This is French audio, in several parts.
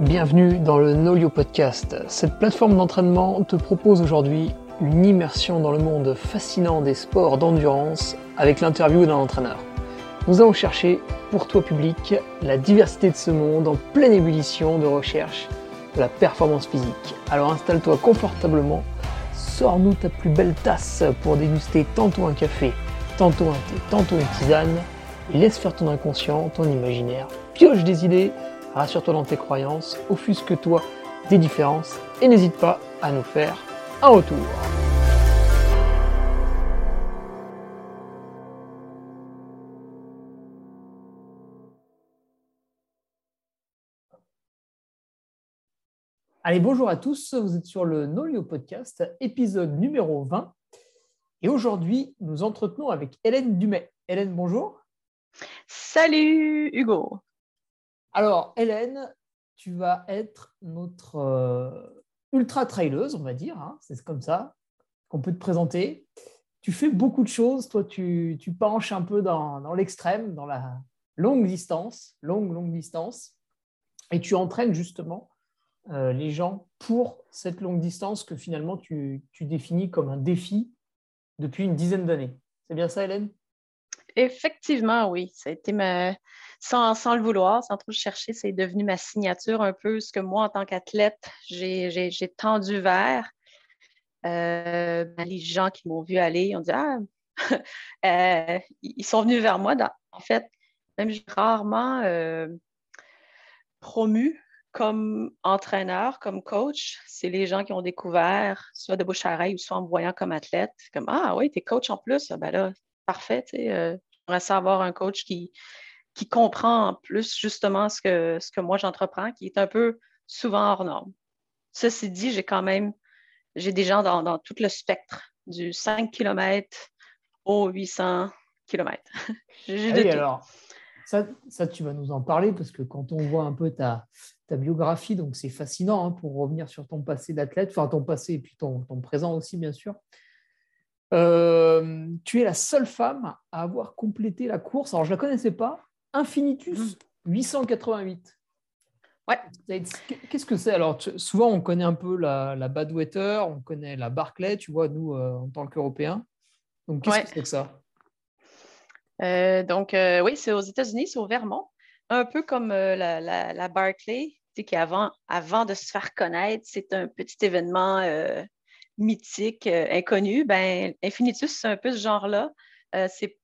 Bienvenue dans le Nolio Podcast. Cette plateforme d'entraînement te propose aujourd'hui une immersion dans le monde fascinant des sports d'endurance avec l'interview d'un entraîneur. Nous allons chercher, pour toi public, la diversité de ce monde en pleine ébullition de recherche de la performance physique. Alors installe-toi confortablement, sors-nous ta plus belle tasse pour déguster tantôt un café, tantôt un thé, tantôt une tisane, et laisse faire ton inconscient, ton imaginaire, pioche des idées rassure-toi dans tes croyances, offusque-toi des différences et n'hésite pas à nous faire un retour. Allez, bonjour à tous, vous êtes sur le Nolio Podcast, épisode numéro 20. Et aujourd'hui, nous entretenons avec Hélène Dumais. Hélène, bonjour. Salut Hugo. Alors, Hélène, tu vas être notre euh, ultra traileuse, on va dire. Hein, c'est comme ça qu'on peut te présenter. Tu fais beaucoup de choses. Toi, tu, penches un peu dans, l'extrême, dans la longue distance, longue, longue distance. Et tu entraînes justement euh, les gens pour cette longue distance que finalement tu, tu définis comme un défi depuis une dizaine d'années. C'est bien ça, Hélène? Effectivement, oui. Ça a été ma, sans, le vouloir, sans trop chercher, c'est devenu ma signature un peu ce que moi, en tant qu'athlète, j'ai tendu vers. Euh, ben, les gens qui m'ont vu aller, ont dit Ah, euh, ils sont venus vers moi. en fait, même j'ai rarement euh, promu comme entraîneur, comme coach. C'est les gens qui ont découvert, soit de bouche à oreille ou soit en me voyant comme athlète. Comme Ah oui, tu es coach en plus. Ben là, parfait. J'aimerais savoir un coach qui, qui comprend plus justement ce que, ce que moi j'entreprends, qui est un peu souvent hors norme. Ceci dit, j'ai quand même, j'ai des gens dans, tout le spectre, du 5 km au 800 km. j'ai alors, ça, ça, tu vas nous en parler parce que quand on voit un peu ta, ta biographie, donc c'est fascinant hein, pour revenir sur ton passé d'athlète, enfin ton passé et puis ton, ton présent aussi, bien sûr. Euh, tu es la seule femme à avoir complété la course. Alors, je ne la connaissais pas, Infinitus 888. Mmh. Ouais. Qu'est-ce que c'est? Alors, souvent, on connaît un peu la, la Badwater, on connaît la Barclay, tu vois, nous, euh, en tant qu'Européens. Donc, qu'est-ce que c'est que ça? Euh, Donc, oui, c'est aux États-Unis, c'est au Vermont. Un peu comme la, la, la, Barclay, qui avant, avant de se faire connaître, c'est un petit événement mythique, inconnu. Ben, Infinitus, c'est un peu ce genre-là. c'est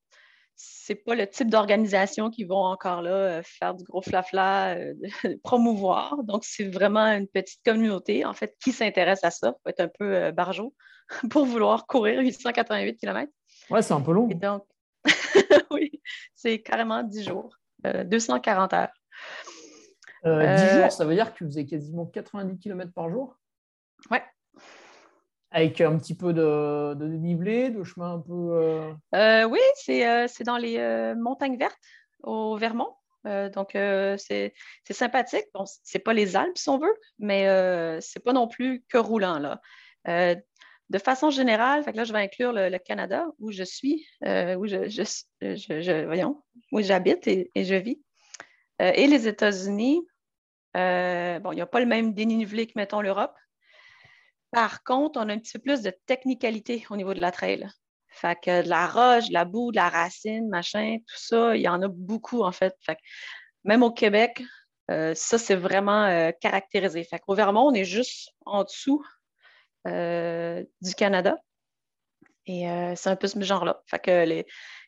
c'est pas le type d'organisation qui vont encore là euh, faire du gros flafla, euh, promouvoir. Donc, c'est vraiment une petite communauté, en fait, qui s'intéresse à ça. Il faut être un peu euh, barjot pour vouloir courir 888 km. Ouais, c'est un peu long. donc, oui, c'est carrément 10 jours, 240 heures. 10 jours, ça veut dire que vous avez quasiment 90 km par jour? Avec un petit peu de, dénivelé, de chemin un peu. Euh, euh, oui, euh, c'est dans les montagnes vertes au Vermont. donc, c'est sympathique. Bon, c'est pas les Alpes, si on veut, mais c'est pas non plus que roulant. Là. de façon générale, fait là, je vais inclure le, Canada où je suis, où je, voyons, où j'habite et, et, je vis. et les États-Unis, bon, il n'y a pas le même dénivelé que, mettons, l'Europe. Par contre, on a un petit peu plus de technicalité au niveau de la trail. Fait que de la roche, de la boue, de la racine, machin, tout ça, il y en a beaucoup en fait. fait même au Québec, euh, ça, c'est vraiment euh, caractérisé. Fait qu'au Vermont, on est juste en dessous euh, du Canada. Et c'est un peu ce genre-là. Fait que les,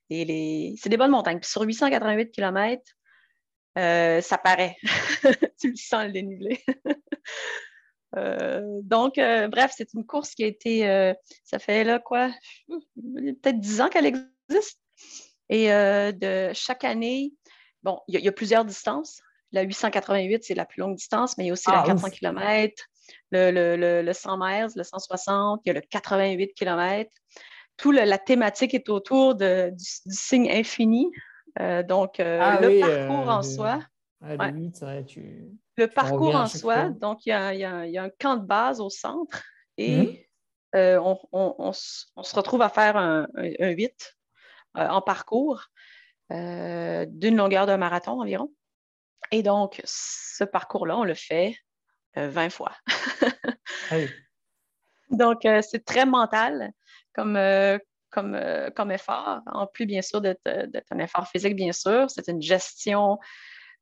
les, c'est des bonnes montagnes. Puis sur 888 km, ça paraît. tu le sens le dénivelé. Euh, donc, euh, bref, c'est une course qui a été, euh, ça fait là quoi, peut-être dix ans qu'elle existe. Et de chaque année, bon, il y, a plusieurs distances. La 888, c'est la plus longue distance, mais il y a aussi la 400 km, le, le, 100 miles, le 160, il y a le 88 km. Tout la thématique est autour de, du, signe infini. donc, ah le parcours en soi. Le parcours en soi, donc il y, a, un camp de base au centre et mhm. euh, on, se retrouve à faire un, 8 euh, en parcours euh, d'une longueur d'un marathon environ. Et donc, ce parcours-là, on le fait 20 euh, fois. Donc, c'est très mental comme, comme, comme effort. En plus, bien sûr, d'être un effort physique, bien sûr. C'est une gestion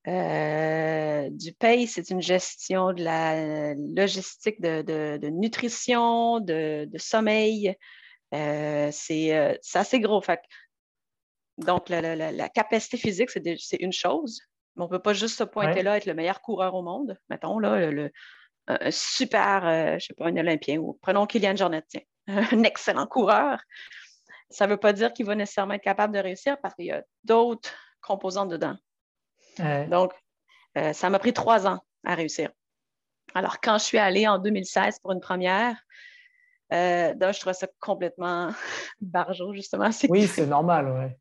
du paye, c'est une gestion de la logistique de, nutrition, de, sommeil. c'est assez gros. donc, la, capacité physique, c'est une chose, on ne peut pas juste se pointer là, être le meilleur coureur au monde. Mettons, là, le, un super, euh, je ne sais pas, un Olympien, ou prenons Kylian Jornet, un excellent coureur. Ça ne veut pas dire qu'il va nécessairement être capable de réussir parce qu'il y a d'autres composantes dedans. Donc, euh, ça m'a pris trois ans à réussir. Alors, quand je suis allée en 2016 pour une première, euh, je trouvais ça complètement barjot, justement. Oui, c'est normal, ouais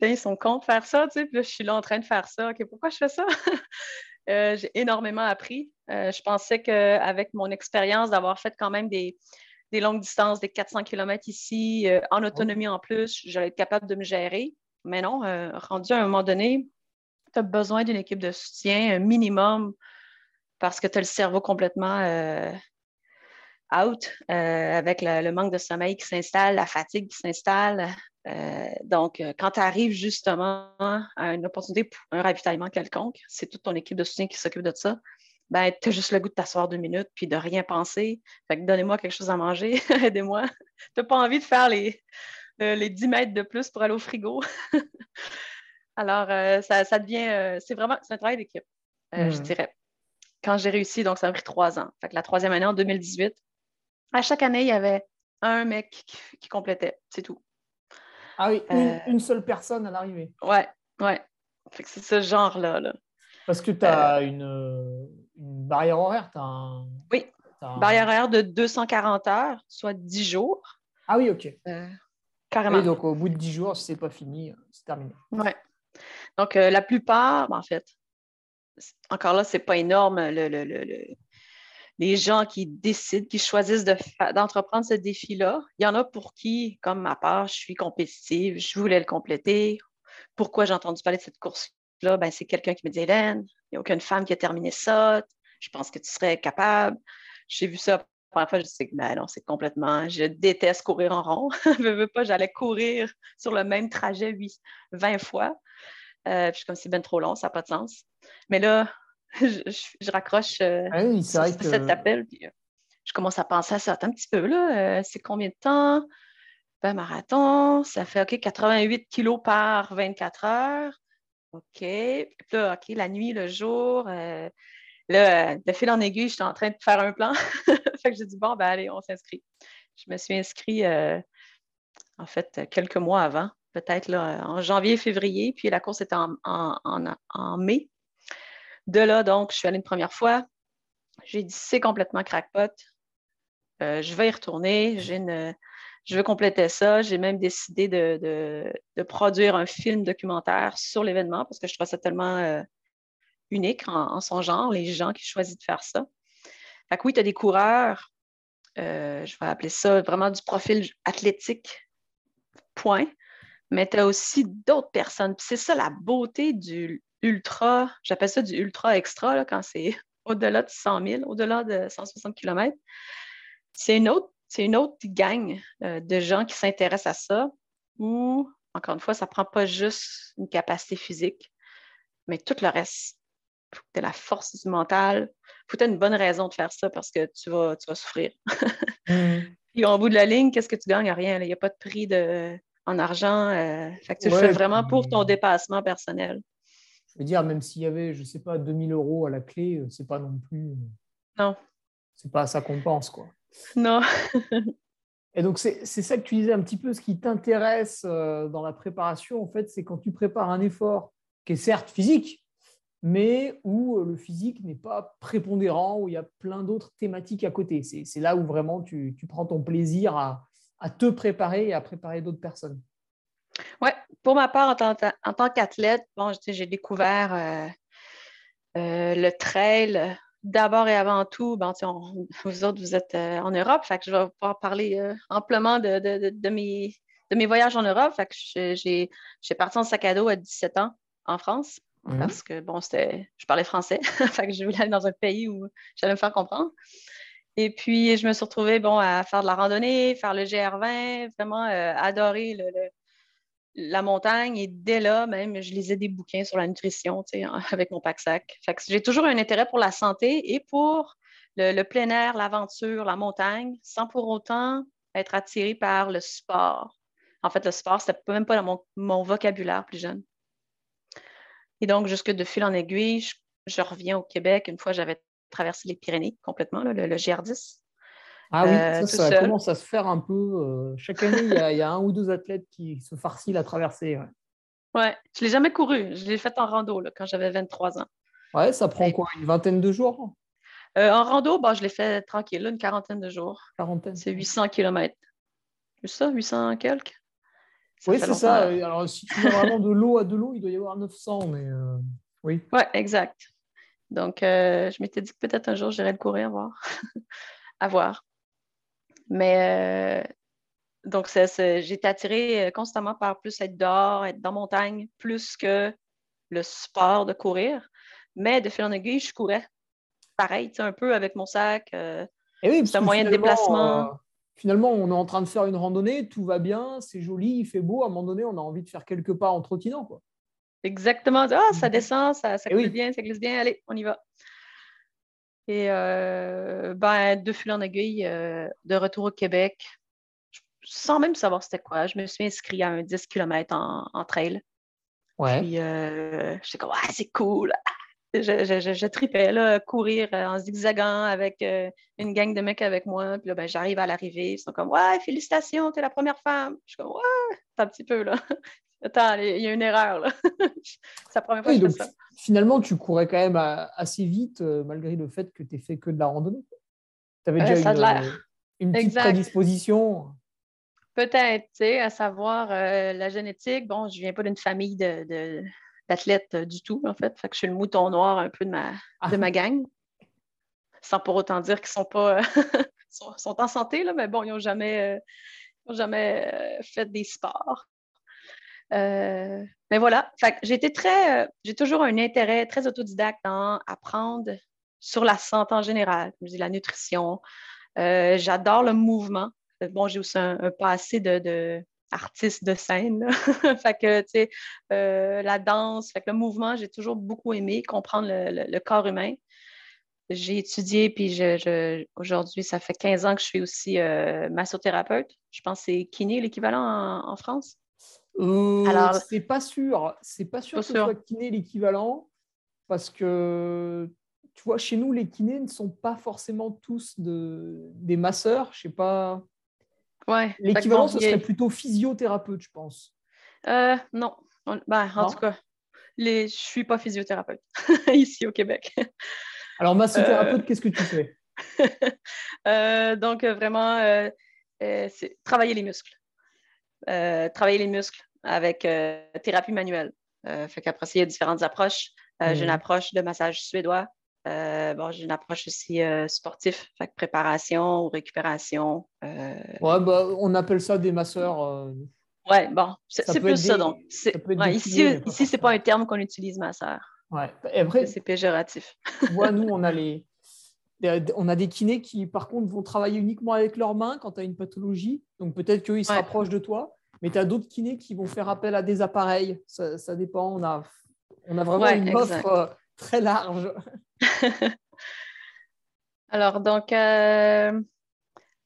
ils sont contents de faire ça, tu sais, puis je suis là en train de faire ça. OK, pourquoi je fais ça? Euh, j'ai énormément appris. Euh, je pensais qu'avec mon expérience d'avoir fait quand même des, longues distances, des 400 km ici, en autonomie en plus, j'allais être capable de me gérer. Mais non, rendu à un moment donné, besoin d'une équipe de soutien, un minimum, parce que tu as le cerveau complètement out, avec le, manque de sommeil qui s'installe, la fatigue qui s'installe. Euh, donc, euh, quand tu arrives justement à une opportunité pour un ravitaillement quelconque, c'est toute ton équipe de soutien qui s'occupe de ça. Ben, tu as juste le goût de t'asseoir deux minutes puis de rien penser. Fait que donnez-moi quelque chose à manger, aidez-moi. tu n'as pas envie de faire les, euh, les 10 mètres de plus pour aller au frigo. Alors, ça, devient, c'est vraiment, c'est un travail d'équipe, je mmh. dirais. Quand j'ai réussi, donc ça a pris trois ans. Fait que la troisième année, en 2018, à chaque année, il y avait un mec qui complétait, c'est tout. Ah oui, euh, une, seule personne à l'arrivée. Ouais, ouais. c'est ce genre-là. Là. Parce que tu as euh, une, barrière horaire. As Oui, barrière horaire de 240 heures, soit 10 jours. Ah oui, ok. Euh, carrément. donc au bout de 10 jours, si ce n'est pas fini, c'est terminé. Ouais. Donc la plupart, en fait, encore là, c'est pas énorme le, le, le, les gens qui décident, qui choisissent d'entreprendre ce défi-là. Il y en a pour qui, comme ma part, je suis compétitive, je voulais le compléter. Pourquoi j'ai entendu parler de cette course-là? Ben, c'est quelqu'un qui me dit Hélène, il n'y a aucune femme qui a terminé ça. Je pense que tu serais capable. J'ai vu ça première fois, je sais que ben non, c'est complètement. Je déteste courir en rond. je veux pas, j'allais courir sur le même trajet 20 fois. Euh, puis comme c'est bien trop long, ça n'a pas de sens. Mais là, je, raccroche euh, ah cet appel. Euh, je commence à penser à ça un petit peu. Là. Euh, c'est combien de temps? Un marathon, ça fait OK, 88 kilos par 24 heures. OK. là, OK, la nuit, le jour. Là, de fil en aiguille, j'étais en train de faire un plan. fait que j'ai dit, bon, ben allez, on s'inscrit. Je me suis inscrit, en fait, quelques moit avant, peut-être en janvier, février, puis la course était en mai. De là, donc, je suis allée une première fois. J'ai dit, c'est complètement crackpot. Euh, je vais y retourner. je veux compléter ça. J'ai même décidé de, produire un film documentaire sur l'événement parce que je trouve ça tellement euh, unique en, son genre, les gens qui choisissent de faire ça. Fait oui, tu as des coureurs, euh, je vais appeler ça vraiment du profil athlétique, point. Mais tu as aussi d'autres personnes. C'est ça la beauté du, ultra, j'appelle ça du ultra extra quand c'est au-delà de 100 000, au-delà de 160 km. C'est une autre, une autre gang euh, de gens qui s'intéressent à ça où, encore une fois, ça ne prend pas juste une capacité physique, mais tout le reste. Il faut que tu aies la force du mental. Il faut que tu aies une bonne raison de faire ça parce que tu vas, tu vas souffrir. Mm. Puis au bout de la ligne, qu'est-ce que tu gagnes? Rien. Il n'y a pas de prix de, en argent. Euh, fait que tu le fais vraiment pour ton dépassement personnel veux dire, même s'il y avait, je ne sais pas, 2000 euros à la clé, euh, c'est pas non plus. Euh, non. C'est pas ça qu'on pense, quoi. Non. Et donc, c'est ça que tu disais un petit peu, ce qui t'intéresse dans la préparation, en fait, c'est quand tu prépares un effort qui est certes physique, mais où le physique n'est pas prépondérant, où il y a plein d'autres thématiques à côté. C'est là où vraiment tu, prends ton plaisir à, te préparer et à préparer d'autres personnes. Oui, pour ma part, en tant, qu'athlète, bon, j'ai découvert euh, euh, le trail d'abord et avant tout. Bon, vous autres, vous êtes euh, en Europe, fait que je vais pouvoir parler amplement de, mes, voyages en Europe. J'ai parti en sac à dos à 17 ans en France. Mhm. Parce que, bon, c'était, je parlais français, que je voulais aller dans un pays où j'allais me faire comprendre. Et puis, je me suis retrouvée, bon, à faire de la randonnée, faire le GR20, vraiment euh, adorer la montagne. Et dès là, même, je lisais des bouquins sur la nutrition, tu sais, avec mon pack-sac. J'ai toujours un intérêt pour la santé et pour le, plein air, l'aventure, la montagne, sans pour autant être attirée par le sport. En fait, le sport, c'était même pas dans mon vocabulaire plus jeune. Et donc, jusque de fil en aiguille, je, reviens au Québec. Une fois, j'avais traversé les Pyrénées complètement, le, GR10. Ah oui, euh, ça, ça commence à se faire un peu. Euh, chaque année, il y, a, un ou deux athlètes qui se farcissent la traversée. Ouais, ouais. je ne l'ai jamais couru. Je l'ai fait en rando quand j'avais 23 ans. Ouais, ça prend quoi Une vingtaine de jours? Euh, En rando, bah, je l'ai fait tranquille, une quarantaine de jours. Quarantaine. C'est 800 km. C'est ça, 800 quelques? Oui, c'est ça. Alors, si tu vas vraiment de l'eau à de l'eau, il doit y avoir 900, mais euh, oui. Oui, exact. Donc, euh, je m'étais dit que peut-être un jour, j'irais le courir, voir. à voir. Mais, euh, donc, j'ai été attirée constamment par plus être dehors, être dans la montagne, plus que le sport de courir. Mais de fil en aiguille, je courais. Pareil, un peu avec mon sac. Et oui, c'est un moyen de déplacement finalement, on est en train de faire une randonnée, tout va bien, c'est joli, il fait beau. À un moment donné, on a envie de faire quelques pas en trottinant. Quoi. Exactement. Ah, ça descend, ça, ça glisse bien, ça glisse bien. Allez, on y va. Et euh, ben, de fil en aiguille, euh, de retour au Québec, sans même savoir c'était quoi, je me suis inscrit à un 10 km en, trail. Ouais. Puis, euh, j'étais comme, ah, c'est cool je, tripais, là, courir euh, en zigzagant avec euh, une gang de mecs avec moi. Puis là, ben, j'arrive à l'arrivée. Ils sont comme Ouais, félicitations, t'es la première femme. Je suis comme Ouais, un petit peu, là. Attends, il y a une erreur, là. C'est la première fois que je fais ça. Finalement, tu courais quand même assez vite, euh, malgré le fait que tu fait que de la randonnée. Tu avais déjà une, petite prédisposition. Peut-être, tu sais, à savoir la génétique. Bon, je viens pas d'une famille de d'athlète euh, du tout, en fait. Fait que je suis le mouton noir un peu de ma, de ma ah. gang. Sans pour autant dire qu'ils sont pas sont, en santé, là, mais bon, ils n'ont jamais, euh, jamais euh, fait des sports. mais voilà, j'ai été très, j'ai toujours un intérêt très autodidacte dans apprendre sur la santé en général, comme je dis, la nutrition. J'adore le mouvement. Bon, j'ai aussi un, passé de, artiste de scène. fait que, tu sais, euh, la danse, fait que le mouvement, j'ai toujours beaucoup aimé comprendre le, corps humain. J'ai étudié, puis je, aujourd'hui, ça fait 15 ans que je suis aussi euh, massothérapeute. Je pense que c'est kiné l'équivalent en, France. Euh, Alors, c'est pas sûr. C'est pas sûr que ce soit kiné l'équivalent parce que tu vois, chez nous, les kinés ne sont pas forcément tous de, des masseurs. Je sais pas. L'équivalent, ce serait plutôt physiothérapeute, je pense. Euh, non. Ben, en tout cas, les... je ne suis pas physiothérapeute ici au Québec. Alors, massothérapeute, euh, qu'est-ce que tu fais? Euh, donc, vraiment, c'est travailler les muscles. travailler les muscles avec thérapie manuelle. fait qu'après, il y a différentes approches. J'ai une mmh. approche de massage suédois, euh, bon, j'ai une approche aussi euh, sportive, fait préparation ou récupération. Euh, ouais, bah, on appelle ça des masseurs. Ouais, bon, c'est plus ça donc. ici, ici c'est pas un terme qu'on utilise, masseur. Ouais. c'est péjoratif. Ouais, nous, on a les. On a des kinés qui, par contre, vont travailler uniquement avec leurs mains quand tu as une pathologie. Donc, peut-être qu'eux, ils se rapprochent de toi. Mais tu as d'autres kinés qui vont faire appel à des appareils. Ça, dépend. On a, on a vraiment une offre très large. Alors, donc, euh,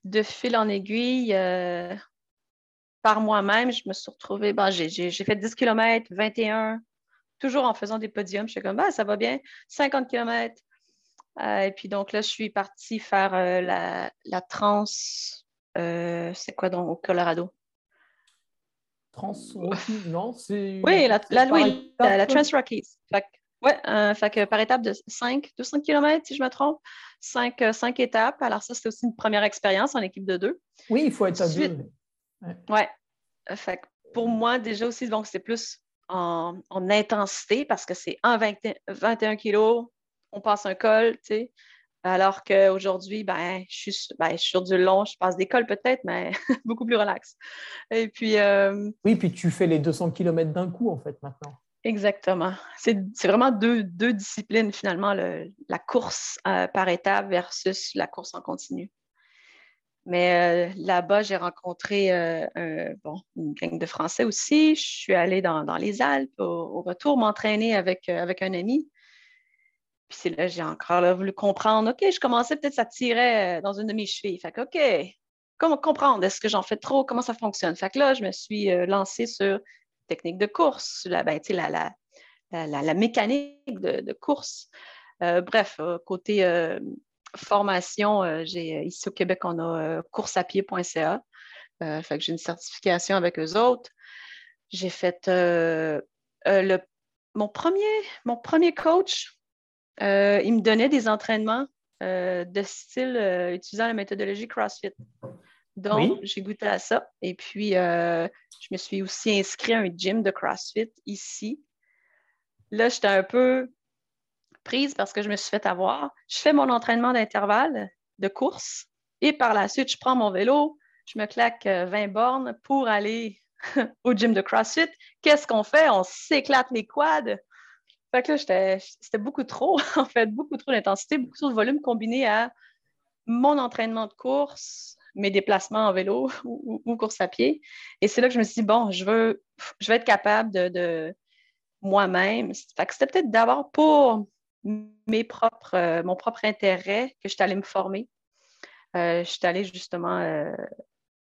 de fil en aiguille, euh, par moi-même, je me suis retrouvée, bon, j'ai fait 10 km, 21, toujours en faisant des podiums. Je suis comme, ah, ça va bien, 50 km. Euh, et puis, donc là, je suis partie faire la, la, trans, c'est quoi donc, au Colorado? Trans Rockies, non? Oui, la, la, la, Trans Rockies. Oui, euh, fait que par étape de 5, 200 km, si je me trompe, 5, euh, étapes. Alors, ça, c'était aussi une première expérience en équipe de deux. Oui, il faut être deux. Oui. Ouais. Euh, fait que pour moi, déjà aussi, donc, c'est plus en, intensité parce que c'est en 21 kg, on passe un col, tu sais. Alors qu'aujourd'hui, ben, je, suis, ben, je suis sur du long, je passe des cols peut-être, mais beaucoup plus relax. Et puis. Oui, puis tu fais les 200 km d'un coup, en fait, maintenant. Exactement. C'est vraiment deux, disciplines finalement, la course euh, par étape versus la course en continu. Mais euh, là-bas, j'ai rencontré euh, une gang de Français aussi. Je suis allée dans, les Alpes au, retour m'entraîner avec, avec un ami. Puis c'est là j'ai encore voulu comprendre. OK, je commençais peut-être ça tirait dans une de mes chevilles. Fait que OK, comment comprendre? Est-ce que j'en fais trop? Comment ça fonctionne? Fait que là, je me suis lancée sur technique de course, la, ben, la, mécanique de, course. Euh, bref, euh, côté euh, formation, ici au Québec, on a courseapied.ca. fait que j'ai une certification avec eux autres. J'ai fait mon, premier, mon premier coach, il me donnait des entraînements de style utilisant la méthodologie CrossFit. Donc, j'ai goûté à ça. Et puis, euh, je me suis aussi inscrit à un gym de CrossFit ici. Là, j'étais un peu prise parce que je me suis fait avoir. Je fais mon entraînement d'intervalle de course et par la suite, je prends mon vélo, je me claque 20 euh, bornes pour aller au gym de CrossFit. Qu'est-ce qu'on fait? On s'éclate les quads. Fait que là, c'était beaucoup trop, en fait, beaucoup trop d'intensité, beaucoup trop de volume combiné à mon entraînement de course, mes déplacements en vélo ou, course à pied. Et c'est là que je me suis dit, bon, je veux, je veux être capable de, moi-même. Fait que c'était peut-être d'abord pour mes propres, euh, mon propre intérêt que je suis allée me former. Euh, je suis allée justement euh,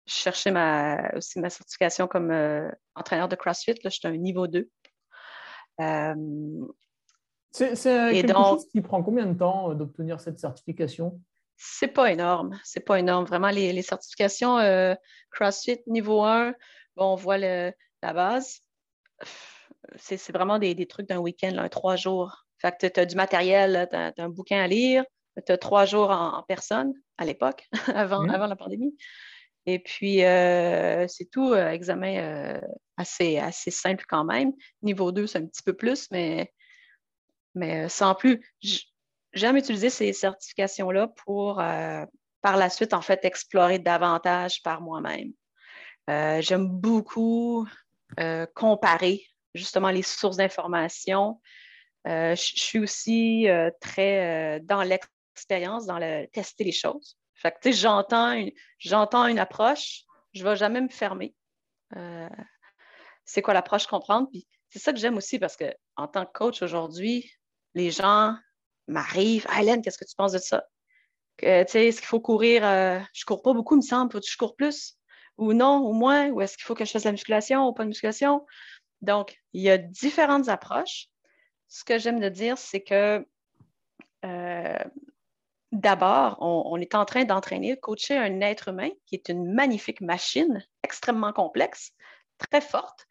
chercher ma, aussi ma certification comme entraîneur de CrossFit. Là, je suis un niveau 2. c'est quelque chose qui prend combien de temps d'obtenir cette certification? C'est pas énorme. C'est pas énorme. Vraiment, les, certifications euh, CrossFit niveau 1, on voit la base. C'est vraiment des, trucs d'un week-end, un trois jours. Fait que tu as du matériel, tu as, un bouquin à lire, tu as trois jours en, personne à l'époque, avant, avant la pandémie. Et puis, euh, c'est tout, euh, examen assez, assez simple quand même. Niveau 2, c'est un petit peu plus, mais, mais sans plus j'aime utiliser ces certifications-là pour, euh, par la suite, en fait, explorer davantage par moi-même. Euh, j'aime beaucoup euh, comparer justement les sources d'informations. je suis aussi très dans l'expérience, dans le tester les choses. Fait que, j'entends une, j'entends une approche, je ne vais jamais me fermer. c'est quoi l'approche comprendre? Puis c'est ça que j'aime aussi parce que en tant que coach aujourd'hui, les gens m'arrive. Hélène, qu'est-ce que tu penses de ça? est-ce qu'il faut courir? Euh, je ne cours pas beaucoup, il me semble. Faut que je cours plus? Ou non, ou moins? Ou est-ce qu'il faut que je fasse la musculation ou pas de musculation? Donc, il y a différentes approches. Ce que j'aime de dire, c'est que euh, d'abord, on, est en train d'entraîner, coacher un être humain qui est une magnifique machine extrêmement complexe, très forte,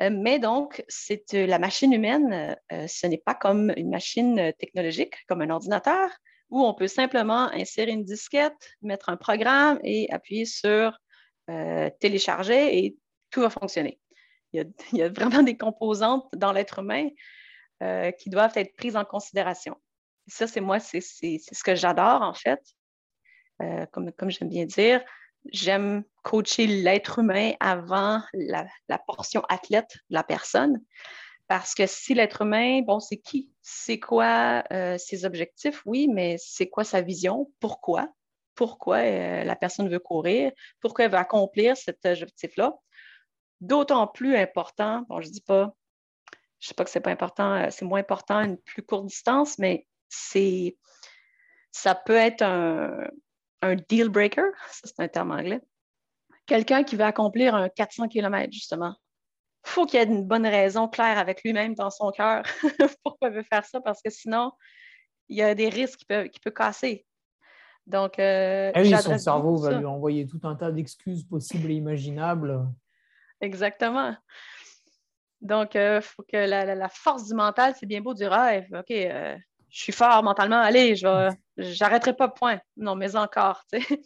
mais donc, c'est euh, la machine humaine, euh, ce n'est pas comme une machine technologique, comme un ordinateur, où on peut simplement insérer une disquette, mettre un programme et appuyer sur télécharger et tout va fonctionner. Il y, a, vraiment des composantes dans l'être humain qui doivent être prises en considération. ça, c'est moi, c'est ce que j'adore en fait. comme j'aime bien dire, j'aime coacher l'être humain avant la, portion athlète de la personne. Parce que si l'être humain, bon, c'est qui? C'est quoi euh, ses objectifs? Oui, mais c'est quoi sa vision? Pourquoi? Pourquoi euh, la personne veut courir? Pourquoi elle veut accomplir cet objectif-là? D'autant plus important, bon, je ne dis pas, je ne sais pas que c'est pas important, euh, c'est moins important une plus courte distance, mais c'est ça peut être un, un deal breaker, ça c'est un terme anglais, quelqu'un qui veut accomplir un 400 km, justement. Il faut qu'il y ait une bonne raison claire avec lui-même dans son cœur pourquoi il veut faire ça, parce que sinon, il y a des risques qui peuvent, qui peut casser. Donc, euh, ah oui, son cerveau va lui envoyer tout un tas d'excuses possibles et imaginables. Exactement. Donc, il euh, faut que la, force du mental, c'est bien beau du rêve. OK, euh, je suis fort mentalement, allez, je j'arrêterai pas, point. Non, mais encore, tu sais.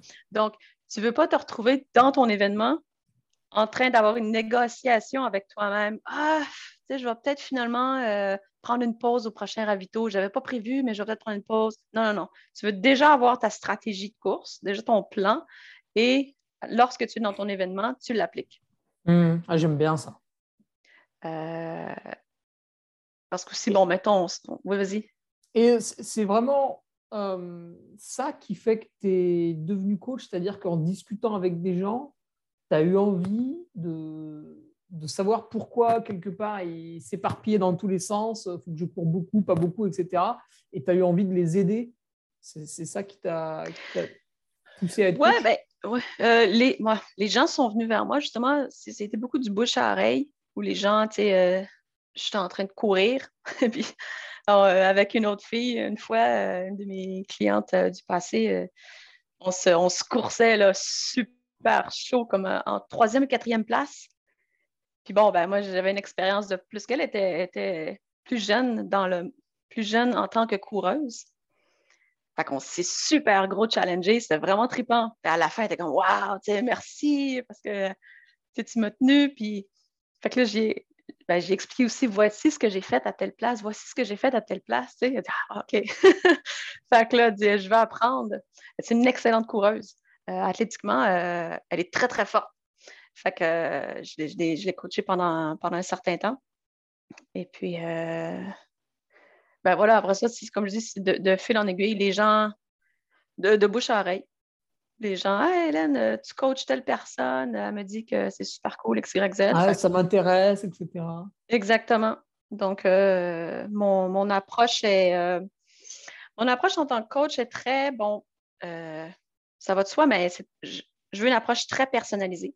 Donc, tu ne veux pas te retrouver dans ton événement en train d'avoir une négociation avec toi-même. Ah, tu sais, je vais peut-être finalement euh, prendre une pause au prochain ravito. Je n'avais pas prévu, mais je vais peut-être prendre une pause. Non, non, non. Tu veux déjà avoir ta stratégie de course, déjà ton plan, et lorsque tu es dans ton événement, tu l'appliques. Mmh. Ah, j'aime bien ça. Parce que si, bon, mettons, oui, vas-y. Et c'est vraiment ça qui fait que tu es devenu coach, c'est-à-dire qu'en discutant avec des gens, tu as eu envie de, de savoir pourquoi, quelque part, il s'éparpillait dans tous les sens, il faut que je cours beaucoup, pas beaucoup, etc. Et tu as eu envie de les aider. C'est ça qui t'a poussé à être ouais, Ben, ouais, euh, les, les gens sont venus vers moi, justement, c'était beaucoup du bouche à oreille, où les gens, tu sais, euh, j'étais en train de courir, puis euh, avec une autre fille, une fois, une de mes clientes du passé, on se, on, se, coursait là, super chaud, comme en troisième quatrième place. Puis bon, ben moi, j'avais une expérience de plus qu'elle était, était plus jeune dans le plus jeune en tant que coureuse. Fait qu'on s'est super gros challengé, c'était vraiment trippant. Puis à la fin, était comme Waouh, merci parce que tu m'as tenu. Puis fait que là, j'ai ben, j'ai expliqué aussi voici ce que j'ai fait à telle place, voici ce que j'ai fait à telle place. Tu sais, ah, OK. fait que là, dit, je vais apprendre. C'est une excellente coureuse. Euh, athlétiquement, euh, elle est très, très forte. Fait que euh, je l'ai coaché pendant, pendant un certain temps. Et puis, ben voilà, après ça, comme je dis, c'est de, fil en aiguille, les gens, de, bouche à oreille. Les gens, hey Hélène, euh, tu coaches telle personne, elle me dit que c'est super cool, XYZ. Ah, ça m'intéresse, etc. Exactement. Donc, mon, approche est. mon approche en tant que coach est très, bon, ça va de soi, mais je, veux une approche très personnalisée.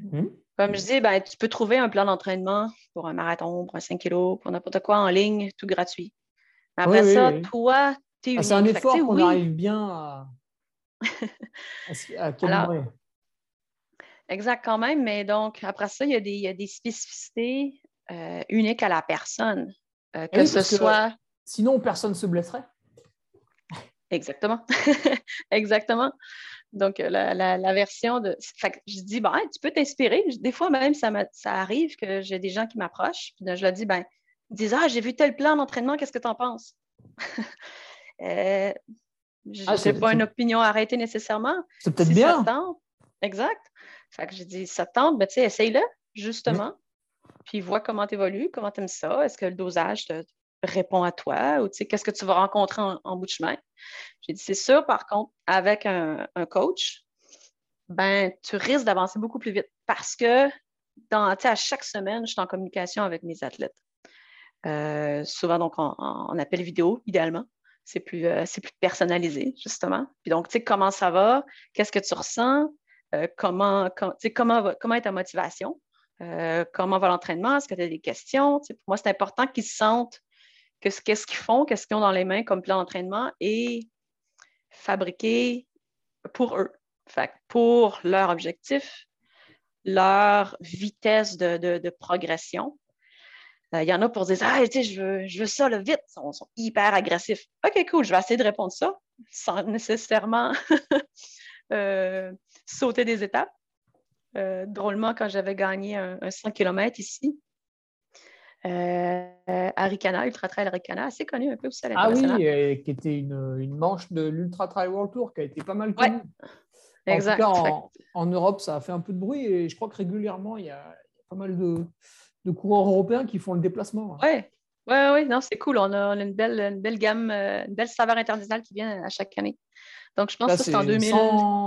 Mhm. Comme je dis, ben, tu peux trouver un plan d'entraînement pour un marathon, pour un 5 kg, pour n'importe quoi en ligne, tout gratuit. Après ça, toi, tu es ah, C'est un effort qu'on arrive bien à, à, Exact, quand même. Mais donc, après ça, il y a des, des spécificités euh, uniques à la personne. Euh, que ce soit. sinon, personne ne se blesserait. Exactement. Exactement. Donc, la, version de. je dis, ben, tu peux t'inspirer. Des fois, même, ça, ça arrive que j'ai des gens qui m'approchent. Puis je leur dis, ben, ils disent, ah, j'ai vu tel plan d'entraînement, qu'est-ce que tu en penses? euh, je n'ai ah, pas une opinion arrêtée nécessairement. C'est peut-être bien. Exact. Fait que j'ai dit, ça tente, ben, tu sais, essaye-le, justement. Puis vois comment tu évolues, comment tu aimes ça. Est-ce que le dosage te, répond à toi? Ou qu'est-ce que tu vas rencontrer en, bout de chemin? J'ai dit, c'est sûr, par contre, avec un, coach, ben, tu risques d'avancer beaucoup plus vite parce que dans, à chaque semaine, je suis en communication avec mes athlètes. Euh, souvent, donc, en, appel vidéo, idéalement. C'est plus, euh, plus personnalisé, justement. Puis donc, tu sais, comment ça va? Qu'est-ce que tu ressens? Euh, comment, comment, comment est ta motivation? comment va l'entraînement? Est-ce que tu as des questions? pour moi, c'est important qu'ils se sentent qu'est-ce qu'ils font, qu'est-ce qu'ils ont dans les mains comme plan d'entraînement et fabriquer pour eux, pour leur objectif, leur vitesse de, progression. Euh, il y en a pour dire Ah, tu sais, je veux, je veux ça le vite, ils sont, hyper agressifs. OK, cool, je vais essayer de répondre ça sans nécessairement euh, sauter des étapes. Euh, drôlement, quand j'avais gagné un, un 100 km ici, Arikana, Ultra Trail Arikana, assez connu un peu aussi à Ah oui, qui était une, une, manche de l'Ultra Trail World Tour qui a été pas mal connue. exact. En, en, Europe, ça a fait un peu de bruit et je crois que régulièrement, il y a, pas mal de, de, coureurs européens qui font le déplacement. Oui, oui, oui, non, c'est cool. On a, une, belle, une belle gamme, euh, une belle saveur internationale qui vient à chaque année. Donc, je pense que c'est en 2000.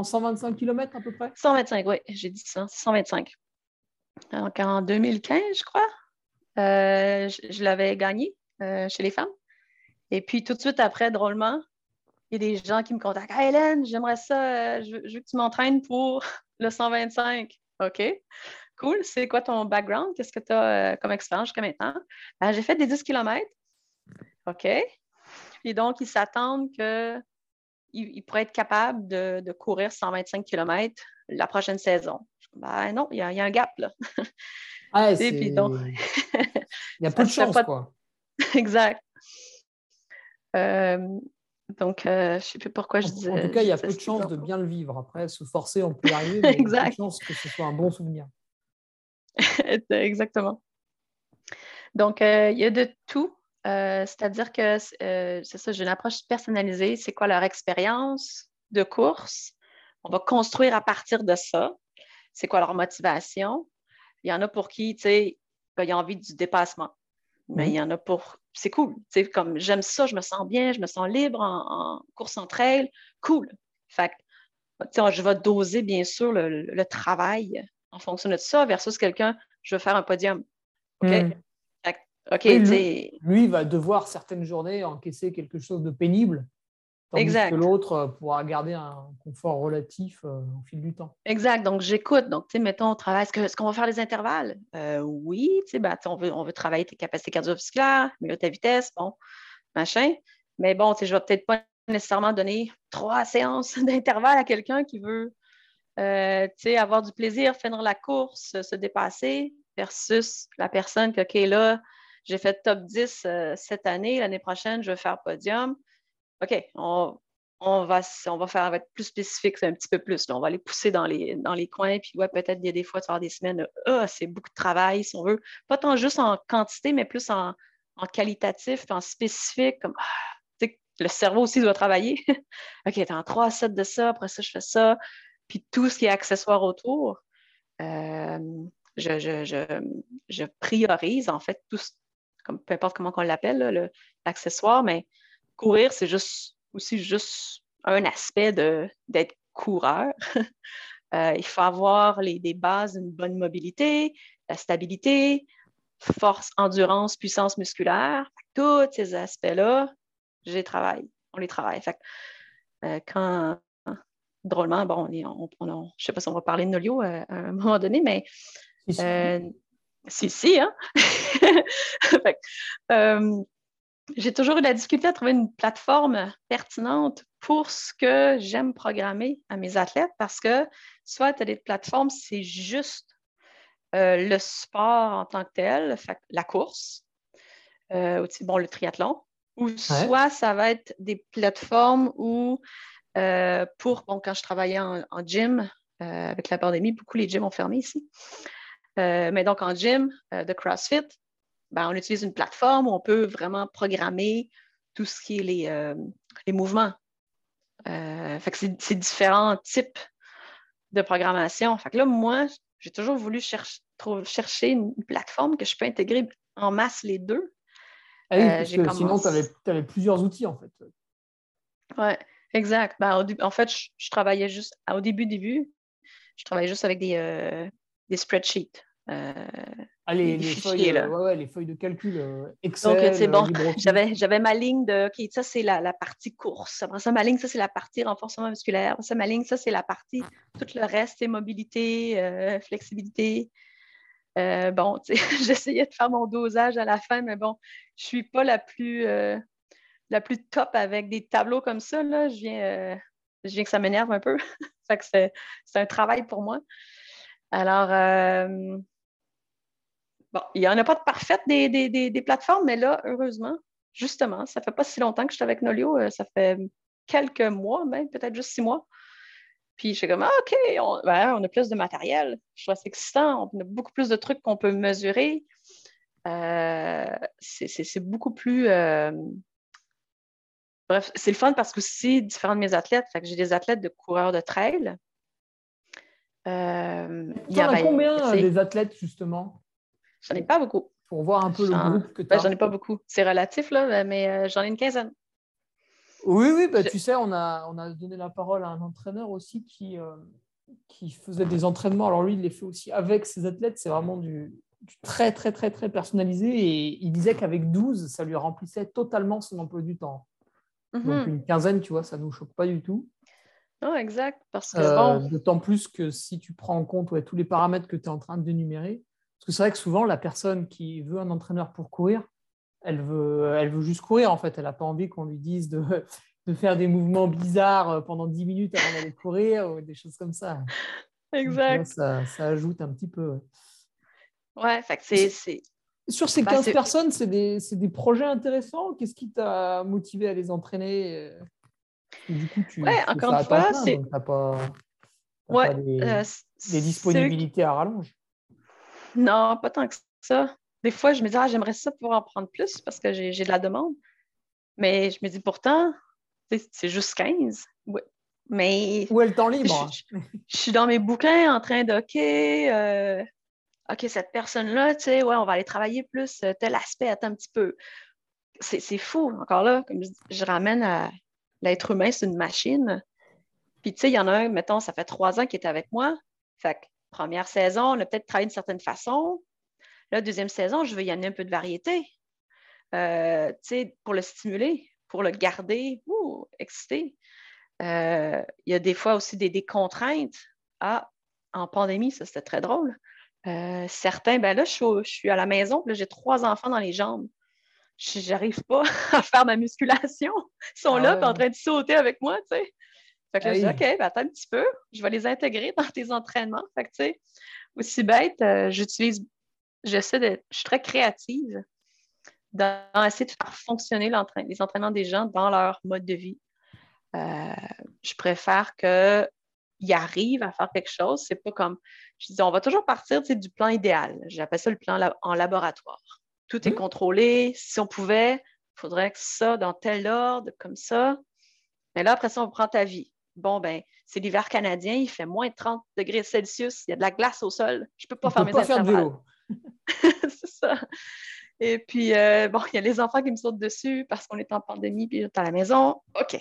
125 km à peu près 125, oui, j'ai dit ça, 125. Donc, en 2015, je crois. Euh, je, l'avais gagné euh, chez les femmes. Et puis tout de suite après, drôlement, il y a des gens qui me contactent. Hélène, j'aimerais ça, je, veux que tu m'entraînes pour le 125. OK. Cool. C'est quoi ton background? Qu'est-ce que tu as comme expérience jusqu'à maintenant? Ben, j'ai fait des 10 km. OK. Et donc, ils s'attendent qu'ils ils pourraient être capables de, courir 125 km la prochaine saison. Ben non, il y, y, a un gap là. Il y a peu de chance, quoi. exact. Euh, donc, euh, je ne sais plus pourquoi je disais. En tout cas, il y a peu de chance de bien le vivre. Après, se forcer, on peut y arriver, mais il y a peu de chance que ce soit un bon souvenir. Exactement. Donc, euh, il y a de tout. C'est-à-dire que c'est ça, j'ai une approche personnalisée. C'est quoi leur expérience de course? On va construire à partir de ça. C'est quoi leur motivation? Il y en a pour qui, tu sais, ben, il a envie du dépassement. Mais mhm. il y en a pour. C'est cool. comme j'aime ça, je me sens bien, je me sens libre en, course en trail. Cool. Fait je vais doser, bien sûr, le, travail en fonction de ça versus quelqu'un, je veux faire un podium. OK? Mhm. OK, lui, lui, va devoir certaines journées encaisser quelque chose de pénible Tandis exact. que l'autre euh, pourra garder un confort relatif euh, au fil du temps. Exact. Donc, j'écoute. Donc, tu sais, mettons, on travaille. Est-ce qu'on va faire des intervalles? Euh, oui, tu sais, ben, on, veut, on veut travailler tes capacités cardiovasculaires, mais ta vitesse, bon, machin. Mais bon, tu sais, je ne vais peut-être pas nécessairement donner trois séances d'intervalles à quelqu'un qui veut, sais, avoir du plaisir, finir la course, se dépasser, versus la personne qui, OK, là, j'ai fait top 10 cette année, l'année prochaine, je veux faire podium OK, on, va, faire être plus spécifique, un petit peu plus. On va les pousser dans les, coins. Puis, peut-être il y a des fois, tu vas des semaines, ah, c'est beaucoup de travail, si on veut. Pas tant juste en quantité, mais plus en, qualitatif, en spécifique, comme ah, le cerveau aussi doit travailler. OK, as trois sets de ça, après ça, je fais ça. Puis tout ce qui est accessoire autour, euh, je, priorise en fait tout, comme peu importe comment on l'appelle, l'accessoire, mais courir, c'est juste aussi juste un aspect d'être coureur. Euh, il faut avoir les, des bases d'une bonne mobilité, la stabilité, force, endurance, puissance musculaire. Tous ces aspects-là, j'ai travaillé. On les travaille. Euh, quand, drôlement, bon, on, je ne sais pas si on va parler de Nolio euh, à, un moment donné, mais si, si, hein? j'ai toujours eu la difficulté à trouver une plateforme pertinente pour ce que j'aime programmer à mes athlètes parce que soit tu as des plateformes, c'est juste euh, le sport en tant que tel, la course, euh, bon, le triathlon, ou soit ça va être des plateformes où, euh, pour, bon, quand je travaillais en, gym, avec la pandémie, beaucoup les gyms ont fermé ici. mais donc en gym de CrossFit, ben, on utilise une plateforme où on peut vraiment programmer tout ce qui est les, euh, mouvements. Euh, c'est différents types de programmation. Fait que là, moi, j'ai toujours voulu chercher une plateforme que je peux intégrer en masse les deux. Ah euh, sinon, tu avais, plusieurs outils, en fait. Oui, exact. Ben, en fait, je, travaillais juste, au début, début, je travaillais juste avec des, des spreadsheets. Euh, ah, les, feuilles, euh, les, feuilles, de calcul euh, Excel. Donc, c'est bon, j'avais ma ligne de, OK, ça, c'est la, partie course. Après ça, ma ligne, ça, c'est la partie renforcement musculaire. Après ça, ma ligne, ça, c'est la partie, tout le reste, c'est mobilité, flexibilité. bon, j'essayais de faire mon dosage à la fin, mais bon, je ne suis pas la plus, la plus top avec des tableaux comme ça. Là. Je, viens, je viens que ça m'énerve un peu. c'est un travail pour moi. Alors, Bon, il n'y en a pas de parfaite des, plateformes, mais là, heureusement, justement, ça ne fait pas si longtemps que je suis avec Nolio, euh, ça fait quelques mois, même peut-être juste six mois. Puis je suis comme, ah, OK, ben, on, a plus de matériel. Je trouve ça excitant. On a beaucoup plus de trucs qu'on peut mesurer. Euh, c'est beaucoup plus. Euh, bref, c'est le fun parce que c'est différent de mes athlètes. Fait que j'ai des athlètes de coureurs de trail. Euh, il y a combien des athlètes, justement? J'en ai pas beaucoup. Pour voir un peu le groupe que tu ben, J'en ai pas beaucoup. C'est relatif, là, mais euh, j'en ai une quinzaine. Oui, oui, ben, tu sais, on a, on a donné la parole à un entraîneur aussi qui, euh, qui faisait des entraînements. Alors lui, il les fait aussi avec ses athlètes. C'est vraiment du, très, très, très, très personnalisé. Et il disait qu'avec 12, ça lui remplissait totalement son emploi du temps. Donc mhm. une quinzaine, tu vois, ça ne nous choque pas du tout. Non, exact. Parce que, euh, D'autant plus que si tu prends en compte tous les paramètres que tu es en train de dénumérer, parce que c'est vrai que souvent, la personne qui veut un entraîneur pour courir, elle veut, elle veut juste courir en fait. Elle n'a pas envie qu'on lui dise de, de, faire des mouvements bizarres euh, pendant 10 minutes avant d'aller courir ou des choses comme ça. Exact. ça, ça, ajoute un petit peu. Ouais, c'est. Sur ces 15 bah, personnes, c'est des, des, projets intéressants. Qu'est-ce qui t'a motivé à les entraîner Du coup, tu, ouais, encore une fois, c'est. pas, ouais, des, euh, disponibilités à rallonge. Non, pas tant que ça. Des fois, je me dis, ah, j'aimerais ça pouvoir en prendre plus parce que j'ai de la demande. Mais je me dis, pourtant, c'est juste 15. Mais. Où est le temps libre? Je, suis dans mes bouquins en train de, OK, euh, OK, cette personne-là, tu sais, ouais, on va aller travailler plus tel aspect, attends un petit peu. C'est fou, encore là, comme je, ramène à l'être humain, c'est une machine. Puis, tu sais, il y en a un, mettons, ça fait trois ans qu'il est avec moi. Fait que, première saison, on a peut-être travaillé d'une certaine façon. La deuxième saison, je veux y amener un peu de variété. Euh, pour le stimuler, pour le garder ouh, excité. Euh, il y a des fois aussi des, contraintes. Ah, en pandémie, ça c'était très drôle. Euh, certains, ben là, je suis, à la maison, j'ai trois enfants dans les jambes. Je n'arrive pas à faire ma musculation. Ils sont ah là, en train de sauter avec moi, tu sais. Fait que là, je dis, OK, ben, attends un petit peu, je vais les intégrer dans tes entraînements. Fait que, tu sais, aussi bête, j'utilise, j'essaie de, je suis très créative dans essayer de faire fonctionner les entraînements des gens dans leur mode de vie. Euh, je préfère qu'ils arrivent à faire quelque chose. C'est pas comme, je dis, on va toujours partir du plan idéal. J'appelle ça le plan en laboratoire. Tout est mmh. contrôlé. Si on pouvait, il faudrait que ça, dans tel ordre, comme ça. Mais là, après ça, on prend ta vie. Bon, ben, c'est l'hiver canadien, il fait moins de 30 degrés Celsius, il y a de la glace au sol. Je ne peux pas faire mes pas faire vélo. c'est ça. Et puis, euh, bon, il y a les enfants qui me sautent dessus parce qu'on est en pandémie puis à la maison. OK.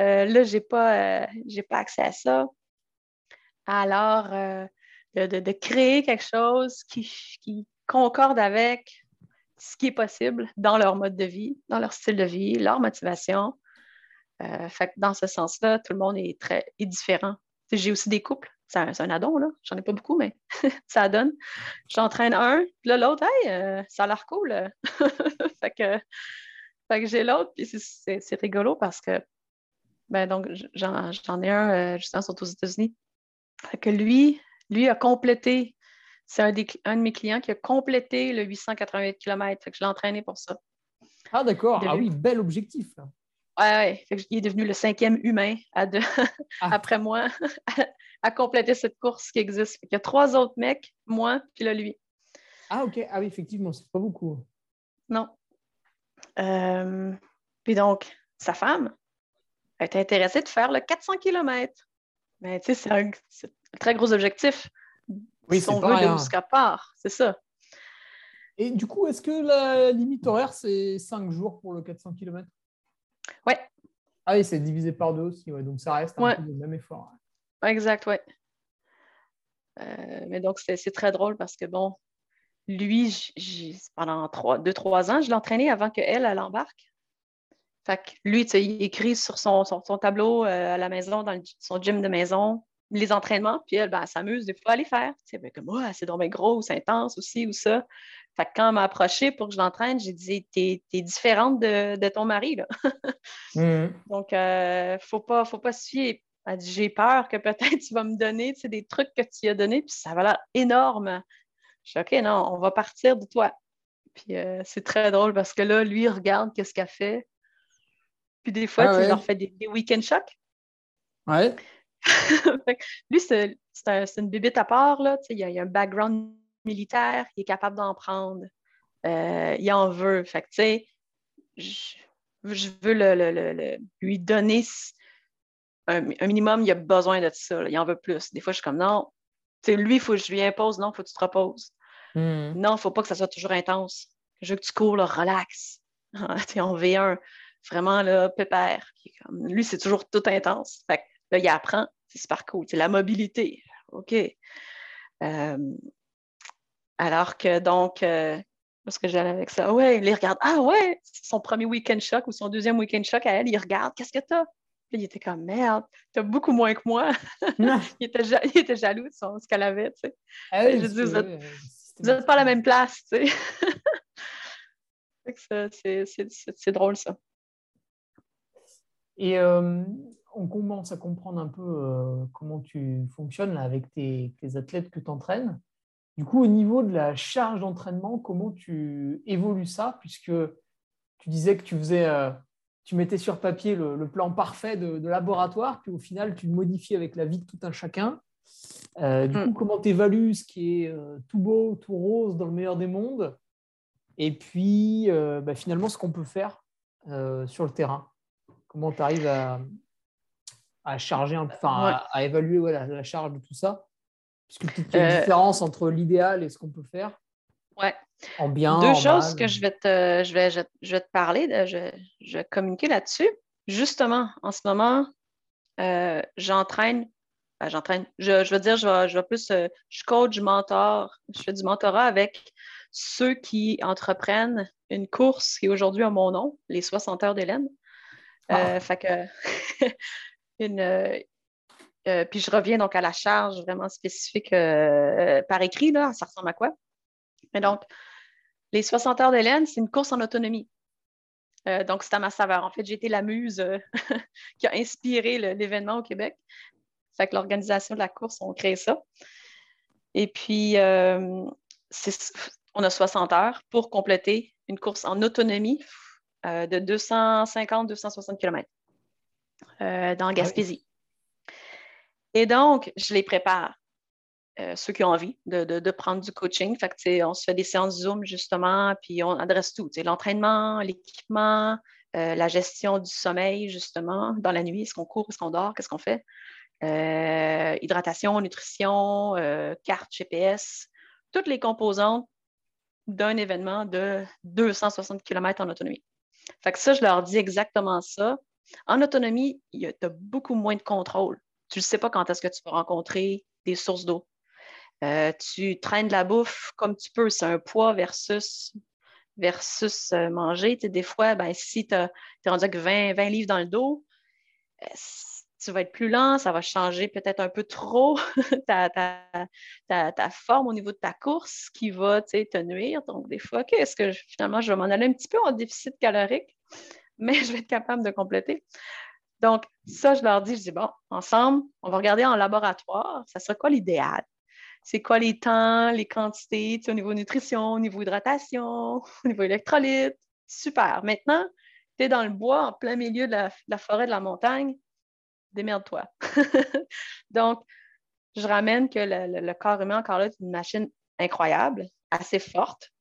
Euh, là, je n'ai pas, euh, pas accès à ça. Alors, de, créer quelque chose qui, concorde avec ce qui est possible dans leur mode de vie, dans leur style de vie, leur motivation. fait que dans ce sens-là, tout le monde est très est différent. J'ai aussi des couples c'est un, addon, là. J'en ai pas beaucoup, mais ça donne. J'entraîne un, puis là, l'autre, hey, euh, ça a l'air cool. fait que, que j'ai l'autre, puis c'est rigolo parce que, ben donc, j'en ai un, euh, justement, sont aux États-Unis. Fait que lui, lui a complété, c'est un, un, de mes clients qui a complété le 888 km. Fait que je l'ai entraîné pour ça. Ah, d'accord. Ah oui, bel objectif. Là. Ouais, il est devenu le cinquième humain à ah. après moi à, compléter cette course qui existe. il y a trois autres mecs, moi, puis là, lui. Ah, OK. Ah oui, effectivement, c'est pas beaucoup. Non. Euh, puis donc, sa femme était intéressée de faire le 400 km. Mais tu sais, c'est un, très gros objectif. Oui, c'est pas veut jusqu'à part, c'est ça. Et du coup, est-ce que la limite horaire, c'est 5 jours pour le 400 km Ouais. Ah oui, c'est divisé par deux aussi, ouais. donc ça reste un peu le même effort. Exact, ouais. Euh, mais donc, c'est très drôle parce que, bon, lui, pendant deux, trois ans, je l'ai entraîné avant qu'elle, elle embarque. Fait que lui, il écrit sur son, son, tableau euh, à la maison, dans son gym de maison, les entraînements, puis elle, ben, elle s'amuse des fois à les faire. Tu sais, comme, oh, c'est donc gros, c'est intense aussi, ou ça. Fait que quand elle m'a approché pour que je l'entraîne, j'ai dit T'es es différente de, ton mari. Là. Mm. Donc, il euh, ne faut pas, faut pas se fier. Elle dit J'ai peur que peut-être tu vas me donner des trucs que tu as donnés, puis ça va l'air énorme. Je dis OK, non, on va partir de toi. Puis euh, c'est très drôle parce que là, lui, il regarde qu'est-ce qu'elle fait. Puis des fois, ah tu leur fais des, week-end shocks. Ouais. lui, c'est une bébite à part. Là. Il y, a, il a un background militaire, il est capable d'en prendre. Euh, il en veut. Fait que, tu sais, je, veux le, lui donner un, minimum, il a besoin de ça. Il en veut plus. Des fois, je suis comme non. sais, lui, il faut que je lui impose, non, il faut que tu te reposes. Hmm. Non, il ne faut pas que ça soit toujours intense. Je veux que tu cours, là, relax. tu es en V1, vraiment là, pépère. lui, c'est toujours tout intense. Fait que, là, il apprend, c'est super cool. C'est la mobilité. OK. Euh, alors que donc, euh, parce que j'allais avec ça, ouais, il regarde, ah ouais, c'est son premier week-end choc ou son deuxième week-end choc à elle, il regarde, qu'est-ce que t'as? Puis il était comme, merde, t'as beaucoup moins que moi. il, était il, était jaloux de ce qu'elle avait, tu sais. Ah je dis, vous n'êtes pas à la même place, tu sais. c'est drôle, ça. Et euh, on commence à comprendre un peu euh, comment tu fonctionnes avec tes, tes athlètes que tu entraînes. Du coup, au niveau de la charge d'entraînement, comment tu évolues ça? Puisque tu disais que tu faisais, euh, tu mettais sur papier le, plan parfait de, laboratoire, puis au final, tu le modifies avec la vie de tout un chacun. Euh, du coup, mm. comment tu évalues ce qui est euh, tout beau, tout rose dans le meilleur des mondes? Et puis, bah, finalement, ce qu'on peut faire sur le terrain Comment tu arrives à, charger, enfin, à, évaluer la charge de tout ça? Puisque peut-être qu'il y a une différence entre l'idéal et ce qu'on peut faire. Ouais. En bien. Deux choses que je vais te, je vais, je, vais te parler, de, je, je vais communiquer là-dessus. Justement, en ce moment, j'entraîne ben, j'entraîne. Je, je, veux dire, je vais, je vais plus, je coach, je mentor, je fais du mentorat avec ceux qui entreprennent une course qui aujourd'hui a mon nom, les 60 heures d'Hélène. Euh, fait que une, euh, euh, puis je reviens donc à la charge vraiment spécifique par écrit, là, ça ressemble à quoi? Mais donc, les 60 heures d'Hélène, c'est une course en autonomie. donc, c'est à ma saveur. En fait, j'ai été la muse qui a inspiré l'événement au Québec. Fait que l'organisation de la course, on crée ça. Et puis, on a 60 heures pour compléter une course en autonomie euh, de 250-260 km euh, dans ah Gaspésie. Et donc, je les prépare. Euh, ceux qui ont envie de, prendre du coaching. Fait on se fait des séances Zoom justement, puis on adresse tout. L'entraînement, l'équipement, la gestion du sommeil, justement, dans la nuit, est-ce qu'on court, est-ce qu'on dort, qu'est-ce qu'on fait? hydratation, nutrition, carte GPS, toutes les composantes d'un événement de 260 km en autonomie. Fait que ça, je leur dis exactement ça. En autonomie, tu as beaucoup moins de contrôle. Tu ne sais pas quand est-ce que tu vas rencontrer des sources d'eau. Euh, tu traînes de la bouffe comme tu peux. C'est un poids versus, versus euh, manger. des fois, ben, si tu es rendu avec 20, 20 livres dans le dos, euh, tu vas être plus lent, ça va changer peut-être un peu trop ta, ta, forme au niveau de ta course qui va te nuire. Donc, des fois, est-ce que finalement, je vais m'en aller un petit peu en déficit calorique, mais je vais être capable de compléter. Donc, ça, je leur dis, je dis, bon, ensemble, on va regarder en laboratoire, ça serait quoi l'idéal? C'est quoi les temps, les quantités, au niveau nutrition, au niveau hydratation, au niveau électrolyte? Super. Maintenant, tu es dans le bois, en plein milieu de la forêt, de la montagne démerde-toi. Donc, je ramène que le, corps humain, encore là, c'est une machine incroyable, assez forte.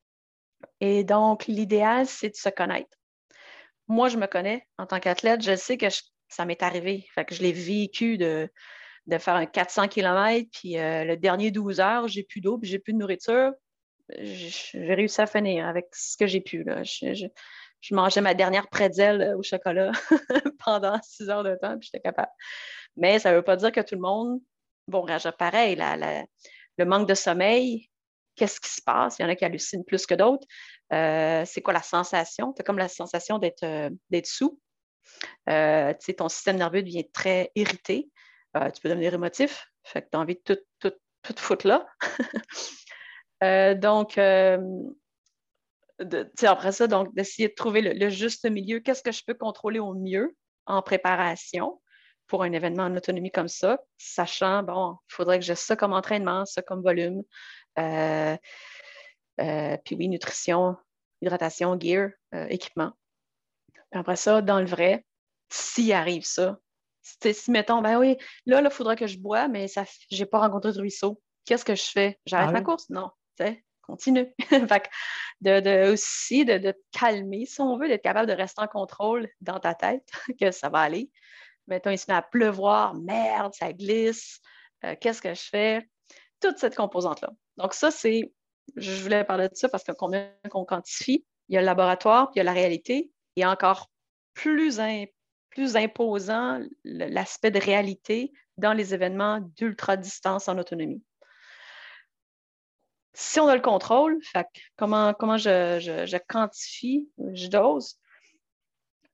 Et donc, l'idéal, c'est de se connaître. Moi, je me connais en tant qu'athlète, je sais que ça m'est arrivé. Que je l'ai vécu de, faire un 400 km, puis euh, le dernier 12 heures, j'ai plus d'eau, puis j'ai plus de nourriture. J'ai réussi à finir avec ce que j'ai pu. Là mangeais ma dernière prédelle euh, au chocolat pendant six heures de temps, puis j'étais capable. Mais ça ne veut pas dire que tout le monde va réagir pareil. le manque de sommeil, qu'est-ce qui se passe? Il y en a qui hallucinent plus que d'autres. Euh, c'est quoi la sensation? Tu as comme la sensation d'être euh, sous. ton système nerveux devient très irrité. tu peux devenir émotif. Fait que tu as envie de tout, tout foutre là. donc, après ça, donc, d'essayer de trouver le, juste milieu. Qu'est-ce que je peux contrôler au mieux en préparation pour un événement en autonomie comme ça, sachant, bon, il faudrait que j'ai ça comme entraînement, ça comme volume. Euh, euh, puis oui, nutrition, hydratation, gear, euh, équipement. après ça, dans le vrai, s'il arrive ça, si mettons, ben oui, là, il faudra que je bois, mais je n'ai pas rencontré de ruisseau. Qu'est-ce que je fais? J'arrête ah ma course? Non continue. de, aussi de, te calmer, si on veut, d'être capable de rester en contrôle dans ta tête, que ça va aller. Mettons, il se met à pleuvoir, merde, ça glisse, euh, qu'est-ce que je fais? Toute cette composante-là. Donc, ça, c'est, je voulais parler de ça parce que combien qu'on quantifie, il y a le laboratoire, puis il y a la réalité, et encore plus, plus imposant l'aspect de réalité dans les événements d'ultra-distance en autonomie si on a le contrôle, comment, je, quantifie, je dose,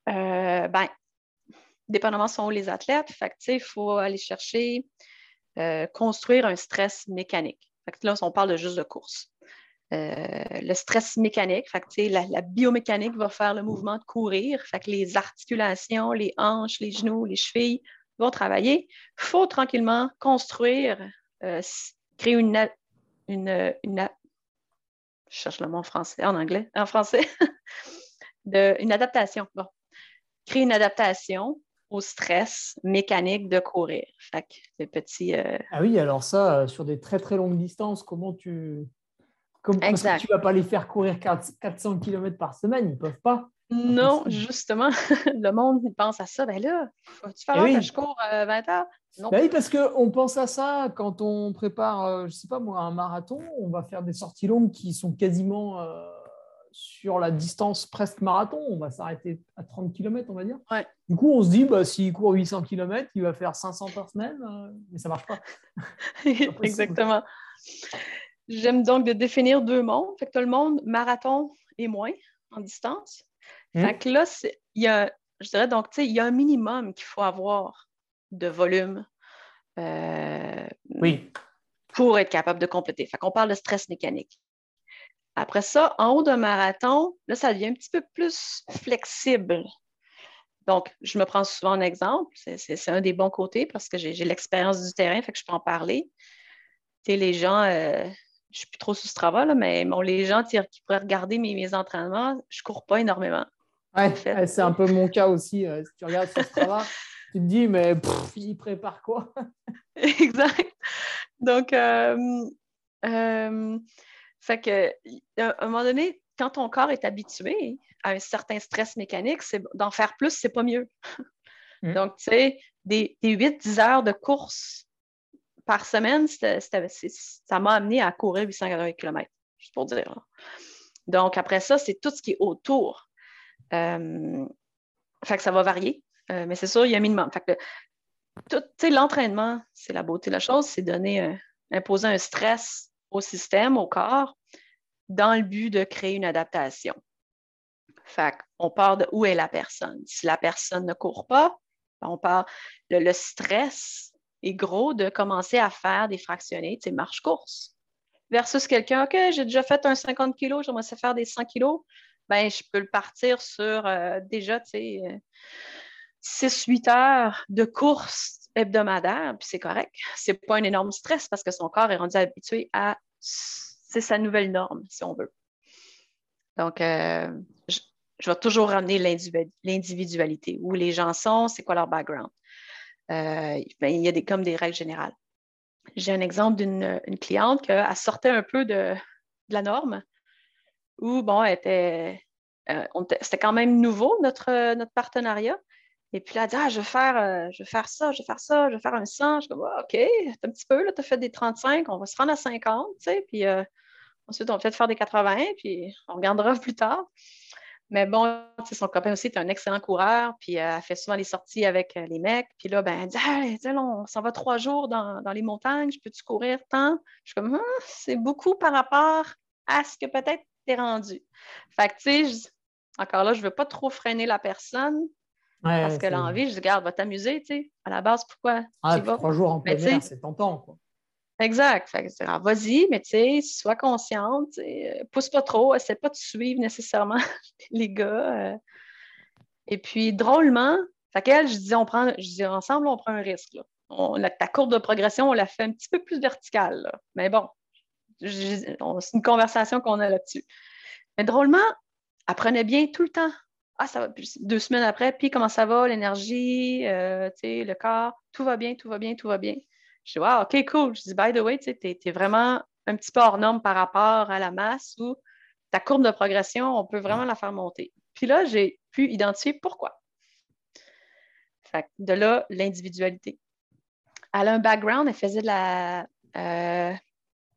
euh, ben, dépendamment sont les athlètes, il faut aller chercher, euh, construire un stress mécanique. là, on parle de juste de course. Euh, le stress mécanique, la, la, biomécanique va faire le mouvement de courir, fait les articulations, les hanches, les genoux, les chevilles vont travailler. Il faut tranquillement construire, créer une, une, une je cherche le mot en français, en anglais, en français, de, une adaptation. Bon. Créer une adaptation au stress mécanique de courir. Fait que petits. Euh, ah oui, alors ça, euh, sur des très très longues distances, comment tu. Comment, tu ne vas pas les faire courir 400 km par semaine, ils ne peuvent pas. Non, justement, le monde pense à ça. Ben là, tu fais eh que je cours 20 heures? Non. Ben oui, parce qu'on pense à ça quand on prépare, je ne sais pas moi, un marathon. On va faire des sorties longues qui sont quasiment sur la distance presque marathon, on va s'arrêter à 30 km, on va dire. Du coup, on se dit, bah, s'il court 800 km, il va faire 500 par semaine, euh, mais ça ne marche pas. Exactement. J'aime donc de définir deux mondes. Fait que le monde marathon et moins en distance. Mmh. Fait que là, il y a, je dirais donc, il y a un minimum qu'il faut avoir de volume euh, oui. pour être capable de compléter. Fait qu'on parle de stress mécanique. Après ça, en haut d'un marathon, là, ça devient un petit peu plus flexible. Donc, je me prends souvent un exemple. C'est un des bons côtés parce que j'ai l'expérience du terrain, fait que je peux en parler. Tu sais, les gens, euh, je ne suis plus trop sous ce travail, mais bon, les gens qui pourraient regarder mes, entraînements, je ne cours pas énormément. Oui, c'est un peu mon cas aussi. Euh, si tu regardes sur ce travail, tu te dis, mais il prépare quoi? exact. Donc, euh, fait que, à un moment donné, quand ton corps est habitué à un certain stress mécanique, c'est d'en faire plus, c'est pas mieux. Mm. Donc, tu sais, des, 8-10 heures de course par semaine, ça m'a amené à courir 880 km, juste pour dire. Donc, après ça, c'est tout ce qui est autour. Euh, fait que ça va varier, euh, mais c'est sûr, il y a un minimum. Fait que, l'entraînement, c'est la beauté de la chose, c'est donner, euh, imposer un stress au système, au corps, dans le but de créer une adaptation. Fait on part de où est la personne. Si la personne ne court pas, on part le stress est gros de commencer à faire des fractionnés, tu sais, marche-course. Versus quelqu'un, OK, j'ai déjà fait un 50 kg, j'aimerais faire des 100 kg, ben, je peux le partir sur euh, déjà, tu sais, 6-8 euh, heures de course hebdomadaire, puis c'est correct. C'est pas un énorme stress parce que son corps est rendu habitué à. C'est sa nouvelle norme, si on veut. Donc, euh, je, vais toujours ramener l'individualité, où les gens sont, c'est quoi leur background? Ben, il y a des, comme des règles générales. J'ai un exemple d'une cliente qui sortait un peu de, la norme, où, bon, euh, c'était quand même nouveau, notre, notre partenariat. Et puis là, elle dit Ah, je vais, faire, euh, je faire ça, je vais faire ça, je vais faire un 100. Je dis ah, OK, un petit peu, là, tu as fait des 35, on va se rendre à 50, tu sais, puis euh, ensuite, on va peut-être faire des 80, puis on regardera plus tard. Mais bon, son copain aussi est un excellent coureur, puis euh, elle fait souvent les sorties avec les mecs. Puis là, ben, elle dit Ah, on s'en va trois jours dans, les montagnes, je peux-tu courir tant? Je suis comme C'est beaucoup par rapport à ce que peut-être rendu. Fait que, tu sais, encore là, je ne veux pas trop freiner la personne, parce qu'elle a envie, je dis, garde, va t'amuser, tu sais. À la base, pourquoi? Ah, trois jours en plein air, c'est tentant, quoi. Exact. vas-y, mais tu sais, sois consciente, euh, pousse pas trop, essaie pas de suivre nécessairement les gars. Euh. Et puis, drôlement, fait qu'elle, je dis, on prend, je dis, ensemble, on prend un risque. Là. ta courbe de progression, on la fait un petit peu plus verticale. Là. Mais bon, c'est une conversation qu'on a là-dessus. Mais drôlement, apprenez bien tout le temps. Ah, ça va, deux semaines après, puis comment ça va, l'énergie, euh, le corps, tout va bien, tout va bien, tout va bien. Je dis, wow, OK, cool. Je dis, by the way, tu es, vraiment un petit peu hors norme par rapport à la masse ou ta courbe de progression, on peut vraiment la faire monter. Puis là, j'ai pu identifier pourquoi. Fait, de là, l'individualité. Elle a un background, elle faisait de la, euh,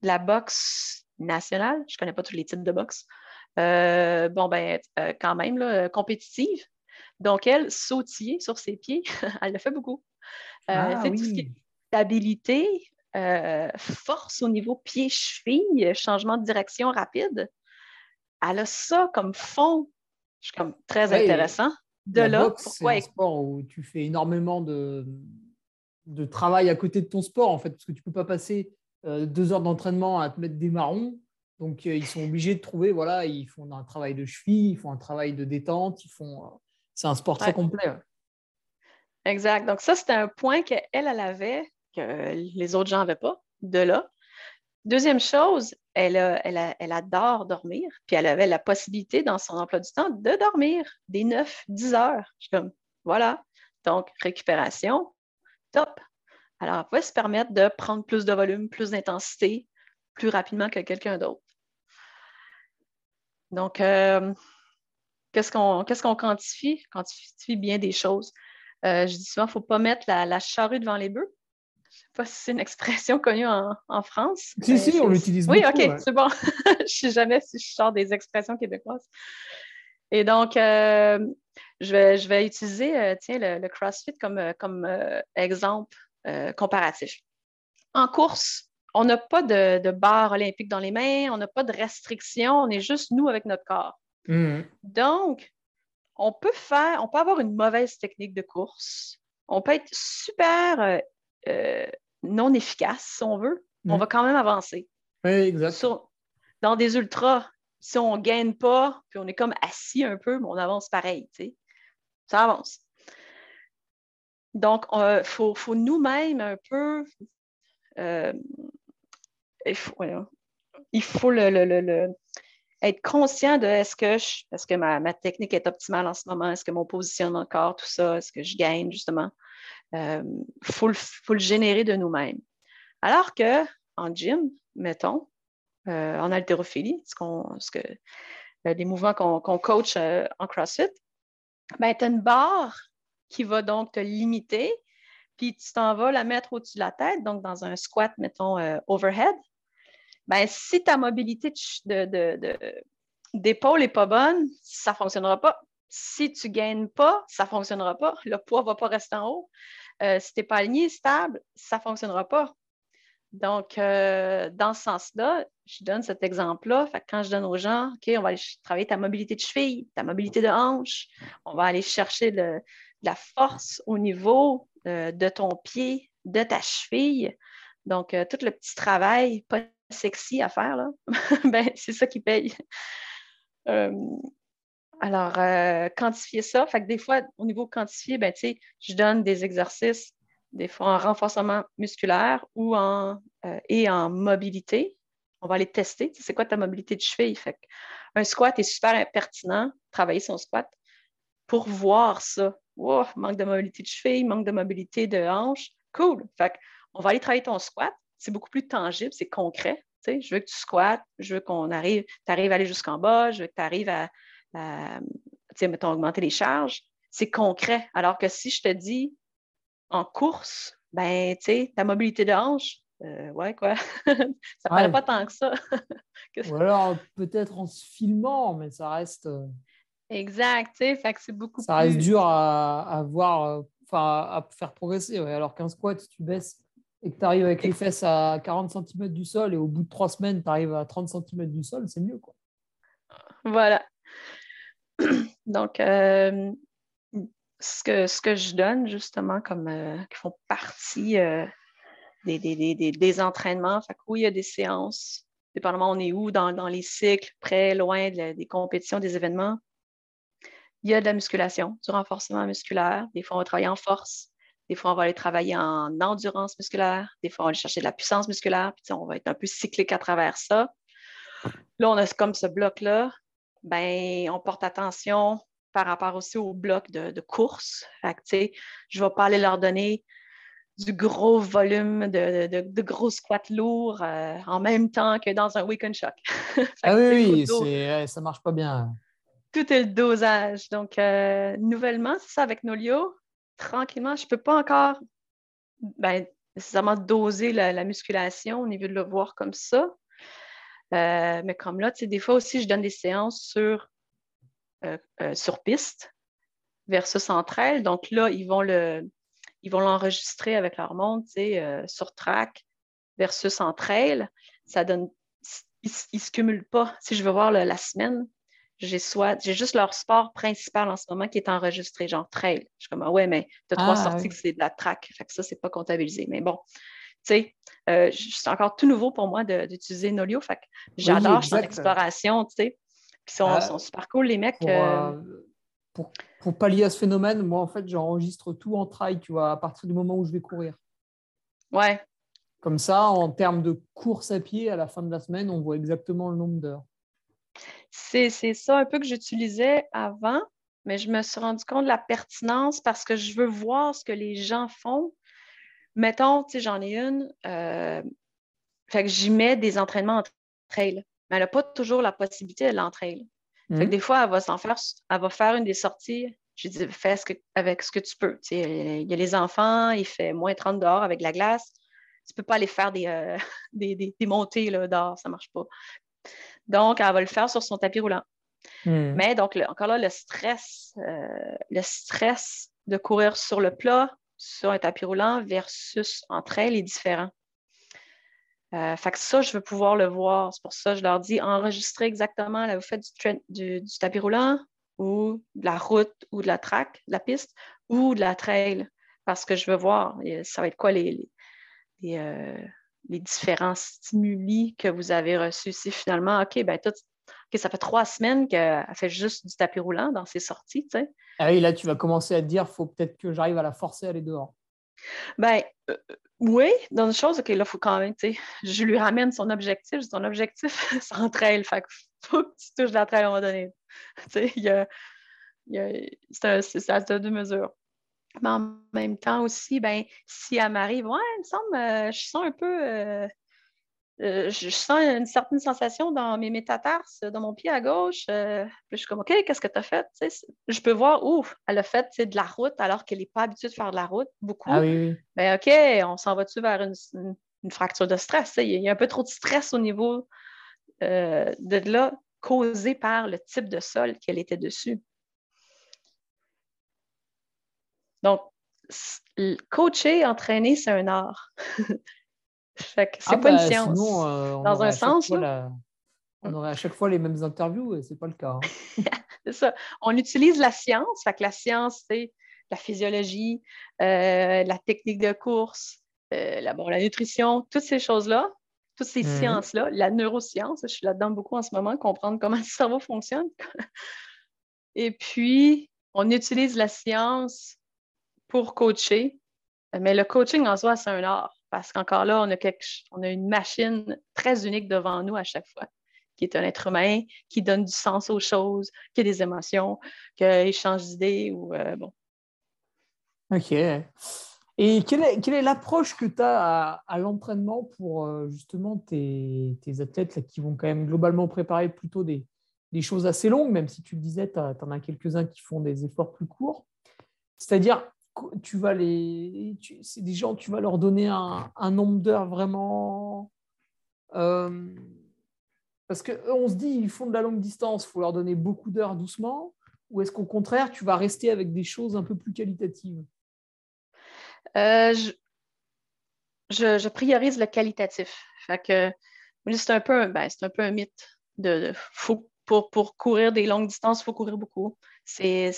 la boxe nationale. Je ne connais pas tous les types de boxe. Euh, bon, ben, euh, quand même, là, compétitive. Donc, elle, sautiller sur ses pieds, elle le fait beaucoup. Euh, ah, fait tout ce qui est stabilité, force au niveau pied-cheville, changement de direction rapide. Elle a ça comme fond. Je suis comme très intéressant. De là, pourquoi. C'est un sport où tu fais énormément de, de travail à côté de ton sport, en fait, parce que tu ne peux pas passer deux heures d'entraînement à te mettre des marrons donc, euh, ils sont obligés de trouver, voilà, ils font un travail de cheville, ils font un travail de détente, ils font. Euh, c'est un sport très complet. Exact. Donc, ça, c'était un point qu'elle, elle avait, que les autres gens n'avaient pas, de là. Deuxième chose, elle, elle, elle, adore dormir, puis elle avait la possibilité dans son emploi du temps de dormir des 9-10 heures. Je suis comme, voilà. Donc, récupération, top. Alors, elle pouvait se permettre de prendre plus de volume, plus d'intensité, plus rapidement que quelqu'un d'autre. Donc, euh, qu'est-ce qu'on quantifie? On quantifie? Bien des choses. je dis souvent, il ne faut pas mettre la, charrue devant les bœufs. Je ne sais pas si c'est une expression connue en, France. Si, si, on l'utilise beaucoup. Oui, OK, c'est bon. je ne sais jamais si je sors des expressions québécoises. Et donc, euh, je, vais, je vais utiliser euh, tiens, le, CrossFit comme, euh, comme exemple comparatif. En course, on n'a pas de, barre olympique dans les mains, on n'a pas de restrictions, on est juste nous avec notre corps. Mmh. Donc, on peut faire, on peut avoir une mauvaise technique de course, on peut être super non efficace, si on veut, on mmh. va quand même avancer. Oui, exact. dans des ultras, si on ne gagne pas, puis on est comme assis un peu, mais on avance pareil, tu sais. Ça avance. Donc, il euh, faut, nous-mêmes un peu. Euh, il faut, faut être conscient de est-ce que, est que ma, technique est optimale en ce moment, est-ce que mon positionne encore, tout ça, est-ce que je gagne justement. Il euh, faut, faut, le générer de nous-mêmes. Alors que en gym, mettons, en haltérophilie, ce, ce que, les mouvements qu'on coach en CrossFit, ben, tu as une barre qui va donc te limiter, puis tu t'en vas la mettre au-dessus de la tête, donc dans un squat, mettons, overhead. Ben, si ta mobilité d'épaule n'est pas bonne, ça ne fonctionnera pas. Si tu ne gagnes pas, ça ne fonctionnera pas. Le poids ne va pas rester en haut. si tu n'es pas aligné, stable, ça ne fonctionnera pas. Donc, euh, dans ce sens-là, je donne cet exemple-là. Quand je donne aux gens, OK, on va aller travailler ta mobilité de cheville, ta mobilité de hanche, on va aller chercher la force au niveau euh, de ton pied, de ta cheville. Donc, euh, tout le petit travail pas sexy à faire, là, ben, c'est ça qui paye. alors, quantifier ça. Fait que des fois, au niveau quantifié, ben, je donne des exercices des fois en renforcement musculaire ou en, euh, et en mobilité. On va aller tester. C'est quoi ta mobilité de cheville? Fait un squat est super pertinent, travailler son squat pour voir ça. manque de mobilité de cheville, manque de mobilité de hanche. Cool. Fait on va aller travailler ton squat. C'est beaucoup plus tangible, c'est concret. je veux que tu squattes, je veux qu'on arrive, tu arrives à aller jusqu'en bas, je veux que tu arrives à, à mettons, augmenter les charges. C'est concret. Alors que si je te dis, en course, ben, tu sais, ta mobilité de hanche, euh, ouais, quoi. ça ne paraît pas tant que ça. Ou alors, peut-être en se filmant, mais ça reste. Euh, exact, tu sais, fait que c'est beaucoup ça reste dur à, voir, euh, enfin, à faire progresser. Alors qu'un squat, tu baisses et que tu arrives avec les fesses à 40 cm du sol et au bout de trois semaines, tu arrives à 30 cm du sol, c'est mieux, quoi. Voilà. Donc, ce que, ce que je donne justement comme euh, qui font partie euh, des, des, entraînements. Fait oui, il y a des séances, dépendamment on est où dans, les cycles, près, loin des compétitions, des événements. Il y a de la musculation, du renforcement musculaire. Des fois, on va travailler en force. Des fois, on va aller travailler en endurance musculaire. Des fois, on va aller chercher de la puissance musculaire. Puis, on va être un peu cyclique à travers ça. Là, on a comme ce bloc-là. Ben, on porte attention par rapport aussi au bloc de, course. Fait je ne vais pas aller leur donner du gros volume de, gros squats lourds euh, en même temps que dans un weekend shock. ah oui, oui ça ne marche pas bien. Tout est le dosage. Donc, euh, nouvellement, c'est ça avec Nolio. Tranquillement, je ne peux pas encore ben, nécessairement doser la, musculation au niveau de le voir comme ça. Euh, mais comme là, des fois aussi, je donne des séances sur euh, sur piste versus entre elles. Donc là, ils vont le, l'enregistrer avec leur montre, sur track versus entre elles. Ça donne, ils, ne se cumulent pas. Si je veux voir la semaine, j'ai soit, j'ai juste leur sport principal en ce moment qui est enregistré, genre trail. Je suis comme, ah ouais, mais tu as trois ah, sorties que c'est de la track. Fait que ça, c'est pas comptabilisé. Mais bon, tu sais, c'est encore tout nouveau pour moi d'utiliser Nolio. Fait que j'adore, oui, exploration, tu sais. Ils sont, euh, super cool, les mecs. Euh, euh, pour, pour, pallier à ce phénomène, moi, en fait, j'enregistre tout en trail, tu vois, à partir du moment où je vais courir. Ouais. Comme ça, en termes de course à pied, à la fin de la semaine, on voit exactement le nombre d'heures. C'est ça un peu que j'utilisais avant, mais je me suis rendu compte de la pertinence parce que je veux voir ce que les gens font. Mettons, tu sais, j'en ai une, fait que j'y mets des entraînements en trail mais elle n'a pas toujours la possibilité de l'entraîner. Mhm. des fois, elle va s'en faire, elle va faire une des sorties. Je dis, fais ce avec ce que tu peux. il y a les enfants, il fait moins 30 dehors avec la glace. Tu ne peux pas aller faire des, euh, des, montées là, dehors, ça ne marche pas. Donc, elle va le faire sur son tapis roulant. Hmm. Mais donc, encore là, le stress, euh, le stress de courir sur le plat, sur un tapis roulant versus entre elles est différent. Euh, fait que ça, je veux pouvoir le voir. C'est pour ça que je leur dis enregistrer exactement là, vous faites du, du, tapis roulant ou de la route ou de la track, de la piste ou de la trail. Parce que je veux voir, ça va être quoi les, les, euh, différents stimuli que vous avez reçus. Si finalement, OK, ben tout, ça fait trois semaines qu'elle fait juste du tapis roulant dans ses sorties. Tu sais. Ah oui, là, tu vas commencer à te dire, il faut peut-être que j'arrive à la forcer à aller dehors. Ben, euh, oui, dans une chose, OK, là, il faut quand même, tu sais, je lui ramène son objectif. Son objectif, c'est en trail. Fait faut que tu touches la trail à un moment donné. Tu sais, il y a, il y a c'est à deux mesures. Mais en même temps aussi, ben, si elle m'arrive, ouais, il me semble, euh, je sens un peu euh, euh, je, sens une certaine sensation dans mes métatarses, dans mon pied à gauche. Je suis comme, OK, qu'est-ce que tu as fait? je peux voir, ouf, elle a fait de la route alors qu'elle n'est pas habituée de faire de la route, beaucoup. Ah oui, Ben, OK, on s'en va-tu vers une, fracture de stress? Il y, a un peu trop de stress au niveau de là, causé par le type de sol qu'elle était dessus. Donc, coacher, entraîner, c'est un art. c'est ah pas une bah, science. Euh, dans un sens. On aurait à chaque fois les mêmes interviews et c'est pas le cas. Hein. c'est ça. On utilise la science. Fait que la science, c'est la physiologie, euh, la technique de course, euh, la, bon, la nutrition, toutes ces choses-là, toutes ces mhm. sciences-là, la neuroscience, je suis là-dedans beaucoup en ce moment, comprendre comment le cerveau fonctionne. et puis, on utilise la science pour coacher, mais le coaching en soi, c'est un art. Parce qu'encore là, on a, quelque, on a une machine très unique devant nous à chaque fois, qui est un être humain, qui donne du sens aux choses, qui a des émotions, qui change d'idée ou euh, bon. OK. Et quelle est, l'approche que tu as à, l'entraînement pour euh, justement tes, athlètes qui vont quand même globalement préparer plutôt des, choses assez longues, même si tu le disais, tu en as quelques-uns qui font des efforts plus courts. C'est-à-dire, tu vas les. C'est des gens, tu vas leur donner un, nombre d'heures vraiment. Euh, parce qu'on se dit, ils font de la longue distance, faut leur donner beaucoup d'heures doucement, ou est-ce qu'au contraire, tu vas rester avec des choses un peu plus qualitatives? Euh, je, priorise le qualitatif. Que, c'est un, peu, ben, un mythe. De, pour, courir des longues distances, il faut courir beaucoup. C'est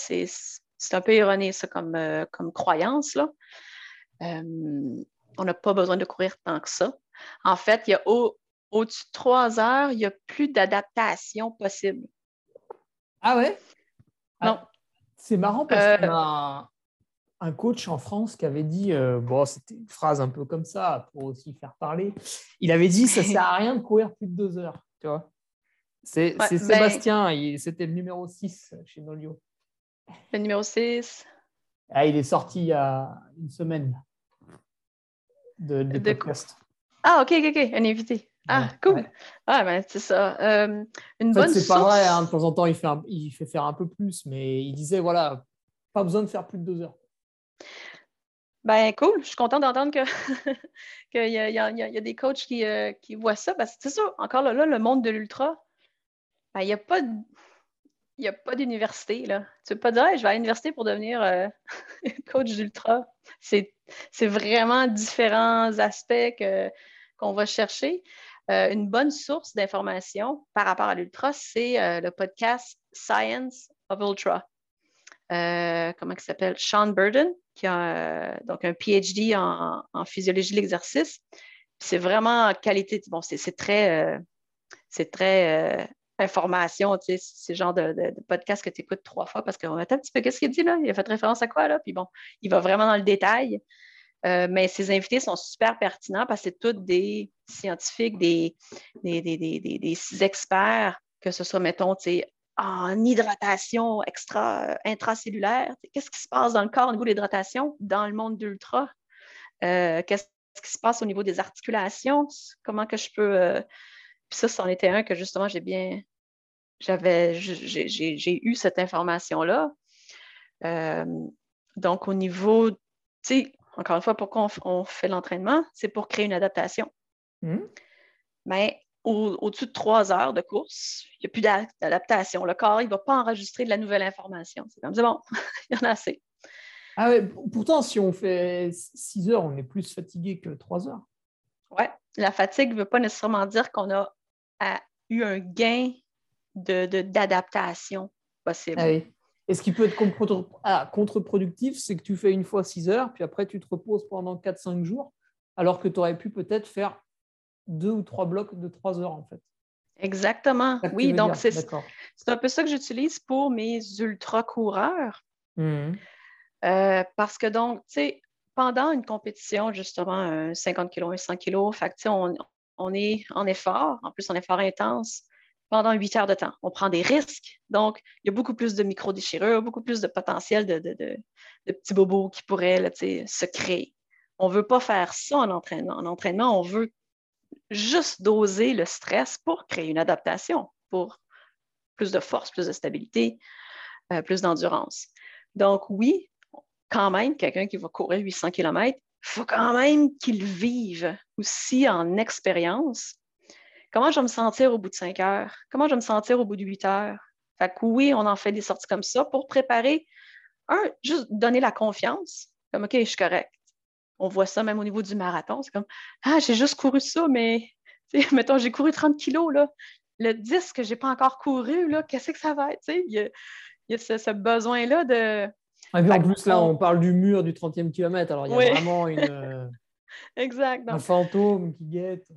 un peu erroné, ça, comme, euh, comme croyance. Là. Euh, on n'a pas besoin de courir tant que ça. En fait, il y a au, au-dessus de trois heures, il n'y a plus d'adaptation possible. Ah ouais? Non. Ah, c'est marrant parce qu'on a un, coach en France qui avait dit, euh, bon, c'était une phrase un peu comme ça pour aussi faire parler. Il avait dit, ça ne sert à rien de courir plus de deux heures. Tu vois? C'est, ben Sébastien, c'était le numéro 6 chez Nolio. Le numéro 6. Ah, il est sorti il y a une semaine de, de, podcast. Ah, ok, ok, ok, un invité. Ah, cool. Ah, ben, c'est ça. Euh, une bonne C'est pas vrai, hein, de temps en temps, il fait, il fait faire un peu plus, mais il disait, voilà, pas besoin de faire plus de deux heures. Ben, cool. Je suis contente d'entendre qu'il que y, a, y, a, y, a, des coachs qui, euh, qui voient ça. Parce que c'est ça, encore là, là, le monde de l'ultra, ben, il n'y a pas de il n'y a pas d'université. Là. Tu ne peux pas dire je vais à l'université pour devenir euh, coach d'ultra. C'est, vraiment différents aspects qu'on va chercher. Euh, une bonne source d'information par rapport à l'ultra, c'est euh, le podcast Science of Ultra. comment il s'appelle? Sean Burden, qui a donc un PhD en, en physiologie de l'exercice. C'est vraiment qualité. Bon, c'est, très, c'est très information, tu sais, c'est genre de, podcast que tu écoutes trois fois parce qu'on attend un petit peu, qu'est-ce qu'il dit là? Il a fait référence à quoi là? Puis bon, il va vraiment dans le détail. Euh, mais ces invités sont super pertinents parce que c'est tous des scientifiques, des, experts, que ce soit, mettons, en hydratation extra, intracellulaire. Qu'est-ce qui se passe dans le corps au niveau de l'hydratation dans le monde d'ultra? Euh, qu'est-ce qui se passe au niveau des articulations? Comment que je peux euh, puis ça, c'en était un que justement j'ai bien, j'avais, j'ai eu cette information-là. Euh, donc, au niveau, tu sais, encore une fois, pourquoi on, fait l'entraînement? C'est pour créer une adaptation. Mmh. Mais au-dessus de trois heures de course, il n'y a plus d'adaptation. Le corps, il ne va pas enregistrer de la nouvelle information. C'est comme, c'est bon, il y en a assez. Ah ouais, pourtant, si on fait six heures, on est plus fatigué que trois heures. Oui, la fatigue ne veut pas nécessairement dire qu'on a, eu un gain d'adaptation de, possible. Ah oui. Et ce qui peut être ah, contre-productif, c'est que tu fais une fois 6 heures, puis après tu te reposes pendant 4-5 jours, alors que tu aurais pu peut-être faire deux ou trois blocs de 3 heures en fait. Exactement. Oui, donc c'est un peu ça que j'utilise pour mes ultra-coureurs. Mmh. Euh, parce que donc, tu sais, pendant une compétition, justement, 50 kg et 100 kg, fait on, on est en effort, en plus en effort intense pendant huit heures de temps. On prend des risques. Donc, il y a beaucoup plus de micro-déchirures, beaucoup plus de potentiel de, petits bobos qui pourraient se créer. On ne veut pas faire ça en entraînement. En entraînement, on veut juste doser le stress pour créer une adaptation, pour plus de force, plus de stabilité, euh, plus d'endurance. Donc, oui, quand même, quelqu'un qui va courir 800 km, il faut quand même qu'il vive aussi en expérience Comment je vais me sentir au bout de cinq heures? Comment je vais me sentir au bout de huit heures? Fait que oui, on en fait des sorties comme ça pour préparer, un, juste donner la confiance, comme OK, je suis correct. On voit ça même au niveau du marathon. C'est comme Ah, j'ai juste couru ça, mais mettons, j'ai couru 30 kilos, là. Le 10 que je n'ai pas encore couru, là, qu'est-ce que ça va être? Il y a, il y a ce, besoin-là de. Ah, en plus, là, on parle du mur du 30e kilomètre. Alors, il y a vraiment une, exact, un fantôme qui guette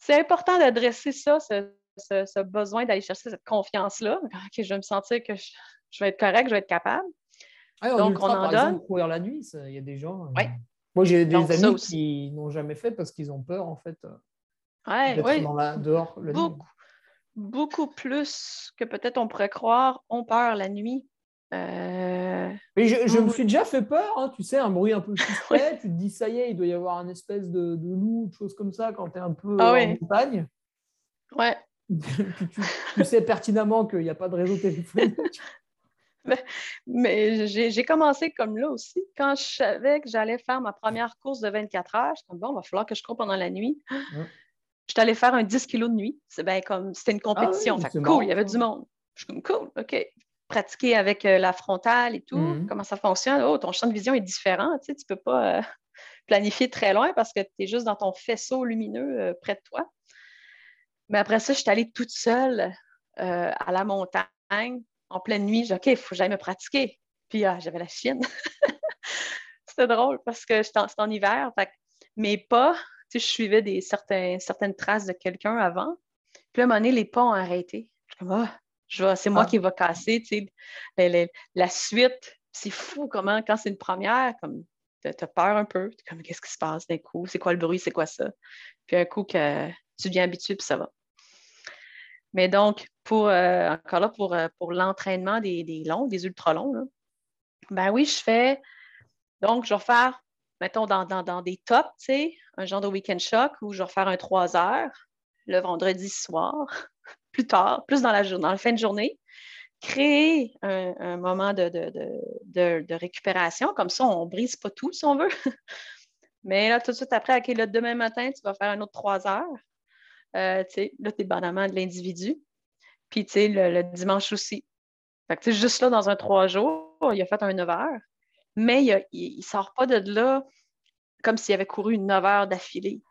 c'est important d'adresser ça, ce, besoin d'aller chercher cette confiance-là. OK, je vais me sentir que je, vais être correct, je vais être capable. Donc, on en donne. Exemple, courir la nuit, il y a des gens. Euh, moi, j'ai des amis qui n'ont jamais fait parce qu'ils ont peur, en fait, euh, ouais, dans la, dehors beaucoup, Beaucoup plus que peut-être on pourrait croire, ont peur la nuit. Euh, Mais je, me suis déjà fait peur, hein, tu sais, un bruit un peu suspect, tu te dis ça y est, il doit y avoir un espèce de, de loup, de choses comme ça quand tu es un peu ah en montagne. Ouais. tu, sais pertinemment qu'il n'y a pas de réseau téléphonique. Mais, j'ai commencé comme là aussi. Quand je savais que j'allais faire ma première course de 24 heures, je me bon, il va falloir que je cours pendant la nuit. Je suis allée faire un 10 kg de nuit. C'est comme c'était une compétition. Ah cool, il y avait du monde. Je suis comme cool, OK pratiquer avec euh, la frontale et tout, mm-hmm. comment ça fonctionne? Oh, ton champ de vision est différent. Tu ne peux pas euh, planifier très loin parce que tu es juste dans ton faisceau lumineux euh, près de toi. Mais après ça, je suis allée toute seule à la montagne en pleine nuit. J'ai dit, OK, il faut que j'aille me pratiquer. Puis ah, j'avais la chienne. C'était drôle parce que c'était en, hiver. mes pas, je suivais des, certaines traces de quelqu'un avant. Puis à un moment donné, les pas ont arrêté. Je suis comme, ah, c'est moi ah. qui va casser, la, suite. C'est fou comment, quand c'est une première, comme tu as peur un peu, comme qu'est-ce qui se passe d'un coup, c'est quoi le bruit, c'est quoi ça? Puis un coup que tu deviens habitué, puis ça va. Mais donc, pour euh, encore là, pour, euh, pour l'entraînement des, longs, des ultra longs, ben oui, je fais. Donc, je vais faire, mettons, dans, dans des tops, tu sais, un genre de week-end shock où je vais faire un 3 heures le vendredi soir plus tard, plus dans la, dans la fin de journée, créer un, moment de, récupération. Comme ça, on ne brise pas tout, si on veut. Mais là, tout de suite après, demain matin, tu vas faire un autre trois heures. Euh, là, tu es bandamment de l'individu. Puis, tu sais, le, dimanche aussi. Fait que, juste là, dans un trois jours, il a fait un 9 heures. Mais il ne sort pas de là comme s'il avait couru une 9 heures d'affilée.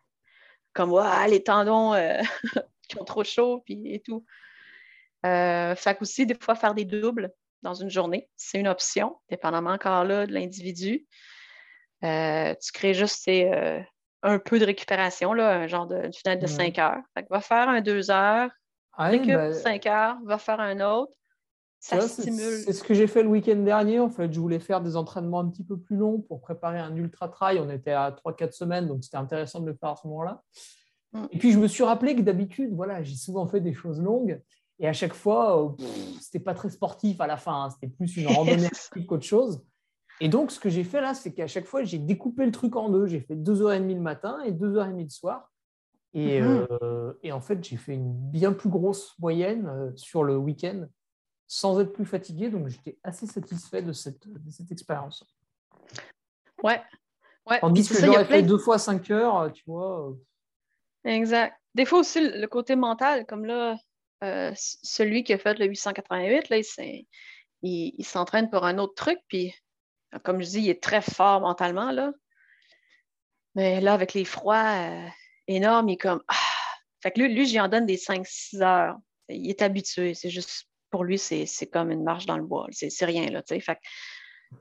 Comme, les tendons, euh, qui ont trop chaud, puis et tout. Euh, fait aussi, des fois, faire des doubles dans une journée, c'est une option, dépendamment encore là de l'individu. Euh, tu crées juste euh, un peu de récupération, là, un genre de une fenêtre de 5 heures. Fait que va faire un 2 heures, récupère 5 ben heures, va faire un autre. Ça, stimule. C'est ce que j'ai fait le week-end dernier. En fait, je voulais faire des entraînements un petit peu plus longs pour préparer un ultra trail. On était à 3-4 semaines, donc c'était intéressant de le faire à ce moment-là. Mm. Et puis, je me suis rappelé que d'habitude, voilà, j'ai souvent fait des choses longues. Et à chaque fois, ce euh, c'était pas très sportif à la fin. Hein. c'était plus une randonnée qu'autre chose. Et donc, ce que j'ai fait là, c'est qu'à chaque fois, j'ai découpé le truc en deux. J'ai fait 2h30 le matin et 2h30 le soir. Et, mhm. et en fait, j'ai fait une bien plus grosse moyenne sur le week-end sans être plus fatigué. Donc, j'étais assez satisfait de cette, de cette expérience. Ouais. ouais. Tandis que j'aurais fait deux fois cinq heures, tu vois. Exact. Des fois aussi, le côté mental, comme là, euh, celui qui a fait le 888, là, il, s'entraîne pour un autre truc, puis comme je dis, il est très fort mentalement. Mais là, avec les froids euh, énormes, il est comme ah! Fait que lui, lui j'y en donne des 5-6 heures. Il est habitué. C'est juste pour lui, c'est comme une marche dans le bois. C'est rien, là. Fait que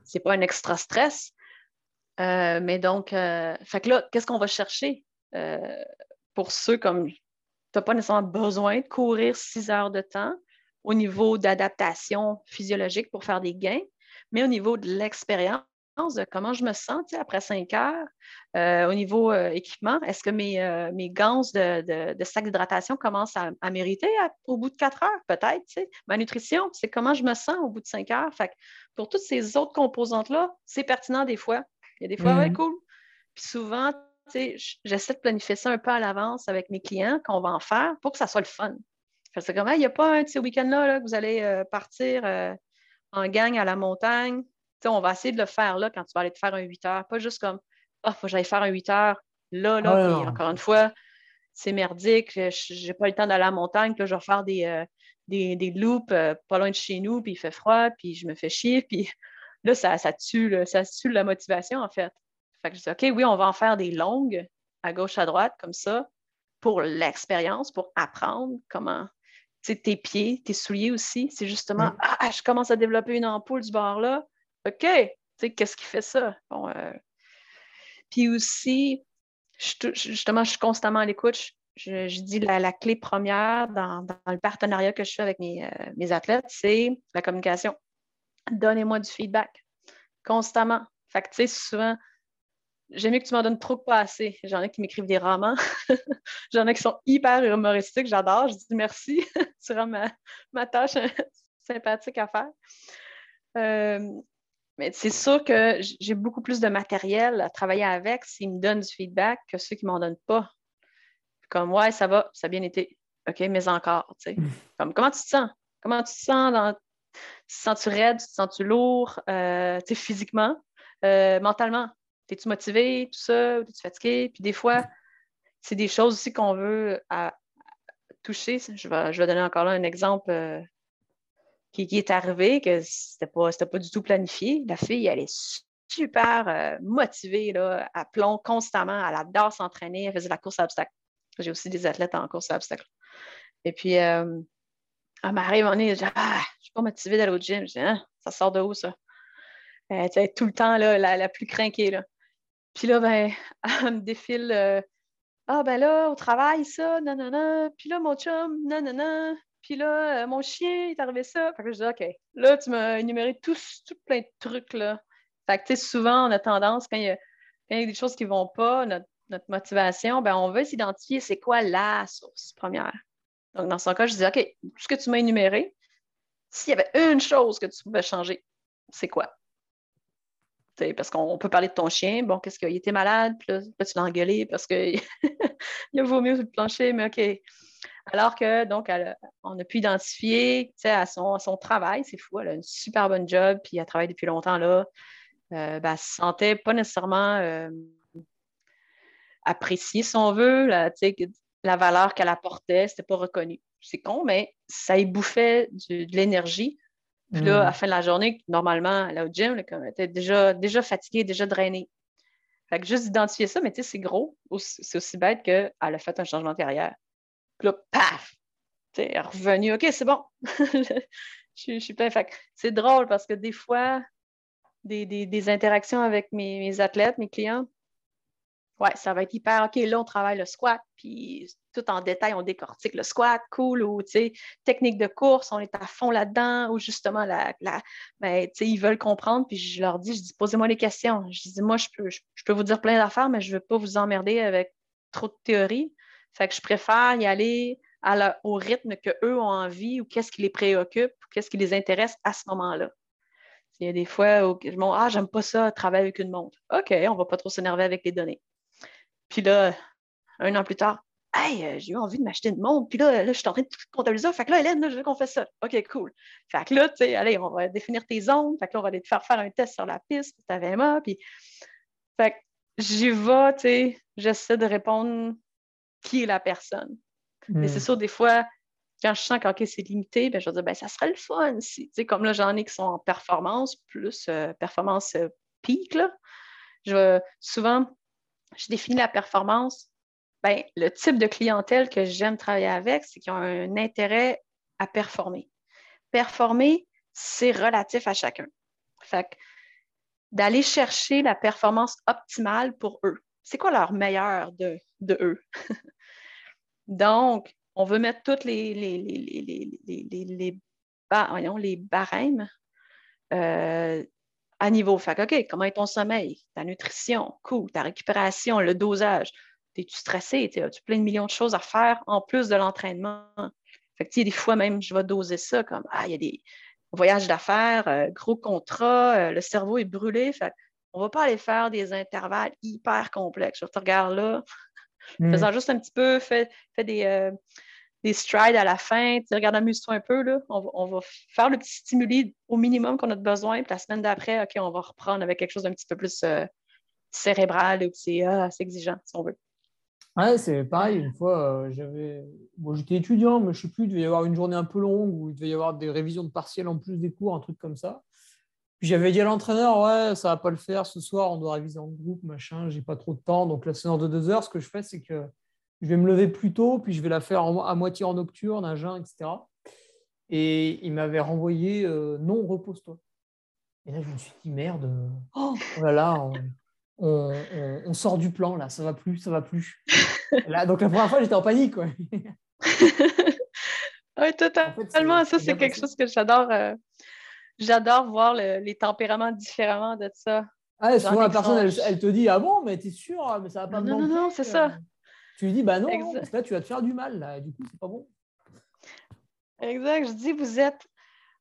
c'est pas un extra stress. Euh, mais donc, fait que là, qu'est-ce qu'on va chercher? Pour ceux comme tu n'as pas nécessairement besoin de courir six heures de temps au niveau d'adaptation physiologique pour faire des gains, mais au niveau de l'expérience, de comment je me sens après cinq heures, euh, au niveau euh, équipement, est-ce que mes, euh, mes gants de, de, sac d'hydratation commencent à, mériter au bout de quatre heures, peut-être? Ma nutrition, c'est comment je me sens au bout de cinq heures. Fait pour toutes ces autres composantes-là, c'est pertinent des fois. Il y a des fois, ouais, mm-hmm. cool. Puis souvent, j'essaie de planifier ça un peu à l'avance avec mes clients qu'on va en faire pour que ça soit le fun. C'est comme, il n'y a pas un de ces week-ends-là que vous allez euh, partir euh, en gang à la montagne? on va essayer de le faire là quand tu vas aller te faire un 8 heures. Pas juste comme, ah, faut que j'aille faire un 8 heures là, là. puis encore une fois, c'est merdique. Je n'ai pas le temps d'aller à la montagne. Puis là, je vais faire des, euh, des, des, loops pas loin de chez nous. Puis il fait froid. Puis je me fais chier. Puis là, ça, ça, tue, ça tue la motivation, en fait. Fait que je dis, OK, oui, on va en faire des longues à gauche, à droite, comme ça, pour l'expérience, pour apprendre comment. Tu sais, tes pieds, tes souliers aussi, c'est justement, ah, je commence à développer une ampoule du bord là. OK, tu sais, qu'est-ce qui fait ça? Bon, euh, Puis aussi, justement, je suis constamment à l'écoute. Je, dis la, la, clé première dans, le partenariat que je fais avec mes, euh, mes athlètes, c'est la communication. Donnez-moi du feedback constamment. Fait que, tu sais, souvent, J'aime mieux que tu m'en donnes trop pas assez. J'en ai qui m'écrivent des romans. J'en ai qui sont hyper humoristiques. J'adore. Je dis merci. tu rends ma, tâche sympathique à faire. Euh, mais c'est sûr que j'ai beaucoup plus de matériel à travailler avec s'ils me donnent du feedback que ceux qui ne m'en donnent pas. Comme, ouais, ça va, ça a bien été. OK, mais encore, Comme, comment tu te sens? Comment tu te sens dans. Tu te sens-tu raide? Tu te sens-tu lourd? Euh, physiquement? Euh, mentalement? T'es-tu motivé, tout ça, t'es-tu fatigué? Puis des fois, c'est des choses aussi qu'on veut toucher. Je vais, je vais donner encore là un exemple euh, qui, est arrivé, que c'était pas, pas du tout planifié. La fille, elle est super euh, motivée, là, à plomb constamment. Elle adore s'entraîner. Elle faisait la course à obstacles. J'ai aussi des athlètes en course à obstacles. Et puis, euh, elle m'arrive, on est, je dis, ah, je suis pas motivée d'aller au gym. Je dis, hein, ça sort de où, ça? Elle est tout le temps là, la, la plus craquée. Là. Puis là, ben, elle me défile euh, Ah, ben là, au travail, ça, non, non, non. Puis là, mon chum, non, non. Puis là, euh, mon chien, il arrivé ça. Fait que je dis OK, là, tu m'as énuméré tout, tout plein de trucs, là. Fait que, tu sais, souvent, on a tendance, quand il, y a, des choses qui ne vont pas, notre, motivation, ben, on veut s'identifier c'est quoi la source première. Donc, dans son cas, je dis OK, tout ce que tu m'as énuméré, s'il y avait une chose que tu pouvais changer, c'est quoi? Parce qu'on peut parler de ton chien. Bon, qu'est-ce qu'il était malade? Puis là, tu l'as engueulé parce qu'il a vomi sur le plancher, mais OK. Alors que, donc, on a pu identifier à son, son travail, c'est fou, elle a une super bonne job, puis elle travaille depuis longtemps là. Euh, ben, elle se sentait pas nécessairement euh, appréciée, si on veut. La, la valeur qu'elle apportait, c'était pas reconnu. C'est con, mais ça y bouffait de l'énergie puis là, à la mm. fin de la journée, normalement, là, au gym, elle était déjà, déjà fatiguée, déjà drainée. Fait que juste d'identifier ça, mais tu sais, c'est gros. C'est aussi bête qu'elle a fait un changement de carrière. Puis là, paf! Tu elle est revenue. OK, c'est bon. je, suis plein. Fait c'est drôle parce que des fois, des, des, interactions avec mes, mes athlètes, mes clients, ouais, ça va être hyper, OK, là, on travaille le squat, puis tout en détail, on décortique le squat, cool, ou, tu sais, technique de course, on est à fond là-dedans, ou justement, la, ben, tu sais, ils veulent comprendre, puis je leur dis, je dis, posez-moi les questions. Je dis, moi, je peux, je, peux vous dire plein d'affaires, mais je ne veux pas vous emmerder avec trop de théorie. Fait que je préfère y aller au rythme qu'eux ont envie, ou qu'est-ce qui les préoccupe, ou qu'est-ce qui les intéresse à ce moment-là. Il y a des fois où je me dis, ah, j'aime pas ça, travailler avec une montre. OK, on va pas trop s'énerver avec les données. Puis là, un an plus tard, Hey, euh, j'ai eu envie de m'acheter une montre, puis là, là, je suis en train de comptabiliser. Fait que là, Hélène, je veux qu'on fasse ça. OK, cool. Fait que là, tu sais, allez, on va définir tes zones. Fait que là, on va aller te faire faire un test sur la piste pour ta VMA. Puis, fait que j'y vais, tu sais, j'essaie de répondre qui est la personne. Mais c'est hmm. sûr, des fois, quand je sens que c'est limité, ben, je vais dire, ben, ça serait le fun. Si, tu sais, comme là, j'en ai qui sont en performance, plus euh, performance euh, peak, là. Je, souvent, je définis la performance ben, le type de clientèle que j'aime travailler avec, c'est qu'ils ont un intérêt à performer. Performer, c'est relatif à chacun. Fait d'aller chercher la performance optimale pour eux. C'est quoi leur meilleur de, eux? Donc, on veut mettre toutes les, les, les, les barèmes euh, à niveau. Fait OK, comment est ton sommeil, ta nutrition, cool, ta récupération, le dosage? Es-tu stressé? As-tu plein de millions de choses à faire en plus de l'entraînement? Fait que, des fois même, je vais doser ça comme Ah, il y a des voyages d'affaires, euh, gros contrats, euh, le cerveau est brûlé. Fait on ne va pas aller faire des intervalles hyper complexes. Je te regarde là, hmm. faisant juste un petit peu, fais, des, euh, des strides à la fin, tu regarde, amuse-toi un peu. Là. On, va, faire le petit stimuli au minimum qu'on a besoin. Puis la semaine d'après, OK, on va reprendre avec quelque chose d'un petit peu plus cérébral ou c'est ah, exigeant, si on veut. Ouais, c'est pareil. Une fois, euh, j'avais. Bon, j'étais étudiant, mais je ne sais plus, il devait y avoir une journée un peu longue où il devait y avoir des révisions de partiels en plus des cours, un truc comme ça. Puis j'avais dit à l'entraîneur, ouais, ça va pas le faire ce soir, on doit réviser en groupe, machin, j'ai pas trop de temps. Donc la séance de deux heures, ce que je fais, c'est que je vais me lever plus tôt, puis je vais la faire à moitié en nocturne, à jeun, etc. Et il m'avait renvoyé euh, non, repose-toi. Et là, je me suis dit, merde, oh, oh là là, on, sort du plan là, ça va plus, ça va plus. là, donc la première fois, j'étais en panique. oui, totalement. ça, c'est quelque chose que j'adore. Euh, j'adore voir les tempéraments différemment de ça. Ah, souvent, la personne, elle, te dit Ah bon, mais t'es sûr, mais ça va pas Non, non, non, c'est ça. Tu lui dis Bah non, que là, tu vas te faire du mal, là, et du coup, c'est pas bon. Exact. Je dis Vous êtes.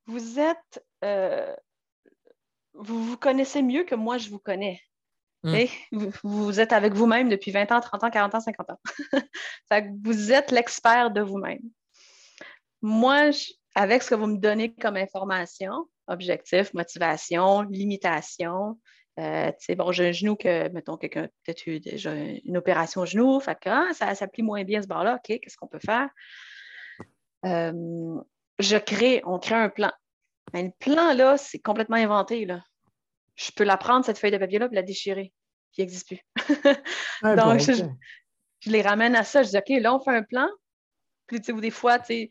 Vous être euh, vous vous connaissez mieux que moi, je vous connais. Hmm. Vous, êtes avec vous-même depuis 20 ans, 30 ans, 40 ans, 50 ans. vous êtes l'expert de vous-même. Moi, avec ce que vous me donnez comme information, objectif, motivation, limitation, euh, bon, j'ai un genou que, mettons, quelqu'un a peut-être eu déjà une opération au genou, fait que ah, ça s'applique moins bien ce bord-là, OK, qu'est-ce qu'on peut faire? Euh, je crée, on crée un plan. Mais le plan, là, c'est complètement inventé, là je peux la prendre, cette feuille de papier-là, et la déchirer. Qui n'existe plus. Donc, je, les ramène à ça. Je dis, OK, là, on fait un plan. Puis, tu sais, des fois, tu sais,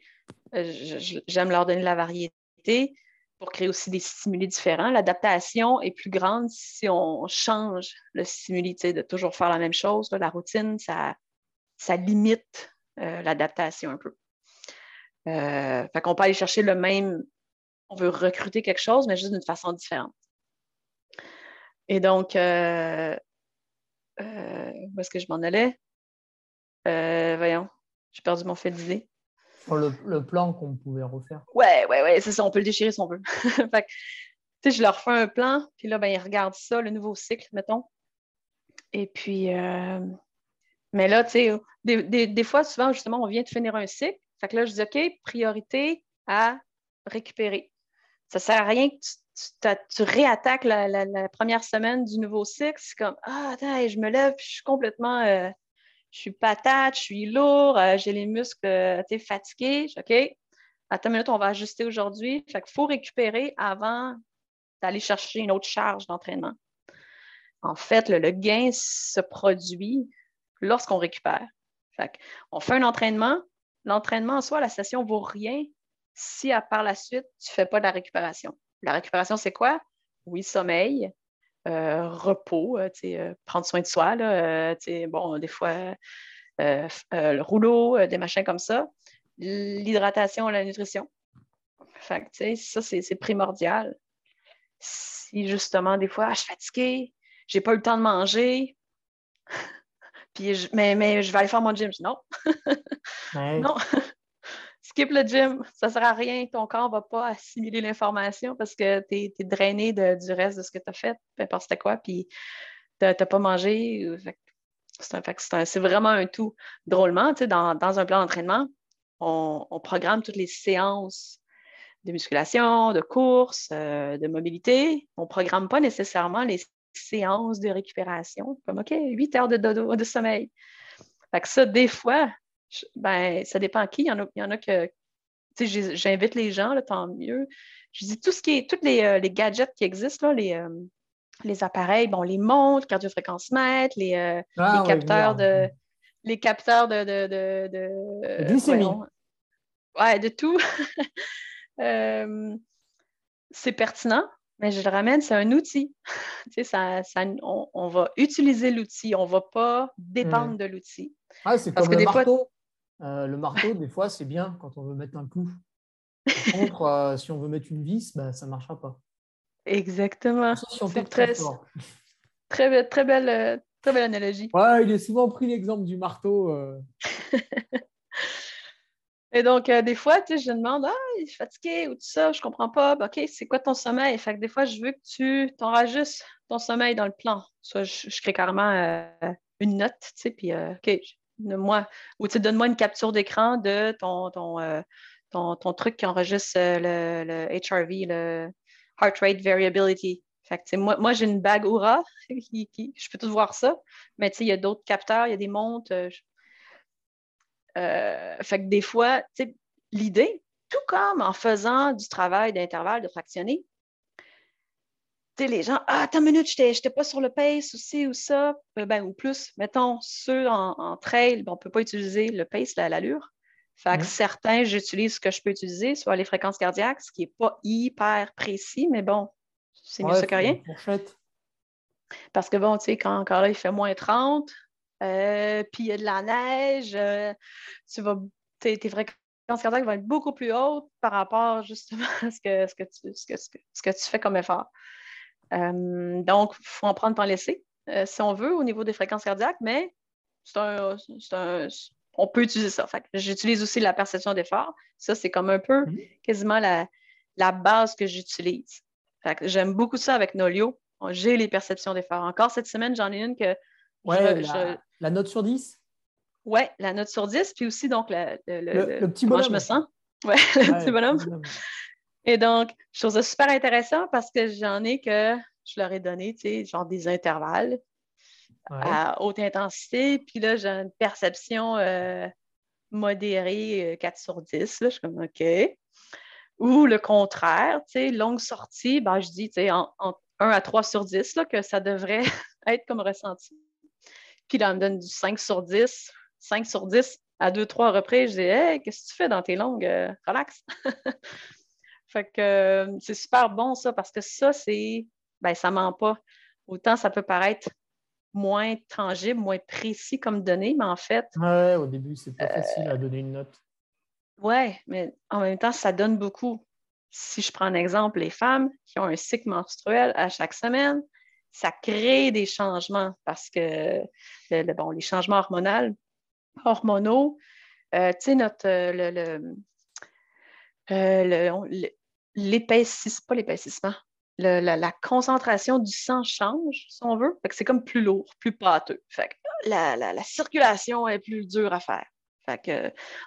euh, j'aime leur donner la variété pour créer aussi des stimuli différents. L'adaptation est plus grande si on change le stimuli, de toujours faire la même chose. la routine, ça, ça limite euh, l'adaptation un peu. Euh, fait qu'on peut aller chercher le même, on veut recruter quelque chose, mais juste d'une façon différente. Et donc, euh, euh, où est-ce que je m'en allais? Voyons, j'ai perdu mon fil d'idée. Le, plan qu'on pouvait refaire. Ouais, ouais, ouais, c'est ça, on peut le déchirer si on veut. fait que, je leur fais un plan, puis là, ben, ils regardent ça, le nouveau cycle, mettons. Et puis, mais là, tu sais, des, des, des, fois, souvent, justement, on vient de finir un cycle. Fait que là, je dis, OK, priorité à récupérer. Ça sert à rien que tu tu, réattaques la, première semaine du nouveau cycle, c'est comme Ah, attends, je me lève, puis je suis complètement. Euh, je suis patate, je suis lourd, euh, j'ai les muscles euh, fatigués. OK, attends une minute, on va ajuster aujourd'hui. Fait faut récupérer avant d'aller chercher une autre charge d'entraînement. En fait, le, gain se produit lorsqu'on récupère. Fait on fait un entraînement. L'entraînement en soi, la session vaut rien si à par la suite, tu ne fais pas de la récupération. La récupération, c'est quoi? Oui, sommeil, euh, repos, euh, euh, prendre soin de soi, bon, des fois, le rouleau, des machins comme ça. L'hydratation, la nutrition. Fait ça, c'est primordial. Si justement, des fois, ah, je suis fatiguée, j'ai pas eu le temps de manger, puis mais, mais je vais aller faire mon gym. Non. non skip le gym, ça sert à rien. Ton corps ne va pas assimiler l'information parce que tu es, drainé du reste de ce que tu as fait, peu importe c'était quoi, puis tu n'as pas mangé. C'est vraiment un tout. Drôlement, dans, dans un plan d'entraînement, on, programme toutes les séances de musculation, de course, euh, de mobilité. On ne programme pas nécessairement les séances de récupération, comme OK, 8 heures de de sommeil. Fait que ça, des fois, ben, ça dépend à qui. Il y en a, il y en a que j'invite les gens, là, tant mieux. Je dis tout ce qui est, tous les, euh, les gadgets qui existent, là, les, euh, les appareils, bon, les montres, cardiofréquence mètre, les, ah les capteurs de les capteurs de, de, de, de glycémie. Ouais, de tout. Euh, c'est pertinent, mais je le ramène, c'est un outil. ça, ça, on, va utiliser l'outil, on ne va pas dépendre hmm. de l'outil. Ah, c'est comme le marteau. Euh, le marteau, des fois, c'est bien quand on veut mettre un clou. Par contre, euh, si on veut mettre une vis, bah, ça ne marchera pas. Exactement. Très, très, très, belle, Très belle analogie. Ouais, il est souvent pris l'exemple du marteau. Euh. Et donc, euh, des fois, tu sais, je demande, ah, il est fatigué ou tout ça, je comprends pas. Ben, OK, c'est quoi ton sommeil? Fait que des fois, je veux que tu t'enregistres ton sommeil dans le plan. Soit je, crée carrément euh, une note, tu sais, puis OK, moi, ou tu donne-moi une capture d'écran de ton, ton, ton, truc qui enregistre le, le HRV, le Heart Rate Variability. Fait moi, moi j'ai une bague Oura, je peux tout voir ça, mais il y a d'autres capteurs, il y a des montres. Euh, euh, fait que des fois, l'idée, tout comme en faisant du travail d'intervalle, de fractionner, les gens, ah, attends une minute, je n'étais pas sur le pace aussi ou ça, euh, ben, ou plus. Mettons, ceux en, trail, ben, on ne peut pas utiliser le pace, l'allure. Fait que certains, j'utilise ce que je peux utiliser, soit les fréquences cardiaques, ce qui n'est pas hyper précis, mais bon, c'est mieux ça que rien. Parce que bon, tu sais, quand encore là, il fait moins 30, euh, puis il y a de la neige, euh, tu vas, tes, fréquences cardiaques vont être beaucoup plus hautes par rapport justement à ce que, ce que, tu, ce que, ce que, tu fais comme effort. Euh, donc, il faut en prendre pour en laisser, si on veut, au niveau des fréquences cardiaques, mais c'est un, un, on peut utiliser ça. j'utilise aussi la perception d'effort. Ça, c'est comme un peu mmh. quasiment la, la base que j'utilise. J'aime beaucoup ça avec Nolio. J'ai les perceptions d'effort. Encore cette semaine, j'en ai une que. Ouais, la, note sur 10? Oui, la note sur 10, puis aussi donc le, le, petit bonhomme. je me sens? Oui, le petit bonhomme. Et donc, je trouve ça super intéressant parce que j'en ai que je leur ai donné, tu sais, genre des intervalles à haute intensité. Puis là, j'ai une perception euh, modérée 4 euh, sur 10. Là, je suis comme OK. Ou le contraire, tu sais, longue sortie, ben, je dis, tu sais, en, 1 à 3 sur 10, là, que ça devrait être comme ressenti. Puis là, on me donne du 5 sur 10, 5 sur 10 à 2-3 reprises. Je dis, hey, qu'est-ce que tu fais dans tes longues? Euh, relax. Fait que euh, c'est super bon, ça, parce que ça, c'est, ben, ça ment pas. Autant ça peut paraître moins tangible, moins précis comme données, mais en fait. Ouais, au début, c'est pas facile à donner une note. Oui, mais en même temps, ça donne beaucoup. Si je prends un exemple, les femmes qui ont un cycle menstruel à chaque semaine, ça crée des changements parce que bon, les changements hormonaux, hormonaux, euh, tu sais, notre euh, le, euh, l'épaississement, pas l'épaississement, la, concentration du sang change, si on veut. c'est comme plus lourd, plus pâteux. Fait la, la, circulation est plus dure à faire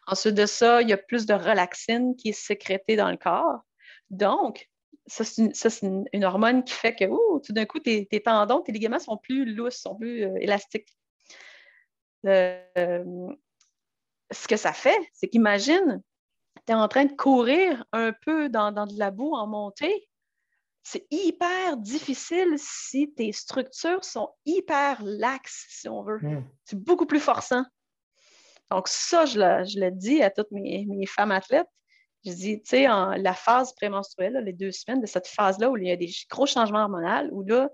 ensuite de ça, il y a plus de relaxine qui est sécrétée dans le corps. Donc, ça, c'est une, hormone qui fait que tout d'un coup, tes, tendons, tes ligaments sont plus lousses, sont plus euh, élastiques. Euh, ce que ça fait, c'est qu'imagine, tu es en train de courir un peu dans, de la boue en montée. C'est hyper difficile si tes structures sont hyper laxes, si on veut. Hmm. C'est beaucoup plus forçant. Donc, ça, je le, dis à toutes mes, femmes athlètes. Je dis, tu sais, la phase prémenstruelle, les deux semaines de cette phase-là où il y a des gros changements hormonaux, où là,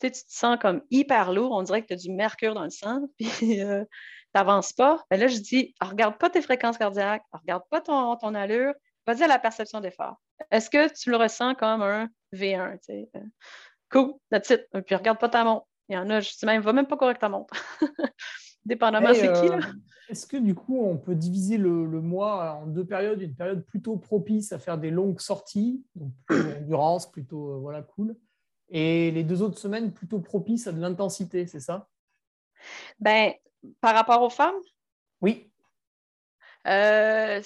tu te sens comme hyper lourd, on dirait que tu as du mercure dans le sang, puis euh, n'avances pas. Mais ben là, je dis, regarde pas tes fréquences cardiaques, regarde pas ton, ton allure, vas-y à la perception d'effort. Est-ce que tu le ressens comme un V1? sais? Euh, cool, that's it. Puis regarde pas ta montre. Il y en a, je dis même, va même pas courir ta montre. Dépendamment c'est qui. Euh, est-ce que du coup, on peut diviser le, mois en deux périodes? Une période plutôt propice à faire des longues sorties, donc plutôt endurance, plutôt euh, voilà, cool. Et les deux autres semaines plutôt propices à de l'intensité, c'est ça? Ben, par rapport aux femmes? Oui. Euh,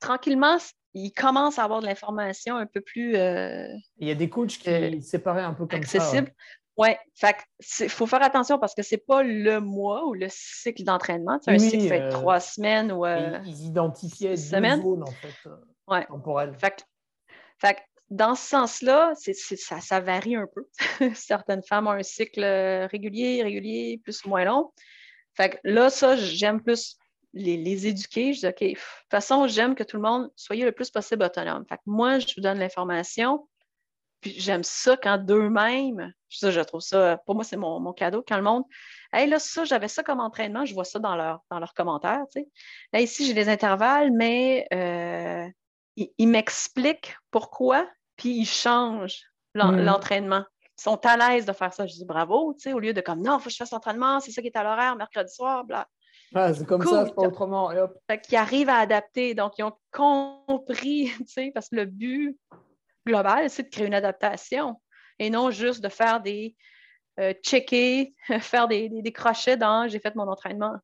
tranquillement, ils commencent à avoir de l'information un peu plus. Euh, il y a des coachs qui euh, séparaient un peu comme accessible. Oui, il faut faire attention parce que ce n'est pas le mois ou le cycle d'entraînement. C'est un cycle fait trois semaines ou. ils identifiaient deux semaines. zones, en fait, ouais. temporelles. Fait, fait, dans ce sens-là, ça, ça, varie un peu. Certaines femmes ont un cycle régulier, irrégulier, plus ou moins long. Fait que là, ça, j'aime plus les, éduquer. Je dis, OK, de toute façon, j'aime que tout le monde soit le plus possible autonome. Fait que moi, je vous donne l'information. Puis j'aime ça quand d'eux-mêmes, ça, je trouve ça, pour moi, c'est mon, cadeau. Quand le monde, hey, là, ça, j'avais ça comme entraînement, je vois ça dans, leur, dans leurs commentaires. Tu sais. Là, ici, j'ai des intervalles, mais euh, ils, m'expliquent pourquoi, puis ils changent mm. l'entraînement. Sont à l'aise de faire ça. Je dis bravo, tu sais, au lieu de comme non, il faut que je fasse l'entraînement, c'est ça qui est à l'horaire, mercredi soir, bla. Ah, c'est comme ça, c'est pas autrement. Fait arrivent à adapter. Donc, ils ont compris, tu sais, parce que le but global, c'est de créer une adaptation et non juste de faire des euh, checker, faire des, crochets dans j'ai fait mon entraînement.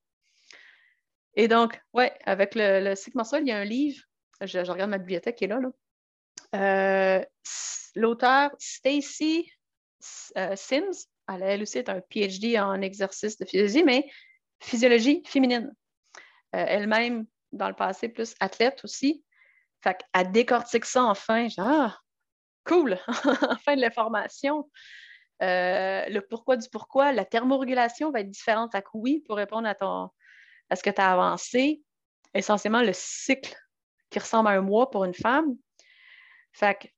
Et donc, ouais, avec le, le cycle mensuel, il y a un livre, je, regarde ma bibliothèque qui est là, là. Euh, l'auteur Stacy euh, Sims, elle, aussi est un PhD en exercice de physiologie, mais physiologie féminine. Euh, elle-même, dans le passé, plus athlète aussi. Fait qu'elle décortique ça enfin. Genre, ah, cool, enfin de l'information. Euh, le pourquoi du pourquoi, la thermorégulation va être différente. Fait que oui, pour répondre à, ton, à ce que tu as avancé, essentiellement le cycle qui ressemble à un mois pour une femme. Fait que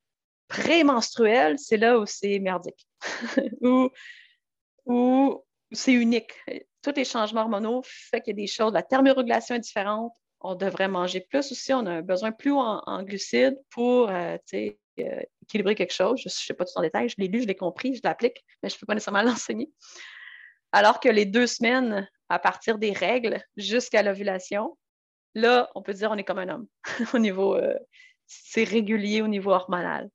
prémenstruel, c'est là où c'est merdique, où, où c'est unique tous les changements hormonaux font qu'il y a des choses. La thermorégulation est différente. On devrait manger plus aussi. On a un besoin plus en, glucides pour euh, euh, équilibrer quelque chose. Je ne sais pas tout en détail. Je l'ai lu, je l'ai compris, je l'applique, mais je ne peux pas nécessairement l'enseigner. Alors que les deux semaines à partir des règles jusqu'à l'ovulation, là, on peut dire on est comme un homme au niveau, euh, c'est régulier au niveau hormonal.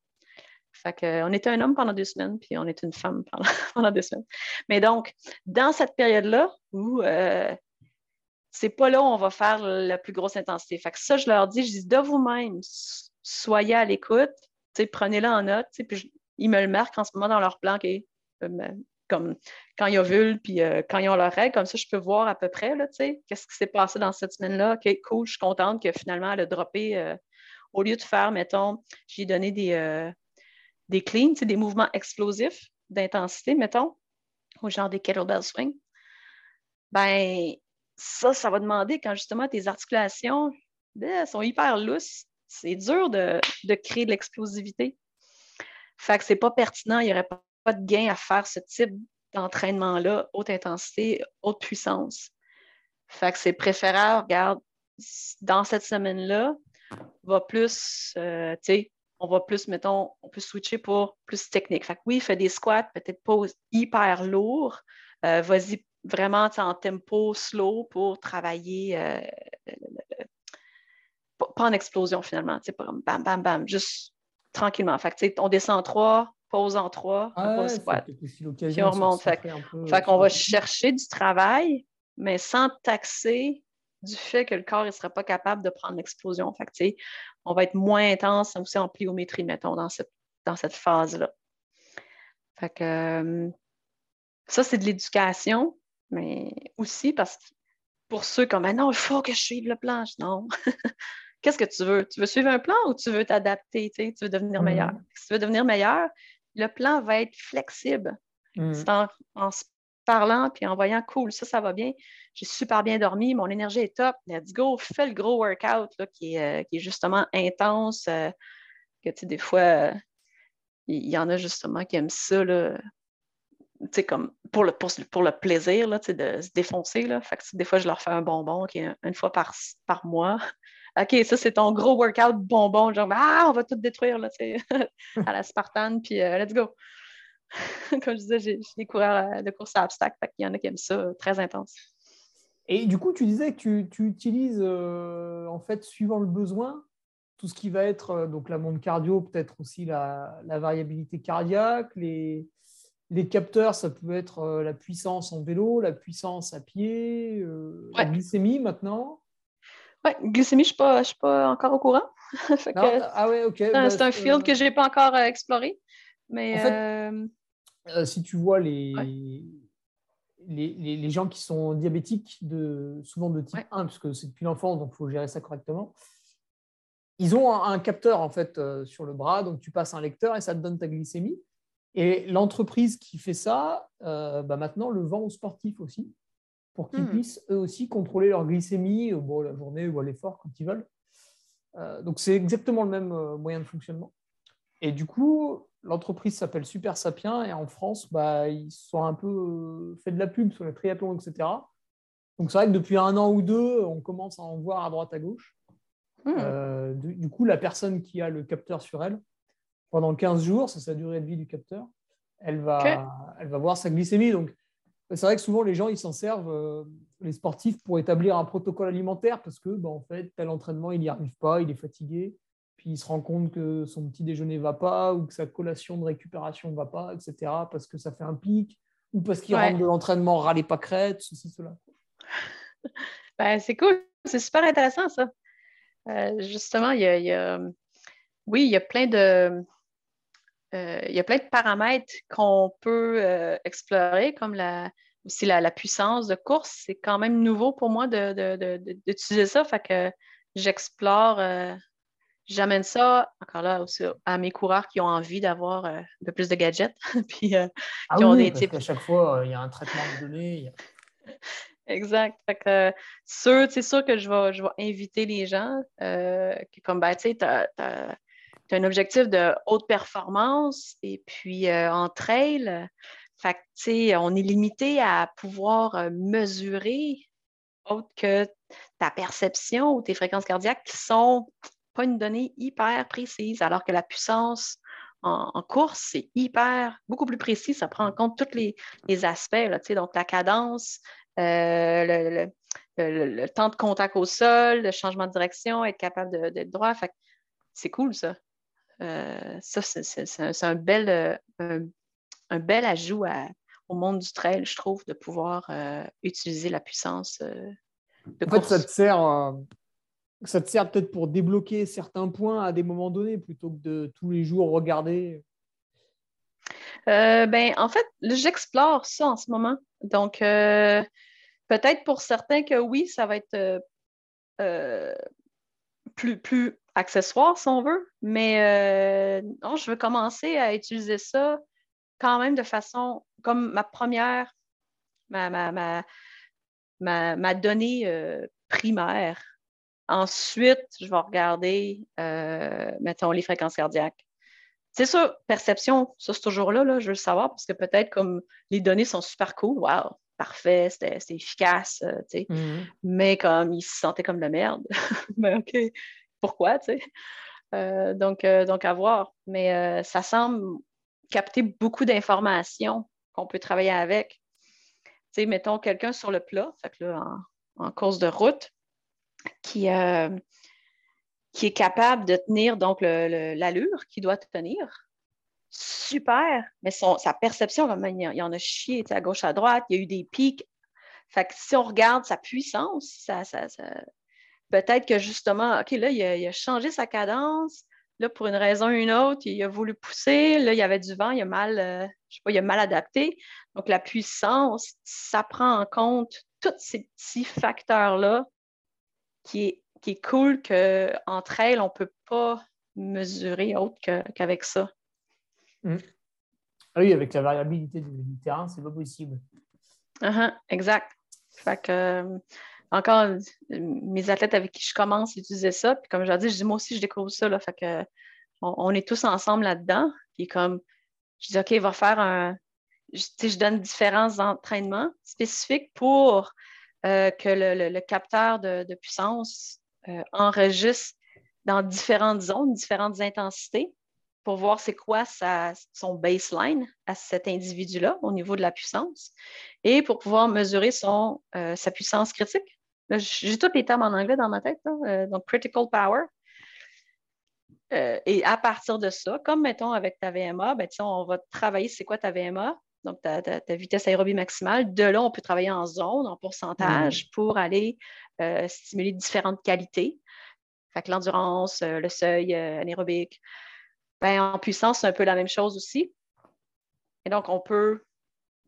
Fait on était un homme pendant deux semaines, puis on est une femme pendant, deux semaines. Mais donc, dans cette période-là, où euh, c'est pas là où on va faire la plus grosse intensité. Fait que ça, je leur dis, je dis de vous-même, soyez à l'écoute, prenez-le en note, puis ils me le marquent en ce moment dans leur plan, euh, comme quand ils ovulent, puis euh, quand ils ont leur règle, comme ça, je peux voir à peu près, qu'est-ce qui s'est passé dans cette semaine-là. OK, cool, je suis contente que finalement, elle a droppé, au lieu de faire, mettons, j'ai donné des des cleans, des mouvements explosifs d'intensité, mettons, au genre des kettlebell swing, ben ça, ça va demander quand justement tes articulations ben, sont hyper lousses, c'est dur de, créer de l'explosivité. Fait que c'est pas pertinent, il n'y aurait pas de gain à faire ce type d'entraînement-là, haute intensité, haute puissance. Fait que c'est préférable, regarde, dans cette semaine-là, va plus, euh, tu sais, on va plus, mettons, on peut switcher pour plus technique. Fait que oui, fais des squats, peut-être pas hyper lourds. Euh, vas-y vraiment en tempo slow pour travailler, euh, pas en explosion finalement, pas bam, bam, bam, juste tranquillement. Fait que, on descend en trois, pause en trois, on squat, puis on remonte. Fait, fait qu'on va chercher du travail, mais sans taxer du fait que le corps ne serait pas capable de prendre l'explosion. Fait on va être moins intense aussi en pliométrie, mettons, dans cette, dans cette phase-là. Fait que euh, ça, c'est de l'éducation, mais aussi parce que pour ceux comme ah non, il faut que je suive le plan. Non. Qu'est-ce que tu veux? Tu veux suivre un plan ou tu veux t'adapter? Tu veux devenir mm-hmm. meilleur? Si tu veux devenir meilleur, le plan va être flexible. Mm. C'est en, en, parlant puis en voyant cool, ça, ça va bien. J'ai super bien dormi, mon énergie est top. Let's go, fais le gros workout là, qui, est, euh, qui, est, justement intense. Euh, que tu sais, des fois, il y, en a justement qui aiment ça. Là, comme pour le, pour, le plaisir là, de se défoncer. Là. Des fois, je leur fais un bonbon une fois par, par mois. OK, ça, c'est ton gros workout bonbon. Genre, ah, on va tout détruire là, à la Spartan, puis euh, let's go. Comme je disais, j'ai des coureurs de course à obstacles, il y en a qui aiment ça, euh, très intense. Et du coup, tu disais que tu, utilises, euh, en fait, suivant le besoin, tout ce qui va être euh, donc la montre cardio, peut-être aussi la, variabilité cardiaque, les, les capteurs, ça peut être la puissance en vélo, la puissance à pied, la glycémie maintenant. Oui, glycémie, je ne suis, pas encore au courant. ah ouais, ok. C'est un, bah, field que je n'ai pas encore exploré. Mais si tu vois les, les, les, gens qui sont diabétiques, de, souvent de type 1, puisque c'est depuis l'enfance, donc il faut gérer ça correctement, ils ont un, capteur en fait euh, sur le bras, donc tu passes un lecteur et ça te donne ta glycémie. Et l'entreprise qui fait ça, euh, bah maintenant le vend aux sportifs aussi, pour qu'ils hmm. puissent eux aussi contrôler leur glycémie, euh, bon, la journée ou à l'effort quand ils veulent. donc c'est exactement le même moyen de fonctionnement. Et du coup, l'entreprise s'appelle Super Sapien et en France, bah, ils sont un peu euh, fait de la pub sur les triathlons, etc. Donc c'est vrai que depuis un an ou deux, on commence à en voir à droite à gauche. Hmm. Euh, du, coup, la personne qui a le capteur sur elle, pendant 15 jours, c'est sa durée de vie du capteur, elle va, elle va voir sa glycémie. Donc c'est vrai que souvent les gens ils s'en servent, euh, les sportifs, pour établir un protocole alimentaire parce que bah, en fait, tel entraînement, il n'y arrive pas, il est fatigué puis il se rend compte que son petit déjeuner ne va pas, ou que sa collation de récupération ne va pas, etc., parce que ça fait un pic, ou parce qu'il rentre de l'entraînement râler pas crête, ceci, cela. Ben, c'est cool, c'est super intéressant ça. Euh, justement, il y, a, oui, il y a plein de, euh, il y a plein de paramètres qu'on peut euh, explorer, comme la, aussi la, puissance de course. C'est quand même nouveau pour moi d'utiliser ça. Fait que j'explore J'amène ça, encore là, aussi, à mes coureurs qui ont envie d'avoir euh, un peu plus de gadgets. puis, euh, ah qui ont des types... À chaque fois, euh, il y a un traitement de données. Exact. c'est sûr que je vais, je vais inviter les gens qui, comme, ben, tu sais, tu as, un objectif de haute performance et puis en trail, fait que, on est limité à pouvoir mesurer autre que ta perception ou tes fréquences cardiaques qui sont pas une donnée hyper précise, alors que la puissance en, course, c'est hyper, beaucoup plus précis. Ça prend en compte tous les, aspects, là, donc la cadence, euh, le, temps de contact au sol, le changement de direction, être capable d'être droit. c'est cool, ça. Euh, ça, c'est un, bel, un, bel ajout au monde du trail, je trouve, de pouvoir euh, utiliser la puissance de en fait, ça te sert ça te sert peut-être pour débloquer certains points à des moments donnés plutôt que de tous les jours regarder? Euh, ben, en fait, j'explore ça en ce moment. Donc, euh, peut-être pour certains que oui, ça va être euh, plus, accessoire si on veut, mais non, je veux commencer à utiliser ça quand même de façon comme ma première, ma donnée primaire Ensuite, je vais regarder, euh, mettons, les fréquences cardiaques. C'est ça, perception, ça c'est toujours là, là, je veux le savoir, parce que peut-être comme les données sont super cool, wow, parfait, c'était efficace, euh, tu sais. Mm-hmm. Mais comme il se sentait comme de la merde, mais ben, OK, pourquoi, tu sais? Euh, donc, donc, à voir. Mais ça semble capter beaucoup d'informations qu'on peut travailler avec. Tu sais, mettons quelqu'un sur le plat, fait que là, en course de route, qui, euh, qui est capable de tenir donc l'allure qu'il doit tenir. Super, mais sa perception, il, y en a chié à gauche, à droite, il y a eu des pics. Fait que si on regarde sa puissance, ça, peut-être que justement, OK, là, il a, changé sa cadence. Là, pour une raison ou une autre, il a voulu pousser. Là, il y avait du vent, il a mal, euh, je sais pas, il a mal adapté. Donc, la puissance, ça prend en compte tous ces petits facteurs-là qui est, qui est cool qu'entre elles, on ne peut pas mesurer autre qu'avec ça. Mm. Ah oui, avec la variabilité du, terrain, c'est pas possible. Uh-huh, exact. Fait que, euh, encore, mes athlètes avec qui je commence, ils utilisaient ça. Puis comme je dis, je dis, moi aussi, je découvre ça. Là, fait que, on, est tous ensemble là-dedans. Puis comme, je dis, OK, il va faire un. Je, je donne différents entraînements spécifiques pour euh, que le, capteur de, puissance euh, enregistre dans différentes zones, différentes intensités pour voir c'est quoi son baseline à cet individu-là au niveau de la puissance et pour pouvoir mesurer son, euh, sa puissance critique. J'ai tous les termes en anglais dans ma tête, donc critical power. et à partir de ça, comme mettons avec ta VMA, ben, on va travailler c'est quoi ta VMA, donc ta, vitesse aérobie maximale. De là, on peut travailler en zone, en pourcentage, pour aller euh, stimuler différentes qualités. Fait que l'endurance, euh, le seuil anaérobique. Ben, en puissance, c'est un peu la même chose aussi. Et donc, on peut,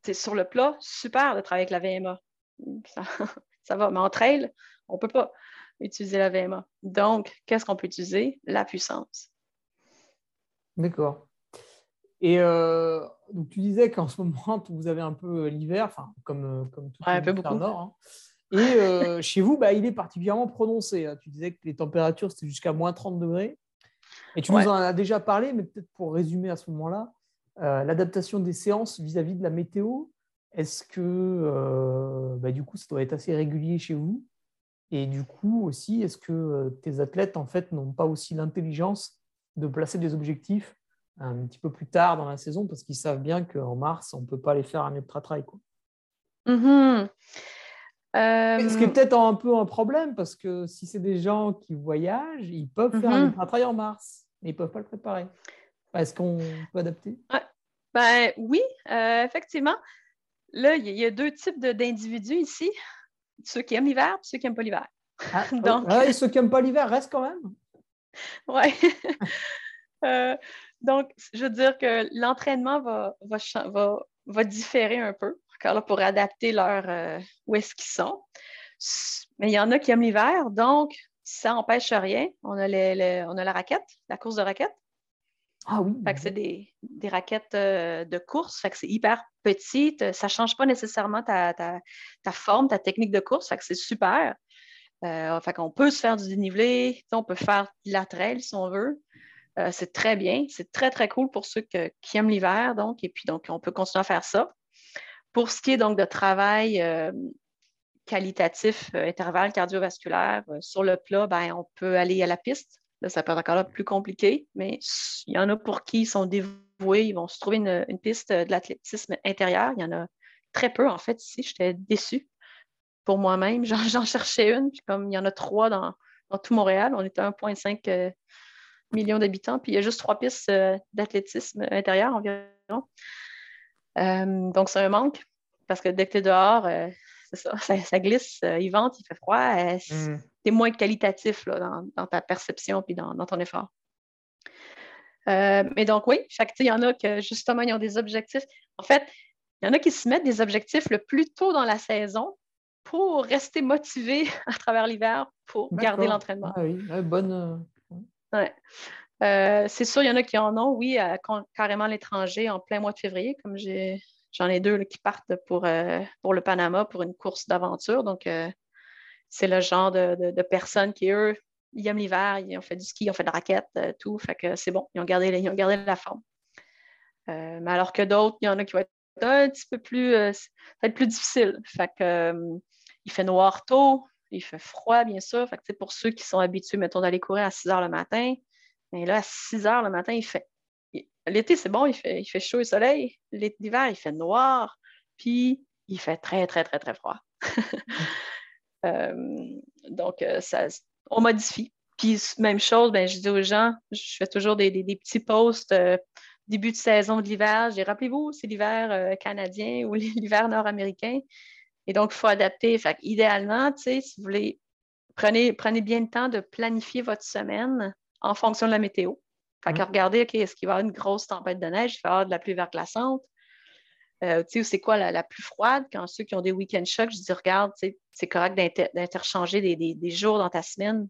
c'est sur le plat, super de travailler avec la VMA. Ça, va, mais en trail, on ne peut pas utiliser la VMA. Donc, qu'est-ce qu'on peut utiliser? La puissance. D'accord. Et euh, donc, tu disais qu'en ce moment, vous avez un peu l'hiver, enfin, comme, euh, comme tout ouais, le nord. Hein. Et euh, chez vous, bah, il est particulièrement prononcé. Hein. Tu disais que les températures, c'était jusqu'à moins 30 degrés. Et tu nous en as déjà parlé, mais peut-être pour résumer à ce moment-là, l'adaptation des séances vis-à-vis de la météo, est-ce que bah, du coup, ça doit être assez régulier chez vous? Et du coup aussi, est-ce que tes athlètes, en fait, n'ont pas aussi l'intelligence de placer des objectifs un petit peu plus tard dans la saison parce qu'ils savent bien qu'en mars, on ne peut pas les faire un ultra-trail. Mm-hmm. Ce qui est peut-être un peu un problème parce que si c'est des gens qui voyagent, ils peuvent faire un mm-hmm. ultra-trail en mars, mais ils ne peuvent pas le préparer. Est-ce qu'on peut adapter? Ben, Oui, euh, effectivement. Là, il y, a deux types d'individus ici ceux qui aiment l'hiver et ceux qui n'aiment pas l'hiver. Ah, Donc... Ah, et ceux qui n'aiment pas l'hiver restent quand même. Oui. Euh, donc, je veux dire que l'entraînement va, va, différer un peu pour adapter leur euh, où est-ce qu'ils sont. Mais il y en a qui aiment l'hiver, donc ça n'empêche rien. On a, on a la raquette, la course de raquette. Ah oui. Fait que c'est des, raquettes euh, de course, fait que c'est hyper petit. Ça ne change pas nécessairement ta, forme, ta technique de course, fait que c'est super. Euh, fait qu'on peut se faire du dénivelé, on peut faire de la trail si on veut. Euh, c'est très bien. C'est très, très cool pour ceux qui aiment l'hiver. Donc, et puis, donc, on peut continuer à faire ça. Pour ce qui est donc de travail euh, qualitatif, euh, intervalle cardiovasculaire, sur le plat, ben, on peut aller à la piste. Là, ça peut être encore plus compliqué, mais il y en a pour qui ils sont dévoués. Ils vont se trouver une, piste de l'athlétisme intérieur. Il y en a très peu, en fait, ici. J'étais déçue pour moi-même. J'en cherchais une. comme il y en a trois dans, dans tout Montréal, on était à 1,5 millions d'habitants, puis il y a juste trois pistes euh, d'athlétisme intérieur environ. Euh, donc, c'est un manque parce que dès que tu es dehors, euh, ça, ça, glisse, il vente, il fait froid. Mm. Tu es moins qualitatif dans, ta perception puis dans, ton effort. mais donc, oui, il y en a que justement, ils ont des objectifs. En fait, il y en a qui se mettent des objectifs le plus tôt dans la saison pour rester motivés à travers l'hiver pour garder l'entraînement. Ah oui, bonne, euh, c'est sûr, il y en a qui en ont, oui, carrément à l'étranger en plein mois de février, comme j'en ai, deux qui partent pour, euh, pour le Panama pour une course d'aventure. Donc, euh, c'est le genre de, personnes qui, eux, ils aiment l'hiver, ils ont fait du ski, ils ont fait de la raquette, tout. Fait que c'est bon, ils ont gardé, ils ont gardé la forme. mais alors que d'autres, il y en a qui vont être un petit peu plus, être plus difficile. Fait que, il fait noir tôt, il fait froid, bien sûr. Fait pour ceux qui sont habitués, mettons, d'aller courir à 6 heures le matin, mais là, à 6 heures le matin, il fait. L'été, c'est bon, il fait, il fait chaud et soleil. L'hiver, il fait noir, puis il fait très, très, très, très froid. Euh, donc, euh, ça, on modifie. Puis, même chose, ben, je dis aux gens, je fais toujours des, petits posts euh, début de saison de l'hiver. J'ai rappelez-vous, c'est l'hiver canadien ou l'hiver nord-américain. Et donc, il faut adapter. Fait idéalement, si vous voulez, prenez, prenez bien le temps de planifier votre semaine en fonction de la météo. Fait que regardez, OK, est-ce qu'il va y avoir une grosse tempête de neige? Il va y avoir de la pluie verglaçante? Euh, c'est quoi la, plus froide? Quand ceux qui ont des week-end shocks, je dis, regarde, c'est correct d'interchanger des, jours dans ta semaine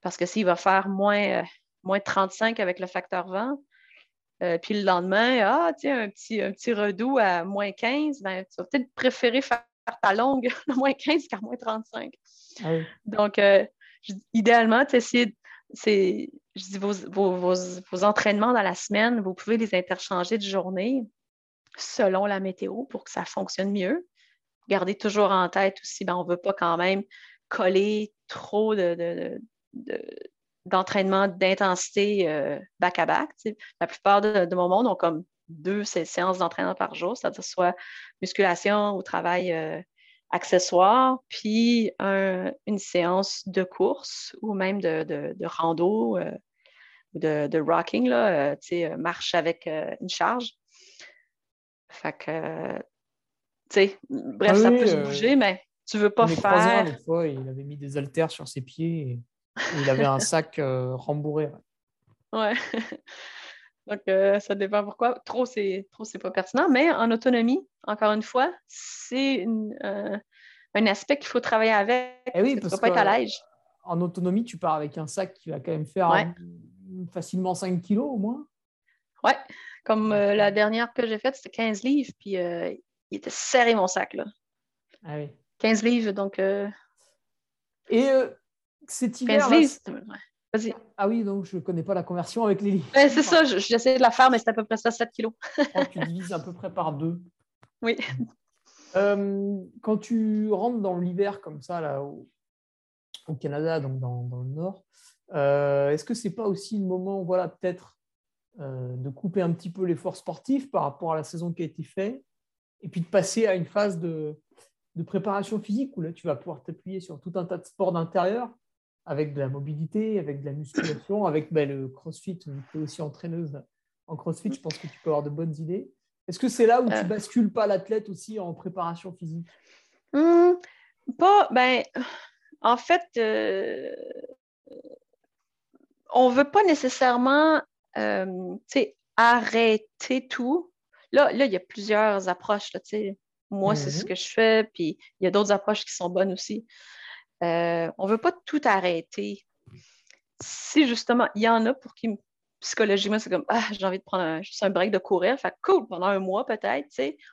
parce que s'il va faire moins, euh, moins 35 avec le facteur vent, euh, puis le lendemain, ah, tiens, un petit, un petit redout à moins 15, ben, tu vas peut-être préférer faire ta longue à moins 15 qu'à moins 35. Ah Donc, euh, idéalement, c'est, je dis, vos, vos, entraînements dans la semaine, vous pouvez les interchanger de journée selon la météo pour que ça fonctionne mieux. Gardez toujours en tête aussi, ben, on ne veut pas quand même coller trop de, d'entraînement d'intensité back-à-back. La plupart de, de, mon monde ont comme deux séances d'entraînement par jour, c'est-à-dire soit musculation ou travail euh, accessoire, puis une séance de course ou même de, de, rando euh, ou de, rocking, là, euh, marche avec une charge. Fait que, tu sais, bref, ça peut se bouger, mais tu veux pas faire. Fois, il avait mis des haltères sur ses pieds et, il avait un sac rembourré. Ouais. Donc, euh, ça dépend pourquoi. Trop, c'est trop, c'est pas pertinent. Mais en autonomie, encore une fois, c'est euh, un aspect qu'il faut travailler avec. Eh oui, parce que pas être à l'aise. En autonomie, tu pars avec un sac qui va quand même faire facilement 5 kilos au moins. Ouais. Comme euh, la dernière que j'ai faite, c'était 15 livres, puis il était serré mon sac. Là. Ah oui. 15 livres, donc. Et cet hiver. 15 livres, ah oui, donc je ne connais pas la conversion avec livres. c'est ça, j'essaie de la faire, mais c'est à peu près ça, 7 kilos. tu divises à peu près par deux. Oui. Euh, quand tu rentres dans l'hiver comme ça, là, au, Canada, donc dans, le nord, euh, est-ce que ce n'est pas aussi le moment, voilà, peut-être euh, de couper un petit peu l'effort sportif par rapport à la saison qui a été faite et puis de passer à une phase de, de préparation physique où là, tu vas pouvoir t'appuyer sur tout un tas de sports d'intérieur? Avec de la mobilité, avec de la musculation, avec ben, le crossfit. Tu es aussi entraîneuse en crossfit, je pense que tu peux avoir de bonnes idées. Est-ce que c'est là où tu euh. bascules pas l'athlète aussi en préparation physique? Hmm, Pas, ben, en fait, euh, on ne veut pas nécessairement euh, arrêter tout. Là, là, il y a plusieurs approches. Là, Moi, c'est ce mhm. que je fais, puis il y a d'autres approches qui sont bonnes aussi. Euh, on ne veut pas tout arrêter. Si justement, il y en a pour qui, psychologiquement, c'est comme Ah, j'ai envie de prendre un, juste un break de courir, fait cool, pendant un mois peut-être,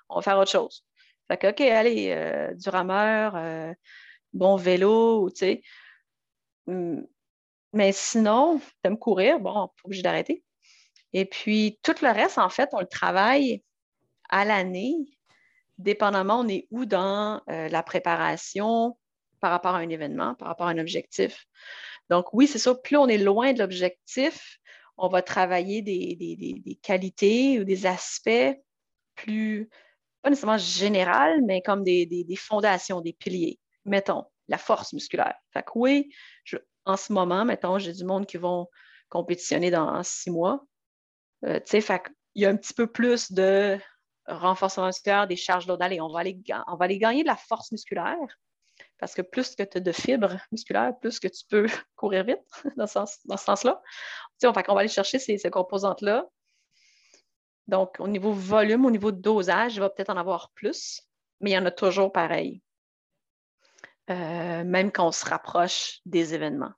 on va faire autre chose. Fait que, OK, allez, euh, du rameur, euh, bon vélo, tu sais. Hmm. Mais sinon, tu aimes courir, bon, pas obligé d'arrêter. Et puis, tout le reste, en fait, on le travaille à l'année, dépendamment, on est où dans la préparation, par rapport à un événement, par rapport à un objectif. Donc, oui, c'est ça. Plus on est loin de l'objectif, on va travailler des, qualités ou des aspects plus, pas nécessairement général, mais comme des, fondations, des piliers. Mettons, la force musculaire. Fait que oui, en ce moment, mettons, j'ai du monde qui vont compétitionner dans six mois. Euh, tu sais, il y a un petit peu plus de renforcement musculaire, des charges lourdes. Allez, on va on va aller gagner de la force musculaire parce que plus que tu as de fibres musculaires, plus que tu peux courir vite dans ce, sens, là on, va aller chercher ces, composantes-là. Donc, au niveau volume, au niveau dosage, il va peut-être en avoir plus, mais il y en a toujours pareil. Euh, même quand on se rapproche des événements.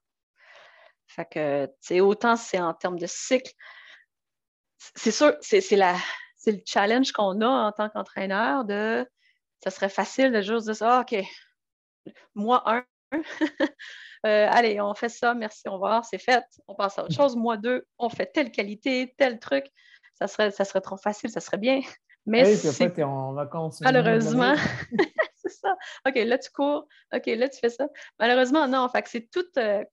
Fait autant c'est en termes de cycle, c'est sûr, c'est le challenge qu'on a en tant qu'entraîneur de ça serait facile de juste dire ah, OK, moi, un, euh, allez, on fait ça, merci, au revoir, c'est fait, on passe à autre chose. Moi, deux, on fait telle qualité, tel truc. Ça serait, ça serait trop facile, ça serait bien. Mais oui, après, tu es en vacances. Malheureusement, c'est ça. OK, là, tu cours. OK, là, tu fais ça. Malheureusement, non. Fait que c'est tout euh,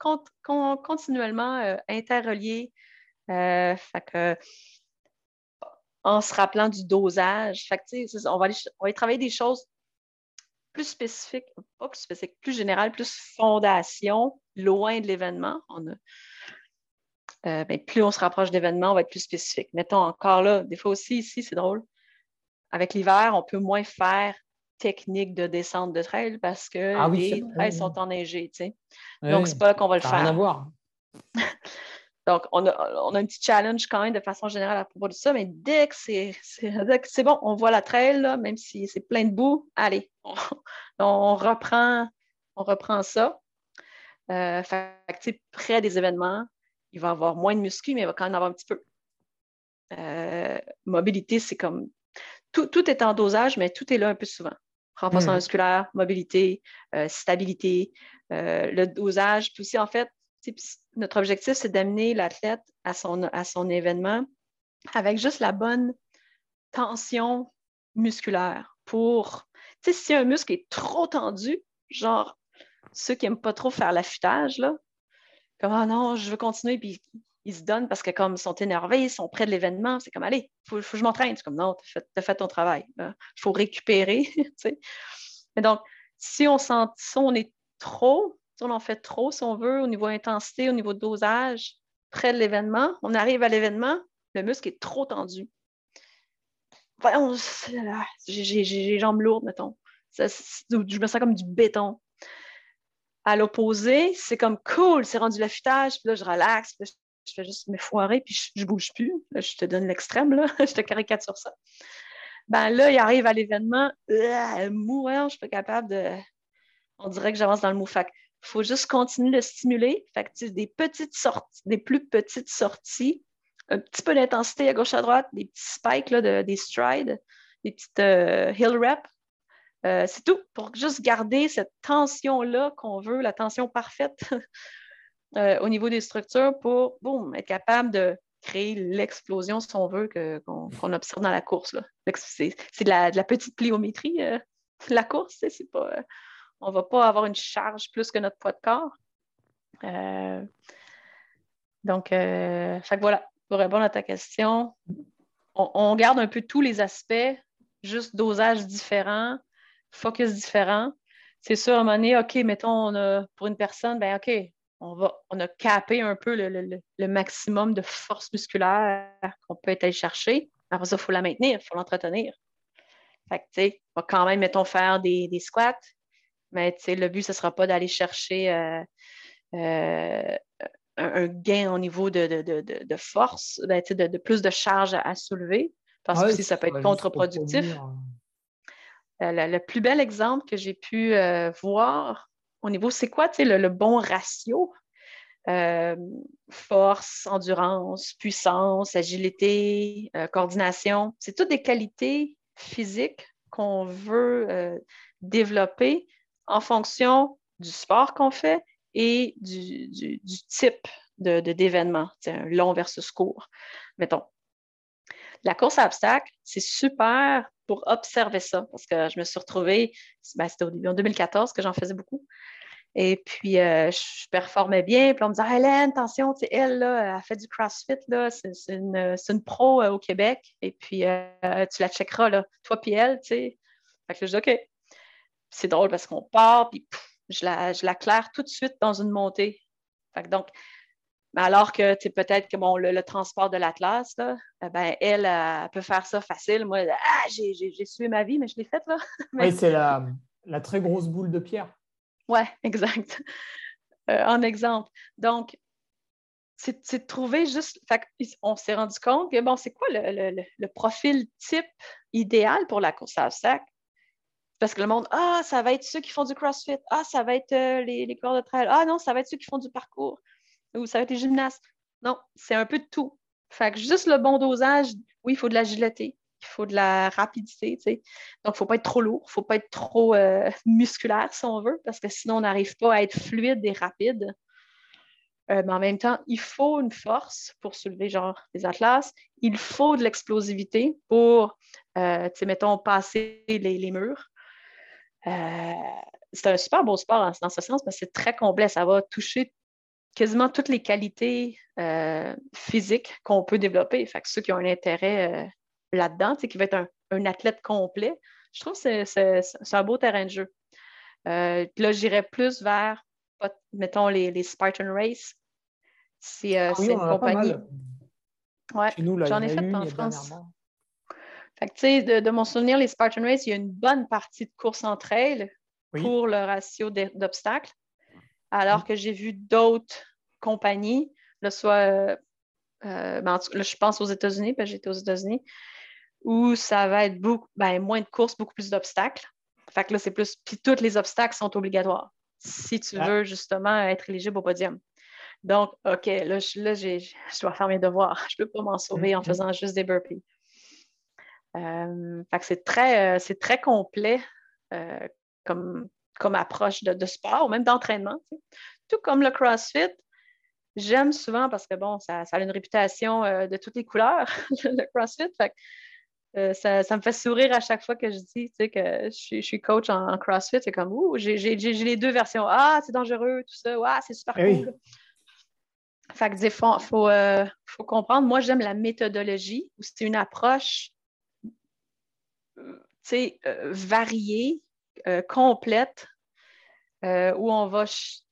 continuellement euh, interrelié. fait que, en se rappelant du dosage. Fait que, on, va aller, on va aller travailler des choses plus spécifique, pas plus spécifique, plus général, plus fondation, loin de l'événement. On euh, ben, plus on se rapproche d'événements, on va être plus spécifique. Mettons encore là, des fois aussi ici, c'est drôle. Avec l'hiver, on peut moins faire technique de descente de trail parce que ah les trails sont enneigés. Tu sais. Donc, c'est pas qu'on va le faire. Rien à voir. Donc, on a, un petit challenge quand même de façon générale à propos de ça, mais dès que c'est bon, on voit la trail, même si c'est plein de boue, allez, on, reprend, on reprend ça. Euh, près des événements, il va y avoir moins de muscles, mais il va quand même avoir un petit peu. Euh, mobilité, c'est comme tout, est en dosage, mais tout est là un peu souvent. Renforcement hmm. musculaire, mobilité, euh, stabilité, le dosage, puis aussi en fait, notre objectif, c'est d'amener l'athlète à son, à son événement avec juste la bonne tension musculaire pour, tu sais, si un muscle est trop tendu, genre ceux qui n'aiment pas trop faire l'affûtage, là, comme, ah non, je veux continuer, puis ils se donnent parce que comme ils sont énervés, ils sont près de l'événement, c'est comme, allez, il faut, que je m'entraîne. C'est comme, non, tu as, fait ton travail. Il faut récupérer. Et donc, si on sent, si on est trop on en fait trop, si on veut, au niveau intensité, au niveau dosage, près de l'événement. On arrive à l'événement, le muscle est trop tendu. j'ai les jambes lourdes, mettons. je me sens comme du béton. À l'opposé, c'est comme cool, c'est rendu l'affûtage, puis là, je relaxe, puis je fais juste me foirer, puis je, ne bouge plus. je te donne l'extrême, là, je te caricature ça. Ben là, il arrive à l'événement, euh, mourant, je suis pas capable de. On dirait que j'avance dans le mot. Fait il faut juste continuer de stimuler. Fait que, des petites sorties, des plus petites sorties, un petit peu d'intensité à gauche à droite, des petits spikes, là, des strides, des petites euh, hill reps. Euh, c'est tout pour juste garder cette tension-là qu'on veut, la tension parfaite euh, au niveau des structures pour être capable de créer l'explosion, si on veut, qu'on observe dans la course. C'est de la, petite pliométrie, la course. C'est pas, on ne va pas avoir une charge plus que notre poids de corps. donc, voilà, pour répondre à ta question, on, garde un peu tous les aspects, juste dosage différent, focus différent. C'est sûr, à un moment OK, mettons, pour une personne, ben OK, on, va, a capé un peu le, maximum de force musculaire qu'on peut aller chercher. Après ça, il faut la maintenir, il faut l'entretenir. Fait que, tu sais, on va quand même, mettons, faire des, squats, mais le but, ce ne sera pas d'aller chercher euh, euh, un, gain au niveau de, force, ben, de, plus de charge à, soulever, parce que ça peut être contre-productif. Euh, le, plus bel exemple que j'ai pu voir au niveau, c'est quoi le, le, bon ratio? Euh, force, endurance, puissance, agilité, coordination. C'est toutes des qualités physiques qu'on veut développer en fonction du sport qu'on fait et du, type d'événement, de, un long versus court. Mettons, la course à obstacles, c'est super pour observer ça, parce que je me suis retrouvée, ben, c'était au début en 2014 que j'en faisais beaucoup. Et puis, euh, je performais bien. Puis on me disait, Hélène, attention, elle, là, elle fait du CrossFit, c'est une, pro euh, au Québec. Et puis, euh, tu la checkeras, là, toi puis elle, tu sais. Fait que je dis, OK. C'est drôle parce qu'on part, puis je la, je la claire tout de suite dans une montée. Fait que donc, alors que peut-être que bon, le, transport de l'Atlas, eh ben, elle, elle, peut faire ça facile. Moi, ah, j'ai suivi ma vie, mais je l'ai faite. Là. Oui, c'est la, la, très grosse boule de pierre. Oui, exact. Euh, en exemple. Donc, c'est de trouver juste. on s'est rendu compte que bon, c'est quoi le, le, profil type idéal pour la course à sac? Parce que le monde, ah, ça va être ceux qui font du CrossFit, ah, ça va être euh, les, les cours de trail, ah non, ça va être ceux qui font du parcours ou ça va être les gymnastes. Non, c'est un peu de tout. Fait que juste le bon dosage, oui, il faut de l'agilité, il faut de la rapidité, tu sais. Donc, il ne faut pas être trop lourd, il ne faut pas être trop euh, musculaire, si on veut, parce que sinon, on n'arrive pas à être fluide et rapide. Euh, mais en même temps, il faut une force pour soulever, genre, des atlas. Il faut de l'explosivité pour, tu sais, mettons, passer les, murs. C'est un super beau sport dans ce sens parce que c'est très complet. Ça va toucher quasiment toutes les qualités euh, physiques qu'on peut développer. Fait que ceux qui ont un intérêt euh, là-dedans, qui va être un, athlète complet, je trouve que c'est un beau terrain de jeu. Euh, là, j'irais plus vers, mettons, les, Spartan Race. C'est ah une compagnie. Ouais, j'en ai fait en France. Fait que, de, de, mon souvenir, les Spartan Race, il y a une bonne partie de course entre elles pour le ratio d'obstacles. Alors que j'ai vu d'autres compagnies, là, soit, euh, euh, ben, là, je pense aux États-Unis, parce que j'étais aux États-Unis, où ça va être beaucoup, ben, moins de courses, beaucoup plus d'obstacles. Fait que là, c'est plus. Puis tous les obstacles sont obligatoires si tu veux justement être éligible au podium. Donc, OK, là, je, là, je dois faire mes devoirs. Je ne peux pas m'en sauver en mm-hmm. faisant juste des burpees. Euh, fait c'est très, c'est très complet comme, comme approche de, sport ou même d'entraînement. Tout comme le CrossFit, j'aime souvent parce que bon, ça, a une réputation euh, de toutes les couleurs, le CrossFit. Euh, ça, me fait sourire à chaque fois que je dis que je, suis coach en, CrossFit. C'est comme, ouh, j'ai les deux versions. Ah, c'est dangereux, tout ça. Ah, c'est super eh cool. Fait que, il faut, euh, faut, comprendre. Moi, j'aime la méthodologie c'est une approche variée, euh, complète euh, où on va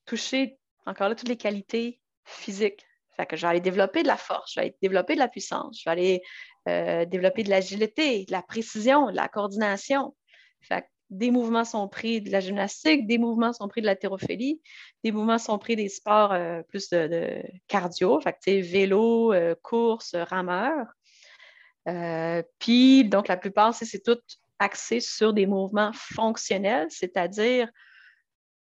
toucher encore là toutes les qualités physiques. Fait que je vais aller développer de la force, je vais aller développer de la puissance, je vais aller euh, développer de l'agilité, de la précision, de la coordination. Fait que des mouvements sont pris de la gymnastique, des mouvements sont pris de l'haltérophilie, des mouvements sont pris des sports euh, plus de, cardio, fait que, vélo, euh, course, rameur. Puis, donc, la plupart, c'est tout axé sur des mouvements fonctionnels, c'est-à-dire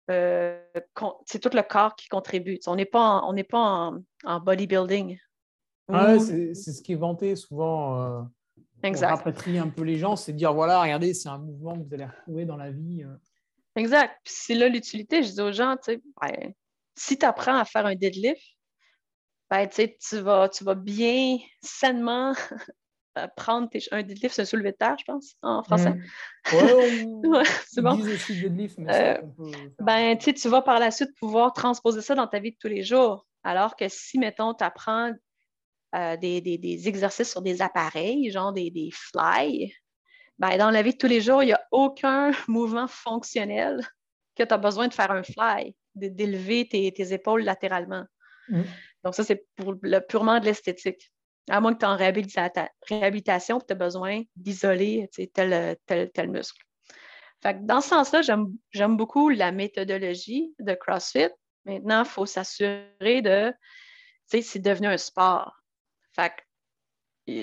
c'est tout le corps qui contribue. On n'est pas en, pas en, bodybuilding. Ah c'est ce qui est vanté souvent. Euh, exact. Pour un peu les gens, c'est de dire voilà, regardez, c'est un mouvement que vous allez retrouver dans la vie. Euh. Exact. Puis c'est là l'utilité. Je dis aux gens, tu sais, ben, si tu apprends à faire un deadlift, ben, tu, vas, tu vas bien, sainement prendre un deadlift, c'est un soulevé de terre, je pense, en français. Mm. Ouais, c'est bon. Deadlift, mais euh, ben, tu vas par la suite pouvoir transposer ça dans ta vie de tous les jours. Alors que si, mettons, tu apprends euh, des, exercices sur des appareils, genre des, des fly, ben, dans la vie de tous les jours, il n'y a aucun mouvement fonctionnel que tu as besoin de faire un fly, d'élever tes, épaules latéralement. Mm. Donc, ça, c'est pour le, purement de l'esthétique à moins que tu es en réhabilitation et tu as besoin d'isoler tel, tel, tel muscle. dans ce sens-là, j'aime beaucoup la méthodologie de CrossFit. Maintenant, il faut s'assurer de, c'est devenu un sport.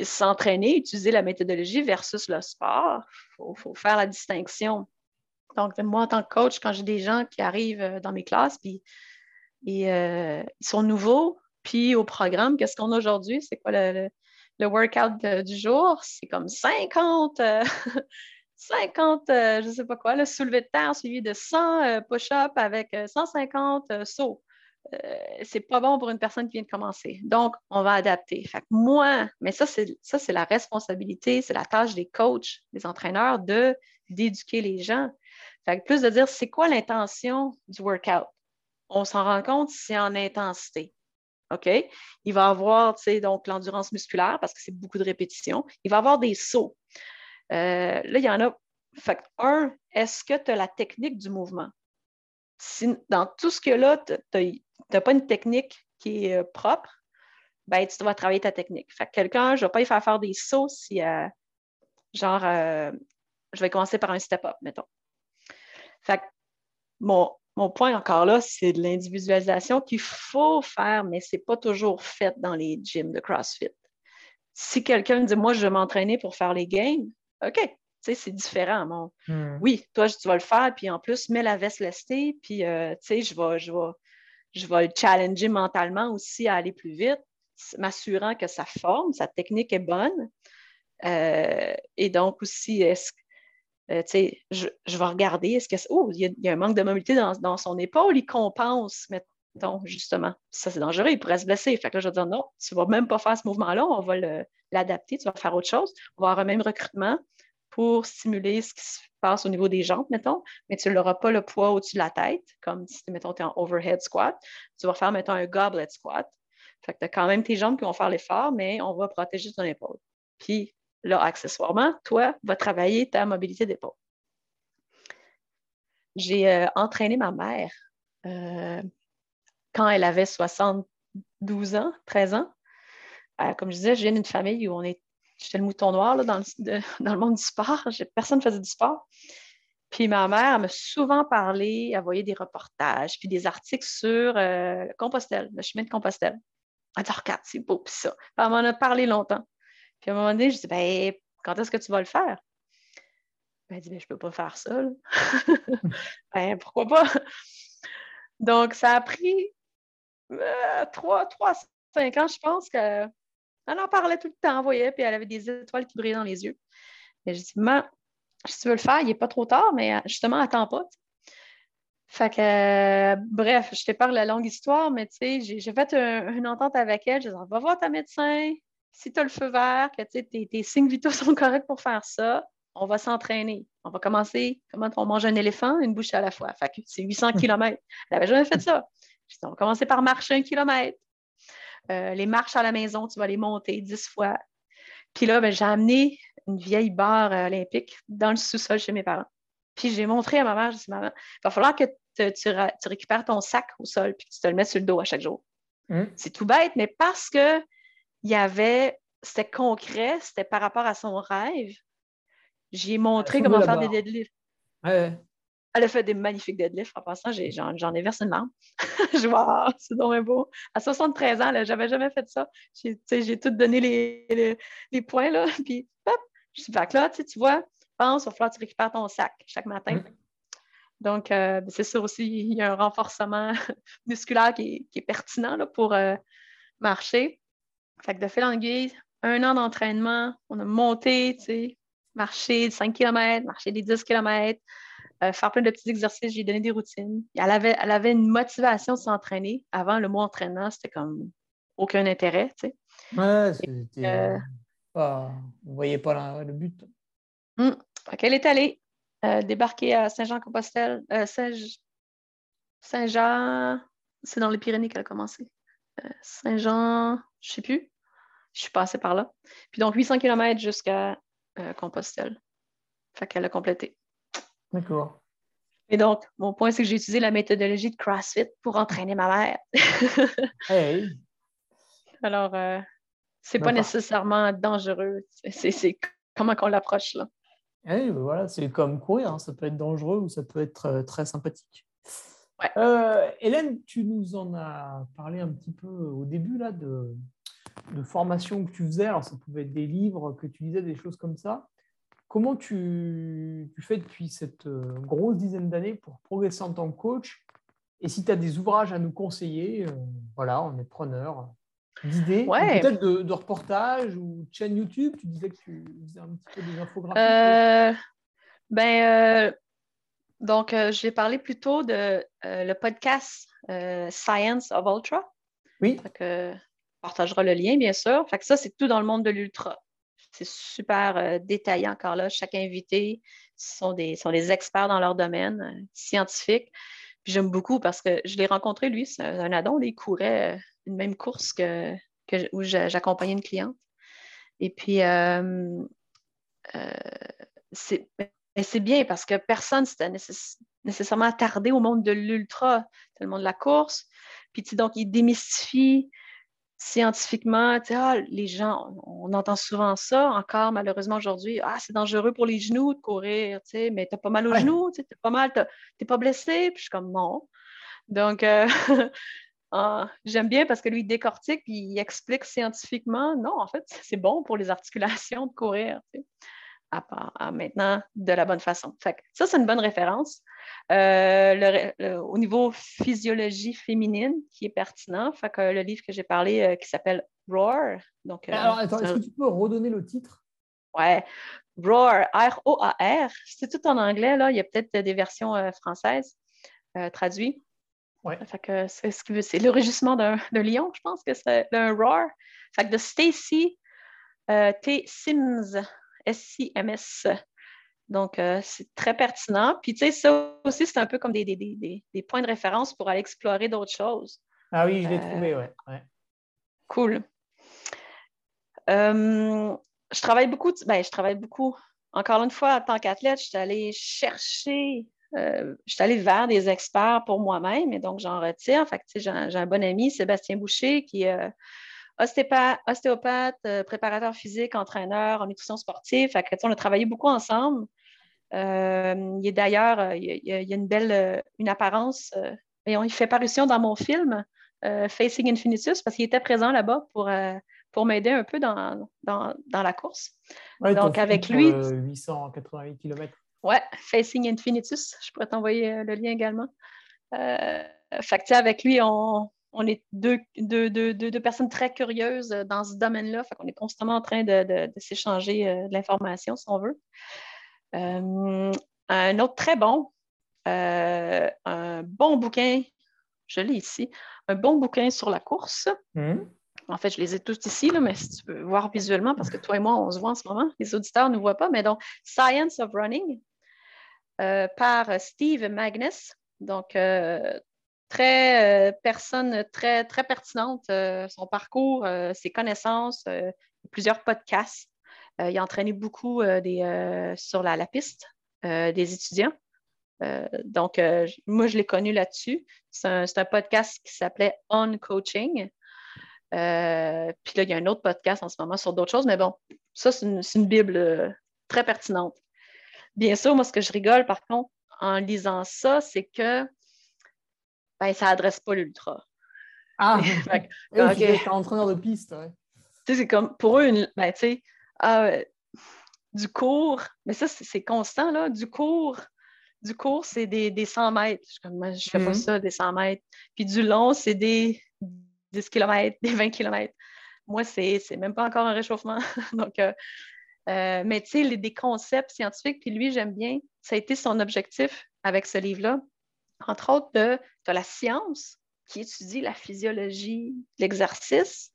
S'entraîner, utiliser la méthodologie versus le sport, il faut, faire la distinction. Donc, moi, en tant que coach, quand j'ai des gens qui arrivent euh, dans mes classes, et, euh, ils sont nouveaux, puis au programme, qu'est-ce qu'on a aujourd'hui? C'est quoi le, workout du jour? C'est comme 50, 50, euh, euh, je ne sais pas quoi, le soulevé de terre suivi de 100 euh, push-ups avec 150 sauts. c'est pas bon pour une personne qui vient de commencer. Donc, on va adapter. Fait moi, mais ça, c'est ça, c'est la responsabilité, c'est la tâche des coachs, des entraîneurs de d'éduquer les gens. Fait plus de dire c'est quoi l'intention du workout? On s'en rend compte, c'est en intensité. OK? Il va avoir, tu sais, donc l'endurance musculaire parce que c'est beaucoup de répétitions. Il va avoir des sauts. Euh, là, il y en a. Fait un, est-ce que tu as la technique du mouvement? Si, dans tout ce que là, tu n'as pas une technique qui est euh, propre, ben, tu dois travailler ta technique. Fait quelqu'un, je ne vais pas y faire faire des sauts si, euh, genre, je vais commencer par un step-up, mettons. Fait bon, mon point encore là, c'est de l'individualisation qu'il faut faire, mais ce n'est pas toujours fait dans les gyms de CrossFit. Si quelqu'un me dit, moi, je vais m'entraîner pour faire les games, OK, c'est différent. Hmm. Oui, toi, tu vas le faire, puis en plus, mets la veste lestée, puis euh, je vais, je, vais, je vais le challenger mentalement aussi à aller plus vite, m'assurant que sa forme, sa technique est bonne. Euh, et donc aussi, est-ce euh, je, vais regarder, est-ce que oh, il y, a un manque de mobilité dans, son épaule, il compense, mettons, justement. Ça, c'est dangereux, il pourrait se blesser. Fait que là, je vais dire non, tu ne vas même pas faire ce mouvement-là, on va l'adapter, tu vas faire autre chose. On va avoir un même recrutement pour stimuler ce qui se passe au niveau des jambes, mettons, mais tu n'auras pas le poids au-dessus de la tête, comme si, mettons, tu es en overhead squat. Tu vas faire, mettons, un goblet squat. Fait que tu as quand même tes jambes qui vont faire l'effort, mais on va protéger ton épaule. Puis, Là, accessoirement, toi, va travailler ta mobilité d'épaule. J'ai euh, entraîné ma mère euh, quand elle avait 72 ans, 13 ans. Euh, comme je disais, je viens d'une famille où on est, j'étais le mouton noir dans, le, monde du sport. Personne ne faisait du sport. Puis ma mère m'a souvent parlé, elle voyait des reportages, puis des articles sur Compostelle, le chemin de Compostelle. Elle dit, regarde, c'est beau, puis ça. elle m'en a parlé longtemps. Puis à un moment donné, je dis, ben, quand est-ce que tu vas le faire? Ben, elle dit, ben, je ne peux pas faire ça. ben, pourquoi pas? Donc, ça a pris euh, trois, trois, cinq ans, je pense, qu'elle en parlait tout le temps, voyez, puis elle avait des étoiles qui brillaient dans les yeux. Et je dis, si tu veux le faire, il n'est pas trop tard, mais justement, attends pas. Fait que, bref, je te parle la longue histoire, mais tu sais, j'ai fait une entente avec elle. Je dis, va voir ta médecin, si tu as le feu vert, que tes, tes signes vitaux sont corrects pour faire ça, on va s'entraîner. On va commencer, comment on mange un éléphant, une bouche à la fois. Fait que c'est 800 km. Elle n'avait jamais fait ça. on va commencer par marcher un kilomètre. Euh, les marches à la maison, tu vas les monter dix fois. Puis là, ben, j'ai amené une vieille barre euh, olympique dans le sous-sol chez mes parents. Puis j'ai montré à ma mère, j'ai dit, maman, il va falloir que tu, récupères ton sac au sol puis que tu te le mets sur le dos à chaque jour. Mmh. C'est tout bête, mais parce que il y avait, c'était concret, c'était par rapport à son rêve. J'ai montré comment faire des deadlifts. Ouais. Elle a fait des magnifiques deadlifts. En passant, j'en ai versé une larme. je vois, c'est donc beau. À 73 ans, j'avais jamais fait ça. J'ai tout donné les, les, points, là. Puis, hop, je suis back là, tu vois, pense, il va falloir que tu récupères ton sac chaque matin. Mm. Donc, euh, ben, c'est sûr aussi, il y a un renforcement musculaire qui est, pertinent là, pour euh, marcher. Fait que de fil en aiguille, un an d'entraînement, on a monté, tu sais, marché 5 km, marché des 10 km, euh, faire plein de petits exercices, j'ai donné des routines. Elle avait, elle avait une motivation de s'entraîner. Avant, le mot entraînement, c'était comme aucun intérêt, tu sais. Ouais, c'était... Euh, pas... Vous ne voyez pas le but. Hum. Elle est allée euh, débarquer à Saint-Jean-Compostelle. Saint-Jean, c'est dans les Pyrénées qu'elle a commencé. Saint-Jean, je ne sais plus. Je suis passée par là. Puis donc 800 km jusqu'à Compostelle. Fait qu'elle a complété. D'accord. Et donc, mon point, c'est que j'ai utilisé la méthodologie de CrossFit pour entraîner ma mère. hey. Alors, euh, c'est pas nécessairement dangereux. C'est comment qu'on l'approche là? Hey, ben voilà, c'est comme courir, hein. ça peut être dangereux ou ça peut être euh, très sympathique. Ouais. Euh, Hélène, tu nous en as parlé un petit peu au début là de, de formation que tu faisais. Alors, ça pouvait être des livres que tu lisais, des choses comme ça. Comment tu, fais depuis cette euh, grosse dizaine d'années pour progresser en tant que coach? Et si tu as des ouvrages à nous conseiller, euh, voilà, on est preneur d'idées, peut-être de, reportages ou de chaînes YouTube. Tu disais que tu faisais un petit peu des infographies. Euh, ben, donc, j'ai parlé plutôt de le podcast Science of Ultra. Oui. on partagera le lien, bien sûr. Fait que ça, c'est tout dans le monde de l'ultra. C'est super euh, détaillé encore là. Chaque invité sont des, sont des experts dans leur domaine, euh, scientifiques. Puis j'aime beaucoup parce que je l'ai rencontré, lui, c'est un, adon, il courait euh, une même course que, où j'accompagnais une cliente. Et puis, c'est bien parce que personne s'était nécessairement attardé au monde de l'ultra, le monde de la course. Puis, donc, il démystifie scientifiquement, ah, les gens, on entend souvent ça encore malheureusement aujourd'hui, ah, c'est dangereux pour les genoux de courir, mais tu as pas mal aux genoux, tu pas mal, t'es pas blessé, puis je suis comme non. Donc, euh, ah, j'aime bien parce que lui, il décortique, puis il explique scientifiquement, non, en fait, c'est bon pour les articulations de courir à, maintenant de la bonne façon. ça, c'est une bonne référence. Euh, au niveau physiologie féminine, qui est pertinent, fait que le livre que j'ai parlé euh, qui s'appelle Roar. Donc, euh, Alors, attends, est-ce que tu peux redonner le titre? Ouais, Roar, R-O-A-R. C'est tout en anglais, là. Il y a peut-être des versions françaises traduites. Ouais. Fait que c'est ce que c'est le rugissement d'un lion, je pense que c'est un roar. Fait que de Stacy T. Sims, SCMS. Donc, euh, c'est très pertinent. Puis, tu sais, ça aussi, c'est un peu comme des, des, points de référence pour aller explorer d'autres choses. Ah oui, je l'ai euh, trouvé, ouais. Cool. Euh, je travaille beaucoup, ben, je travaille beaucoup. Encore une fois, en tant qu'athlète, je suis allée chercher, je suis allée vers des experts pour moi-même, et donc j'en retire. Fait j'ai un, bon ami, Sébastien Boucher, qui ostéopathe, euh, préparateur physique, entraîneur en nutrition sportive. on a travaillé beaucoup ensemble. Euh, il est d'ailleurs, euh, il, y a une belle une apparence. et on, il fait parution dans mon film Facing Infinitus parce qu'il était présent là-bas pour, pour m'aider un peu dans, la course. Donc, avec lui. 888 km. Ouais, Facing Infinitus. Je pourrais t'envoyer le lien également. fait avec lui, on, on est deux, personnes très curieuses euh, dans ce domaine-là. Fait qu'on est constamment en train de, s'échanger euh, de l'information, si on veut. Euh, un autre très bon, un bon bouquin, je l'ai ici, un bon bouquin sur la course. Hmm? En fait, je les ai tous ici, là, mais si tu veux voir visuellement, parce que toi et moi, on se voit en ce moment, les auditeurs ne nous voient pas, mais donc Science of Running par Steve Magnus. Donc, très euh, personne très, très pertinente, euh, son parcours, euh, ses connaissances, plusieurs podcasts. il a entraîné beaucoup des, sur la, piste des étudiants. donc, moi, je l'ai connu là-dessus. C'est un, podcast qui s'appelait On Coaching. Puis là, il y a un autre podcast en ce moment sur d'autres choses, mais bon, ça, c'est une, Bible très pertinente. Bien sûr, moi, ce que je rigole, par contre, en lisant ça, c'est que ben, ça n'adresse pas l'ultra. Ah, ok. entraîneur de piste. c'est comme, pour eux, une, ben, tu sais, ah, du cours, mais ça, c'est constant, là, du cours. Du cours, c'est des, des, 100 mètres. Je ne fais pas mm-hmm. ça, des 100 mètres. Puis du long, c'est des 10 km, des 20 km. Moi, c'est même pas encore un réchauffement. Donc, euh, euh, mais tu sais, des concepts scientifiques, puis lui, j'aime bien, ça a été son objectif avec ce livre-là. Entre autres, tu as la science qui étudie la physiologie, l'exercice,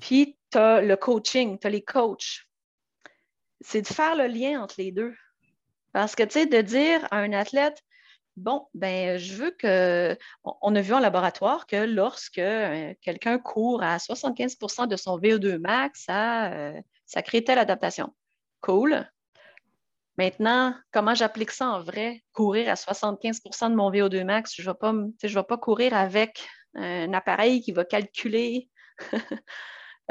puis tu as le coaching, tu as les coachs. C'est de faire le lien entre les deux. Parce que, tu sais, de dire à un athlète, Bon, ben, je veux que. On a vu en laboratoire que lorsque euh, quelqu'un court à 75% de son VO2 max, ça, euh, ça crée telle adaptation. Cool. Maintenant, comment j'applique ça en vrai? Courir à 75% de mon VO2 max, je ne vais, pas, courir avec un appareil qui va calculer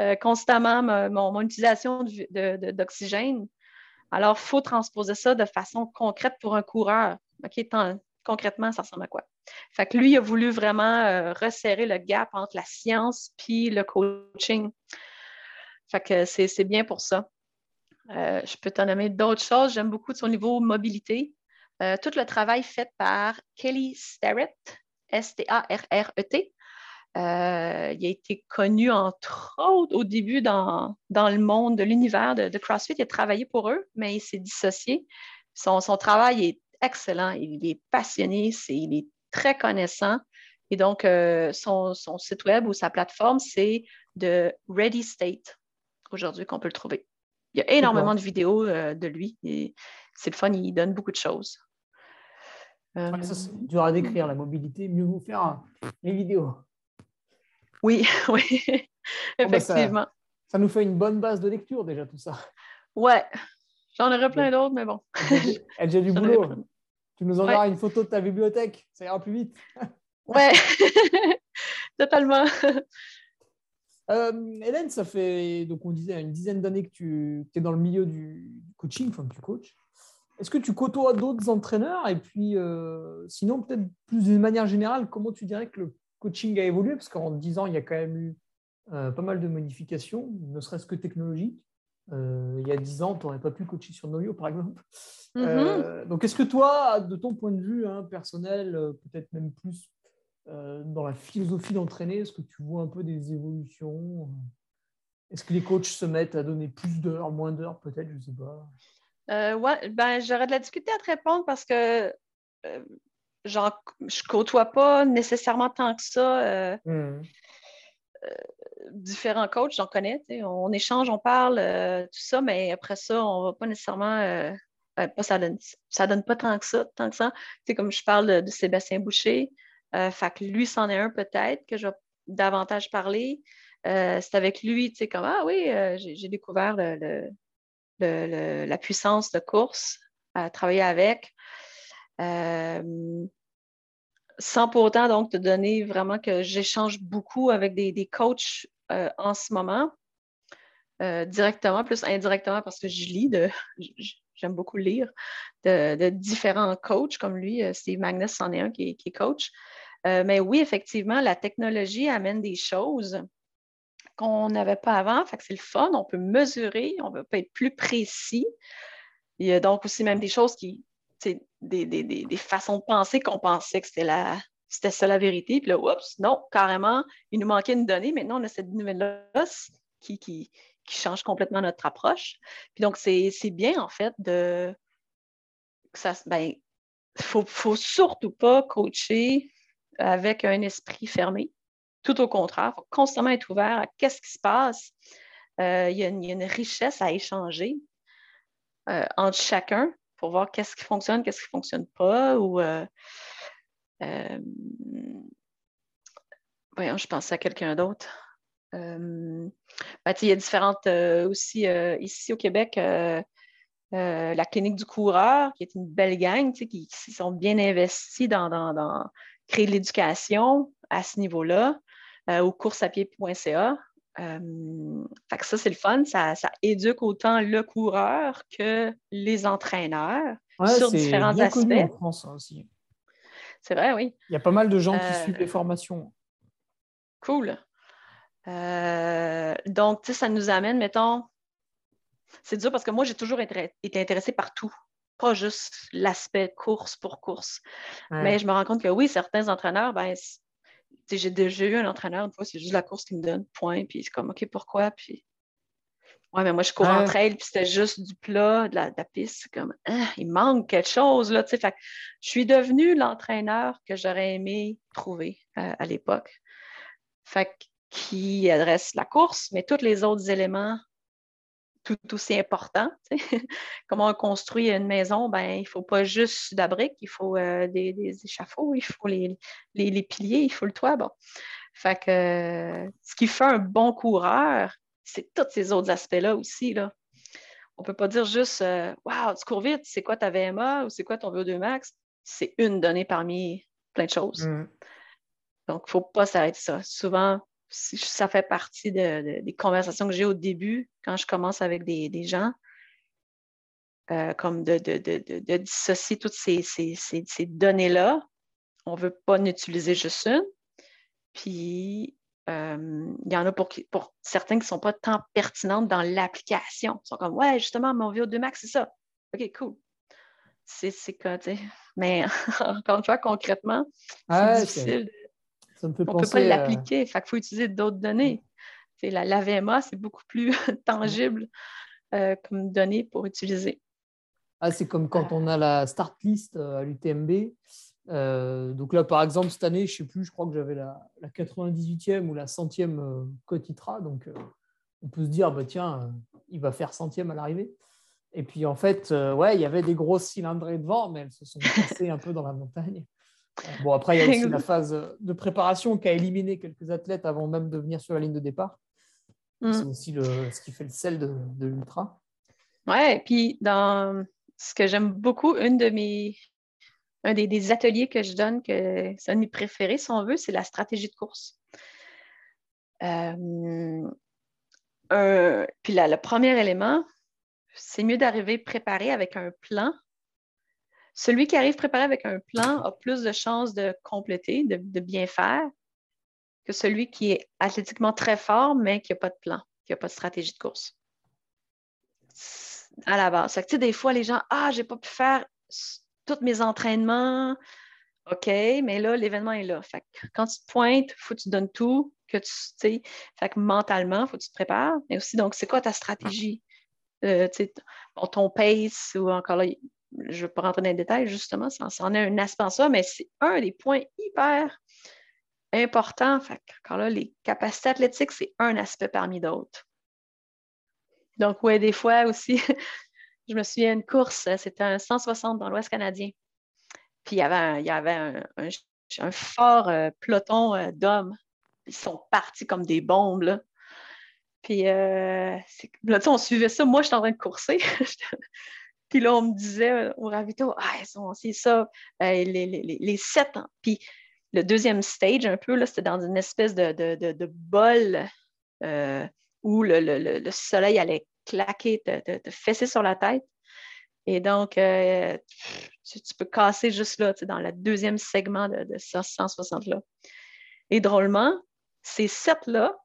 euh, constamment mon, utilisation d'oxygène. Alors, il faut transposer ça de façon concrète pour un coureur. Concrètement, ça ressemble à quoi? Fait que lui, il a voulu vraiment euh, resserrer le gap entre la science puis le coaching. Fait que c'est bien pour ça. Euh, je peux t'en nommer d'autres choses. J'aime beaucoup son niveau mobilité. Euh, tout le travail fait par Kelly Starrett, S-T-A-R-R-E-T. il a été connu, entre autres, au début dans, le monde de l'univers de, CrossFit. Il a travaillé pour eux, mais il s'est dissocié. Son, son, travail est excellent, il est passionné, il est très connaissant. Et donc, euh, son, site web ou sa plateforme, c'est de Ready State aujourd'hui qu'on peut le trouver. Il y a énormément de vidéos euh, de lui. C'est le fun, il donne beaucoup de choses. Euh, c'est dur à décrire, la mobilité. Mieux vous faire les vidéos. Oui, oui, ben, effectivement. ça, nous fait une bonne base de lecture déjà, tout ça. Ouais, j'en aurais plein d'autres, mais bon. Elle a du boulot. Tu nous enverras une photo de ta bibliothèque, ça ira plus vite. ouais, totalement. Euh, Hélène, ça fait, donc on disait, une dizaine d'années que tu es dans le milieu du coaching, enfin tu coaches. Est-ce que tu côtoies d'autres entraîneurs? Et puis, euh, sinon, peut-être plus d'une manière générale, comment tu dirais que le coaching a évolué? Parce qu'en 10 ans, il y a quand même eu euh, pas mal de modifications, ne serait-ce que technologiques. Euh, il y a 10 ans, tu n'aurais pas pu coacher sur Noyo, par exemple. Mm-hmm. Donc, est-ce que toi, de ton point de vue hein, personnel, peut-être même plus dans la philosophie d'entraîner, est-ce que tu vois un peu des évolutions? Est-ce que les coachs se mettent à donner plus d'heures, moins d'heures, peut-être Je ne sais pas? ouais, ben, j'aurais de la difficulté à te répondre parce que je ne côtoie pas nécessairement tant que ça. Mm différents coachs, j'en connais. On échange, on parle, euh, tout ça, mais après ça, on ne va pas nécessairement. Euh, ben, pas ça donne, ça donne pas tant que ça, tant que ça. comme je parle de, Sébastien Boucher, euh, fait que lui, c'en est un peut-être que je vais davantage parler. c'est avec lui, tu sais, comme Ah oui, j'ai découvert la puissance de course à travailler avec sans pour autant donc te donner vraiment que j'échange beaucoup avec des, des coachs euh, en ce moment, euh, directement, plus indirectement parce que je lis, de, j'aime beaucoup lire, de, différents coachs comme lui, euh, Steve Magnus en est un qui, est coach. Mais oui, effectivement, la technologie amène des choses qu'on n'avait pas avant. C'est le fun, on peut mesurer, on peut être plus précis. Il y a donc aussi même des choses qui, des, des, des, façons de penser qu'on pensait que c'était la, c'était ça la vérité. Puis là, oups, non, carrément, il nous manquait une donnée. Maintenant, on a cette nouvelle-là qui, qui, qui, change complètement notre approche. Puis donc, c'est bien, en fait, de. Ça, ben, faut, faut surtout pas coacher avec un esprit fermé. Tout au contraire, il faut constamment être ouvert à qu'est-ce qui se passe. Euh, il, y a une, richesse à échanger euh, entre chacun pour voir qu'est-ce qui fonctionne, qu'est-ce qui ne fonctionne pas. Ou, euh, voyons, je pense à quelqu'un d'autre. Ben, il y a différentes aussi ici au Québec. la clinique du coureur, qui est une belle gang, qui, qui sont bien investis dans, créer de l'éducation à ce niveau-là. ou courseapied.ca. fait que ça, c'est le fun. Ça, ça, éduque autant le coureur que les entraîneurs sur différents bien aspects. Connu en France hein, aussi. C'est vrai, oui. Il y a pas mal de gens qui suivent les formations. Cool. Euh, donc, ça nous amène, mettons, c'est dur parce que moi, j'ai toujours été intéressée par tout, pas juste l'aspect course pour course. Mais je me rends compte que oui, certains entraîneurs, ben, j'ai déjà eu un entraîneur, une fois, c'est juste la course qui me donne, point, puis c'est comme, OK, pourquoi? Puis, ouais, mais moi, je cours en trail, puis c'était juste du plat, de la, piste, comme, hein, il manque quelque chose, là, tu sais. Fait je suis devenue l'entraîneur que j'aurais aimé trouver euh, à l'époque. Fait qui adresse la course, mais tous les autres éléments tout aussi importants. Comment on construit une maison, ben, il ne faut pas juste la brique, il faut euh, des, échafauds, il faut les, les, piliers, il faut le toit. Bon. Fait que ce qui fait un bon coureur, c'est tous ces autres aspects-là aussi. Là. On ne peut pas dire juste Waouh, tu cours vite, c'est quoi ta VMA ou c'est quoi ton VO2 max? C'est une donnée parmi plein de choses. Mm. Donc, il ne faut pas s'arrêter ça. Souvent, ça fait partie des conversations que j'ai au début quand je commence avec des, gens, euh, comme de, dissocier toutes ces, données-là. On ne veut pas en utiliser juste une. Puis, euh, il y en a pour, pour certains qui ne sont pas tant pertinentes dans l'application. Ils sont comme, ouais, justement, mon VO2 max, c'est ça. OK, cool. C'est quoi, tu sais? Mais encore une fois, concrètement, c'est difficile on ne peut pas l'appliquer. Il faut utiliser d'autres données. la, la, VMA, c'est beaucoup plus tangible euh, comme donnée pour utiliser. Ah, c'est comme quand on a la start list euh, à l'UTMB. Euh, donc là, par exemple, cette année, je ne sais plus, je crois que j'avais la, 98e ou la 100e Cotitra. Donc, on peut se dire, bah, tiens, il va faire centième à l'arrivée. Et puis, en fait, ouais, il y avait des grosses cylindrées devant, mais elles se sont passées un peu dans la montagne. Bon, après, il y a aussi la phase de préparation qui a éliminé quelques athlètes avant même de venir sur la ligne de départ. Mm. C'est aussi le, ce qui fait le sel de, de l'ultra. Ouais, et puis dans ce que j'aime beaucoup, une de mes, un des, ateliers que je donne, que c'est un de mes préférés, si on veut, c'est la stratégie de course. Euh, puis là, le premier élément, c'est mieux d'arriver préparé avec un plan celui qui arrive préparé avec un plan a plus de chances de compléter, de, bien faire, que celui qui est athlétiquement très fort, mais qui n'a pas de plan, qui n'a pas de stratégie de course. À la base. que, des fois, les gens, ah, j'ai pas pu faire tous mes entraînements. OK, mais là, l'événement est là. Quand tu te pointes, il faut que tu donnes tout, que tu sais. Fait que mentalement, il faut que tu te prépares. Mais aussi, donc, c'est quoi ta stratégie? Euh, ton pace ou encore là, je ne vais pas rentrer dans les détails, justement, ça, en est un aspect en ça, mais c'est un des points hyper importants. Quand là, les capacités athlétiques, c'est un aspect parmi d'autres. Donc, oui, des fois aussi, je me souviens d'une course, c'était un 160 dans l'Ouest canadien. Puis il y avait un, fort euh, peloton euh, d'hommes. Ils sont partis comme des bombes. Là. Puis euh, on suivait ça. Moi, j'étais en train de courser. Puis là, on me disait euh, au ravito, ah, c'est ça, euh, les, les, les, sept ans. Puis le deuxième stage, un peu, c'était dans une espèce de, de, bol euh, où le, soleil allait claquer, te, fesser sur la tête. Et donc, tu, peux casser juste là, dans le deuxième segment de, de 160-là. Et drôlement, ces sept-là,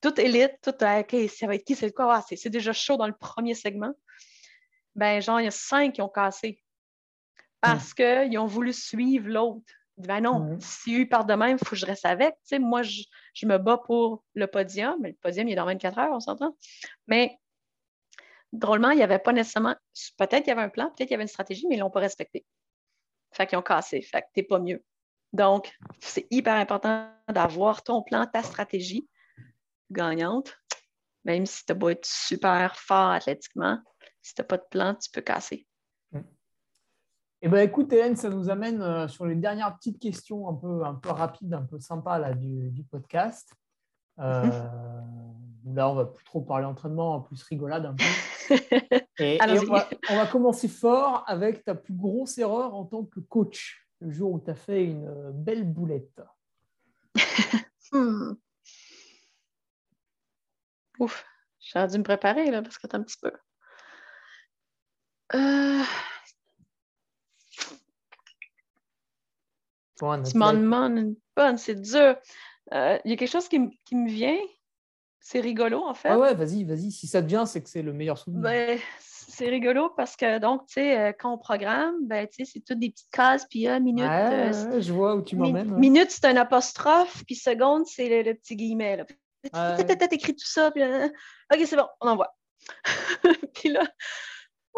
toute élite, tout, OK, ça va être qui, c'est quoi? Ah, c'est déjà chaud dans le premier segment ben genre, il y a cinq qui ont cassé parce qu'ils ont voulu suivre l'autre. Ben non, si eux partent de même, il faut que je reste avec. moi, je, me bats pour le podium, mais le podium, il est dans 24 heures, on s'entend. Mais drôlement, il n'y avait pas nécessairement. Peut-être qu'il y avait un plan, peut-être qu'il y avait une stratégie, mais ils ne l'ont pas respecté. Fait qu'ils ont cassé. Fait que tu n'es pas mieux. Donc, c'est hyper important d'avoir ton plan, ta stratégie gagnante, même si tu beau être super fort athlétiquement, si tu n'as pas de plan, tu peux casser. Mm. Eh ben, écoute, Hélène, ça nous amène euh, sur les dernières petites questions un peu, un peu rapides, un peu sympas là, du, podcast. Euh, là, on va plus trop parler entraînement, en plus rigolade un peu. Et, on, va, commencer fort avec ta plus grosse erreur en tant que coach, le jour où tu as fait une belle boulette. Hmm. Ouf, j'ai dû me préparer là, parce que t'as un petit peu. Euh... tu m'en demandes une bonne, c'est dur. Euh, il y a quelque chose qui, me vient. C'est rigolo, en fait. Ah ouais, vas-y, vas-y. Si ça te vient, c'est que c'est le meilleur souvenir. Ben, c'est rigolo parce que, donc, tu sais, euh, quand on programme, ben, tu sais, c'est toutes des petites cases, puis a minute. Euh, je vois où tu m'emmènes. Minute, c'est un apostrophe, puis seconde, c'est le, petit guillemet. Là. Écrit tout ça, puis OK, c'est bon, on envoie. puis là,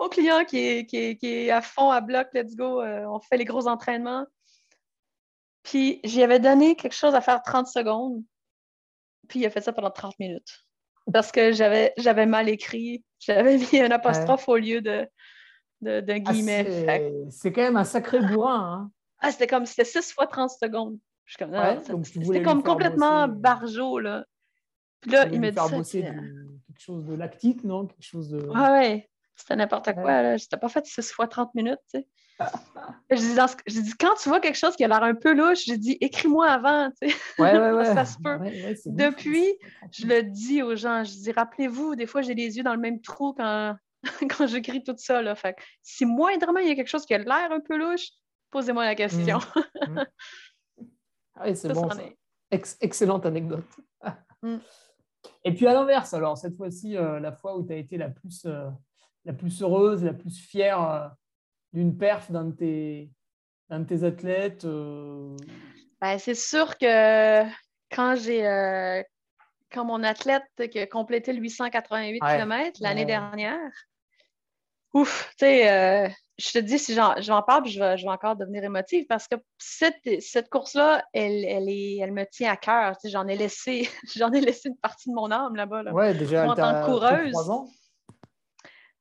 mon client qui est, qui, est, à fond, à bloc, let's go, on fait les gros entraînements. Puis j'y avais donné quelque chose à faire 30 secondes. Puis il a fait ça pendant 30 minutes. Parce que j'avais, j'avais mal écrit. J'avais mis un apostrophe au lieu de, de, d'un ah, guillemet. c'est, quand même un sacré bourrin. Hein? Ah, c'était comme c'était 6 fois 30 secondes. c'était comme complètement barjot, là. Puis là, il me dit. bosser quelque chose de lactique, non? Quelque chose de. Ah ouais. C'était n'importe quoi. Là. J'étais pas fait 6 fois 30 minutes. Tu sais. j'ai dit, quand tu vois quelque chose qui a l'air un peu louche, j'ai dit, écris-moi avant. Tu sais. ouais, ouais, ouais. ça se peut. Depuis, je le dis aux gens. Je dis, rappelez-vous, des fois, j'ai les yeux dans le même trou quand, quand j'écris tout ça. Là. Fait si moindrement il y a quelque chose qui a l'air un peu louche, posez-moi la question. Mmh. Mmh. Ah oui, c'est bon. excellente anecdote. Mmh. Et puis à l'inverse, alors, cette fois-ci, euh, la fois où tu as été la plus. Euh, la plus heureuse, la plus fière euh, d'une perf d'un de tes, de tes athlètes euh? ben, C'est sûr que quand j'ai euh, quand mon athlète qui a complété le 888 km l'année dernière, ouf, tu sais, je te dis, si j'en parle, je vais, je vais, encore devenir émotive parce que cette, cette course-là, elle, elle, elle me tient à cœur. J'en ai laissé, j'en ai laissé une partie de mon âme là-bas. Là. Ouais, déjà, en tant que coureuse.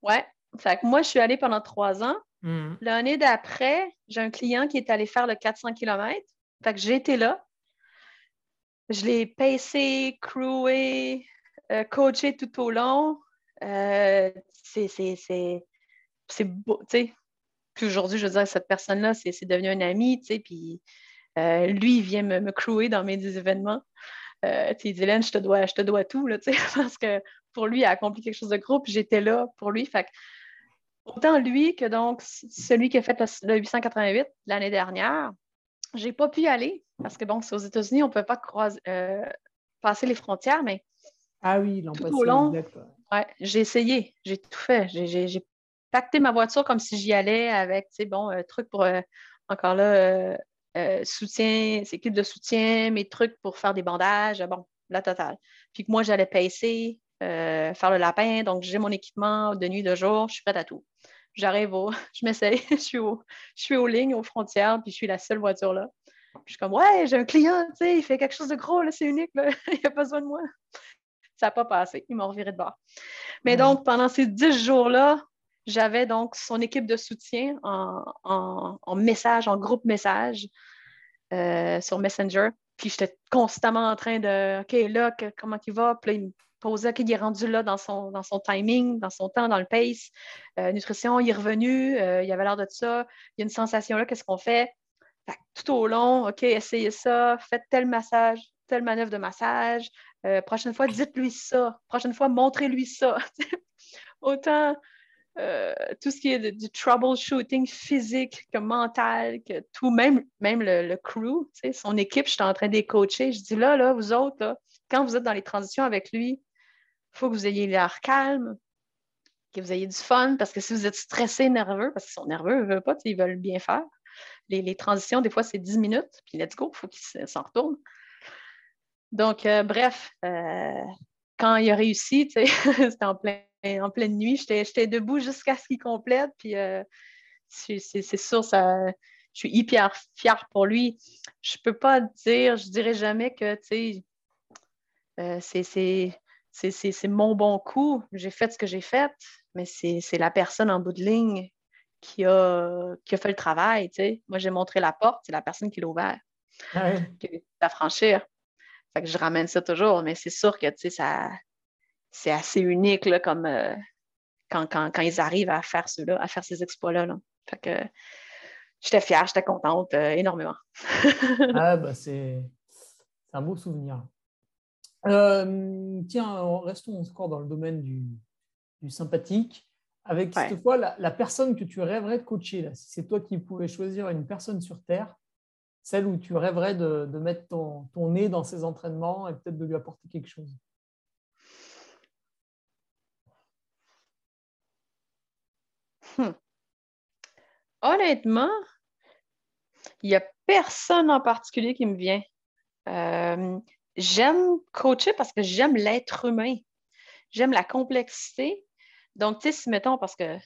Ouais. Fait que moi, je suis allée pendant trois ans. Hmm. L'année d'après, j'ai un client qui est allé faire le 400 km. Fait que j'étais là. Je l'ai pacé, crewé, euh, coaché tout au long. Euh, c'est beau, tu sais. Puis aujourd'hui, je veux dire, cette personne-là, c'est devenu un ami, tu sais. Puis euh, lui, il vient me, me crewer dans mes événements. Euh, tu dis, Hélène, je te dois, je te dois tout, là, parce que pour lui, il a accompli quelque chose de gros, puis j'étais là pour lui. Fait autant lui que donc celui qui a fait le, 888 l'année dernière, j'ai pas pu y aller parce que bon, c'est aux États-Unis, on ne peut pas croiser, euh, passer les frontières, mais ah oui, tout au long, ouais, j'ai essayé, j'ai tout fait. J'ai pacté ma voiture comme si j'y allais avec, tu sais, bon, un truc pour euh, encore là, euh, soutien, équipes de soutien, mes trucs pour faire des bandages, bon, la totale. Puis que moi, j'allais pacer, euh, faire le lapin. Donc, j'ai mon équipement de nuit, de jour, je suis prête à tout. J'arrive au, je m'essaye, je suis au, je suis aux lignes, aux frontières, puis je suis la seule voiture là. Puis je suis comme, ouais, j'ai un client, tu sais, il fait quelque chose de gros, là, c'est unique, là. il a pas besoin de moi. Ça n'a pas passé, ils m'ont reviré de bord. Mais donc, pendant ces dix jours-là, j'avais donc son équipe de soutien en, message, en groupe message euh, sur Messenger. Puis j'étais constamment en train de OK, là, comment il va? Puis là, il me posait qu'il est rendu là dans son, dans son timing, dans son temps, dans le pace. Euh, nutrition, il est revenu, euh, il avait l'air de ça. Il y a une sensation là, qu'est-ce qu'on fait? tout au long, OK, essayez ça, faites tel massage, telle manœuvre de massage. prochaine fois, dites-lui ça. Prochaine fois, montrez-lui ça. Autant euh, tout ce qui est du troubleshooting physique que mental, que tout, même, même le, crew, son équipe, je suis en train de les coacher. Je dis là, là, vous autres, quand vous êtes dans les transitions avec lui, il faut que vous ayez l'air calme, que vous ayez du fun, parce que si vous êtes stressé, nerveux, parce qu'ils sont nerveux, ils veulent pas, ils veulent bien faire. Les, transitions, des fois, c'est 10 minutes, puis let's go, il faut qu'ils s'en retournent. Donc, euh, bref, euh, quand il a réussi, c'était en plein en pleine nuit. J'étais debout jusqu'à ce qu'il complète. Puis euh, c'est sûr, ça, je suis hyper fière pour lui. Je peux pas dire, je dirais jamais que, euh, c'est mon bon coup. J'ai fait ce que j'ai fait, mais c'est la personne en bout de ligne qui a, qui a fait le travail. Moi, j'ai montré la porte, c'est la personne qui l'a ouvert, ah qui a franchir. Fait que je ramène ça toujours, mais c'est sûr que ça, c'est assez unique là, comme euh, quand, ils arrivent à faire cela, à faire ces exploits-là. Fait que j'étais fière, j'étais contente euh, énormément. ah, bah c'est. un beau souvenir. Euh, tiens, restons encore dans le domaine du, sympathique. Avec cette fois, la, personne que tu rêverais de coacher, là, si c'est toi qui pouvais choisir une personne sur Terre, celle où tu rêverais de, mettre ton, nez dans ses entraînements et peut-être de lui apporter quelque chose. Hmm. Honnêtement, il n'y a personne en particulier qui me vient. Euh, j'aime coacher parce que j'aime l'être humain. J'aime la complexité. Donc, tu sais, si mettons, parce que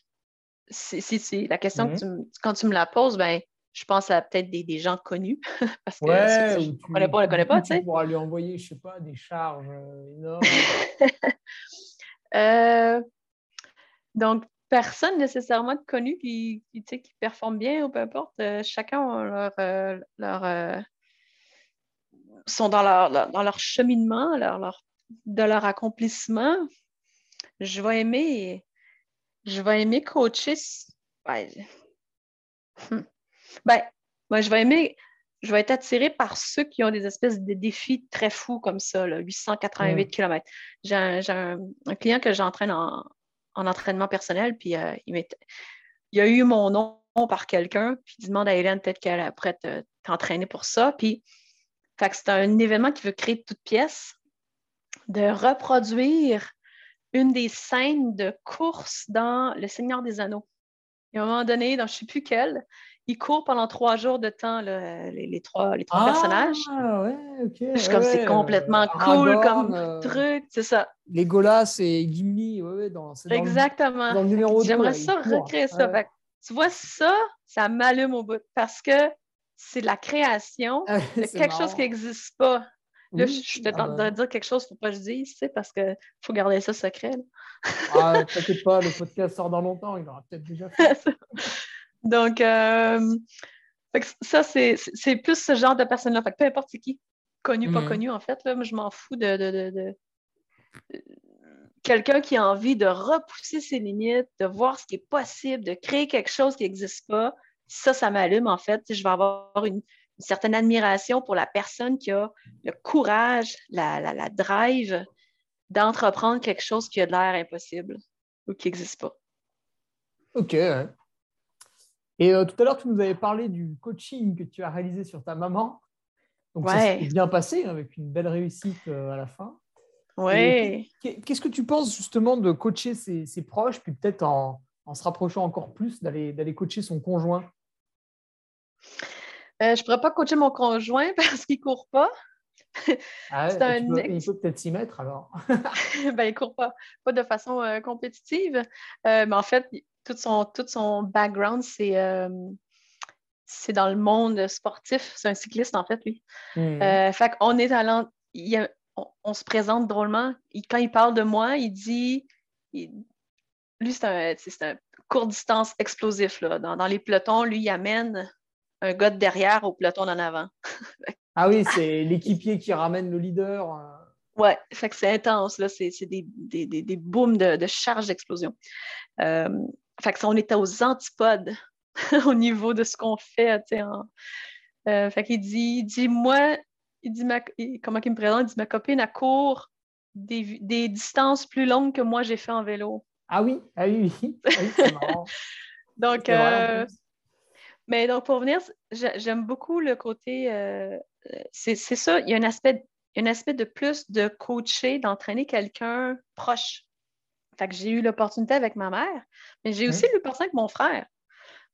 si, la question que mhm. tu, quand tu me la poses, ben, je pense à peut-être des, gens connus. parce que ouais, je ne connais pas, on ne connaît pas, tu sais. pourras lui envoyer, je ne sais pas, des charges euh, énormes. Euh, donc, personne nécessairement connu qui, qui, qui performe bien ou peu importe. Euh, chacun a leur, leur sont dans leur, dans leur cheminement, leur, de leur accomplissement, je vais aimer, je vais aimer coacher. Hmm. Ben, moi, je vais aimer, je vais être attirée par ceux qui ont des espèces de défis très fous comme ça, 888 km. J'ai un, client que j'entraîne en, entraînement personnel, puis euh, il, il, a eu mon nom par quelqu'un, puis il demande à Hélène peut-être qu'elle pourrait t'entraîner pour ça. Puis c'est un événement qui veut créer de toutes pièces, de reproduire une des scènes de course dans Le Seigneur des Anneaux. Et à un moment donné, dans je ne sais plus quel, il court pendant trois jours de temps, les, trois, les trois ah, personnages. Ouais, ok. comme c'est complètement cool comme euh, truc, c'est ça. Les Golas et Gimli, ouais, dans, Exactement. Dans le numéro J'aimerais ça recréer ça. tu vois, ça, ça m'allume au bout parce que c'est la création ah de quelque chose qui n'existe pas. Là, je suis peut-être en train de dire quelque chose, il ne faut pas que je dise, parce qu'il faut garder ça secret. ah, t'inquiète pas, le podcast sort dans longtemps, il aura peut-être déjà fait. Donc, euh, ça, c'est plus ce genre de personne-là. peu importe c'est qui, connu, pas mhm. connu, en fait, là, je m'en fous de, de quelqu'un qui a envie de repousser ses limites, de voir ce qui est possible, de créer quelque chose qui n'existe pas, ça, ça m'allume en fait. Je vais avoir une, certaine admiration pour la personne qui a le courage, la, drive d'entreprendre quelque chose qui a de l'air impossible ou qui n'existe pas. OK. Et euh, tout à l'heure, tu nous avais parlé du coaching que tu as réalisé sur ta maman. Donc, ça s'est bien passé avec une belle réussite euh, à la fin. Oui. Qu'est-ce que tu penses justement de coacher ses, proches, puis peut-être en, en, se rapprochant encore plus d'aller coacher son conjoint? Euh, je ne pourrais pas coacher mon conjoint parce qu'il ne court pas. Ah il peut peut-être s'y mettre alors. ben, il ne court pas, pas de façon euh, compétitive. Euh, mais en fait, tout son, tout son background, c'est c'est dans le monde sportif. C'est un cycliste, en fait, lui. Hmm. fait qu'on est on, se présente drôlement. quand il parle de moi, il dit. Lui, c'est un, un, court distance explosif. Là. Dans, dans, les pelotons, lui, il amène un gars de derrière au peloton d'en avant. ah oui, c'est l'équipier qui ramène le leader. Euh. Ouais, fait que c'est intense, là. C'est, des, des, des, des, booms de, de charge d'explosion. Euh, fait que on était aux antipodes au niveau de ce qu'on fait. Euh, fait qu'il dit, dit, moi, il dit, ma, comment il me présente? Il dit, ma copine, a court des, des distances plus longues que moi, j'ai fait en vélo. Ah oui, ah oui, oui. Ah c'est marrant. Donc, mais donc, pour venir, j'aime beaucoup le côté, euh, c'est ça, il y a un aspect, un aspect de plus de coacher, d'entraîner quelqu'un proche. Fait que j'ai eu l'opportunité avec ma mère, mais j'ai aussi eu l'opportunité avec mon frère.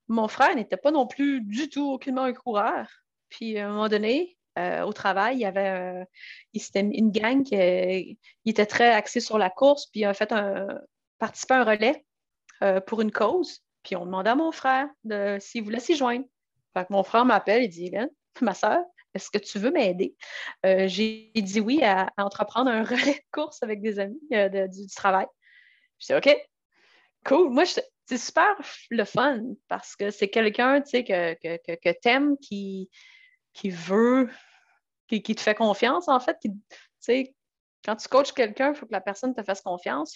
Mon frère n'était pas non plus du tout aucunement un coureur. Puis à un moment donné, euh, au travail, il y avait une gang qui il était très axé sur la course, puis il a fait un, participé à un relais euh, pour une cause. Puis on demandait à mon frère s'il voulait s'y joindre. Fait que mon frère m'appelle et dit ma soeur, est-ce que tu veux m'aider? Euh, j'ai dit oui à, entreprendre un relais de course avec des amis euh, du, travail. Je dis OK, cool. Moi, c'est super le fun parce que c'est quelqu'un que, que, que, que tu aimes qui, qui veut, qui, te fait confiance, en fait, qui, quand tu coaches quelqu'un, il faut que la personne te fasse confiance.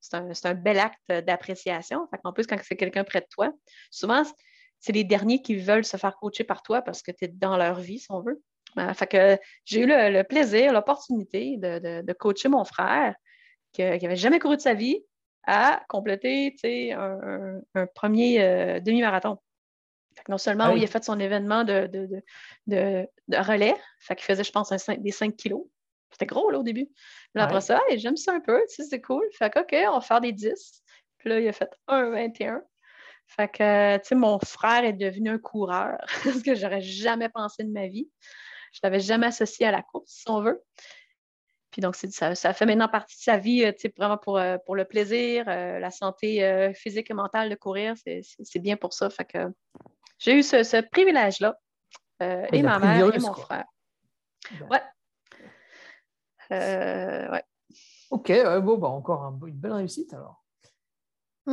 c'est un, bel acte d'appréciation. En plus, quand c'est quelqu'un près de toi, souvent, c'est les derniers qui veulent se faire coacher par toi parce que tu es dans leur vie, si on veut. fait que j'ai eu le, plaisir, l'opportunité de, coacher mon frère qui n'avait jamais couru de sa vie à compléter un, un, premier demi-marathon. Non seulement ah il a fait son événement de, de, relais, fait qu'il faisait, je pense, des 5 kilos. C'était gros là, au début. Là, après ça, j'aime ça un peu, c'est cool. Fait que, OK, on va faire des 10. Puis là, il a fait 1,21. Fait que, tu sais, mon frère est devenu un coureur, ce que j'aurais jamais pensé de ma vie. Je ne l'avais jamais associé à la course, si on veut. Puis donc, ça, ça fait maintenant partie de sa vie, euh, tu sais, vraiment pour, euh, pour le plaisir, euh, la santé physique et mentale de courir, c'est bien pour ça. Fait que j'ai eu ce, privilège-là. et ma mère et mon frère. Ouais. Ouais. OK, bon, bah, encore une belle réussite alors.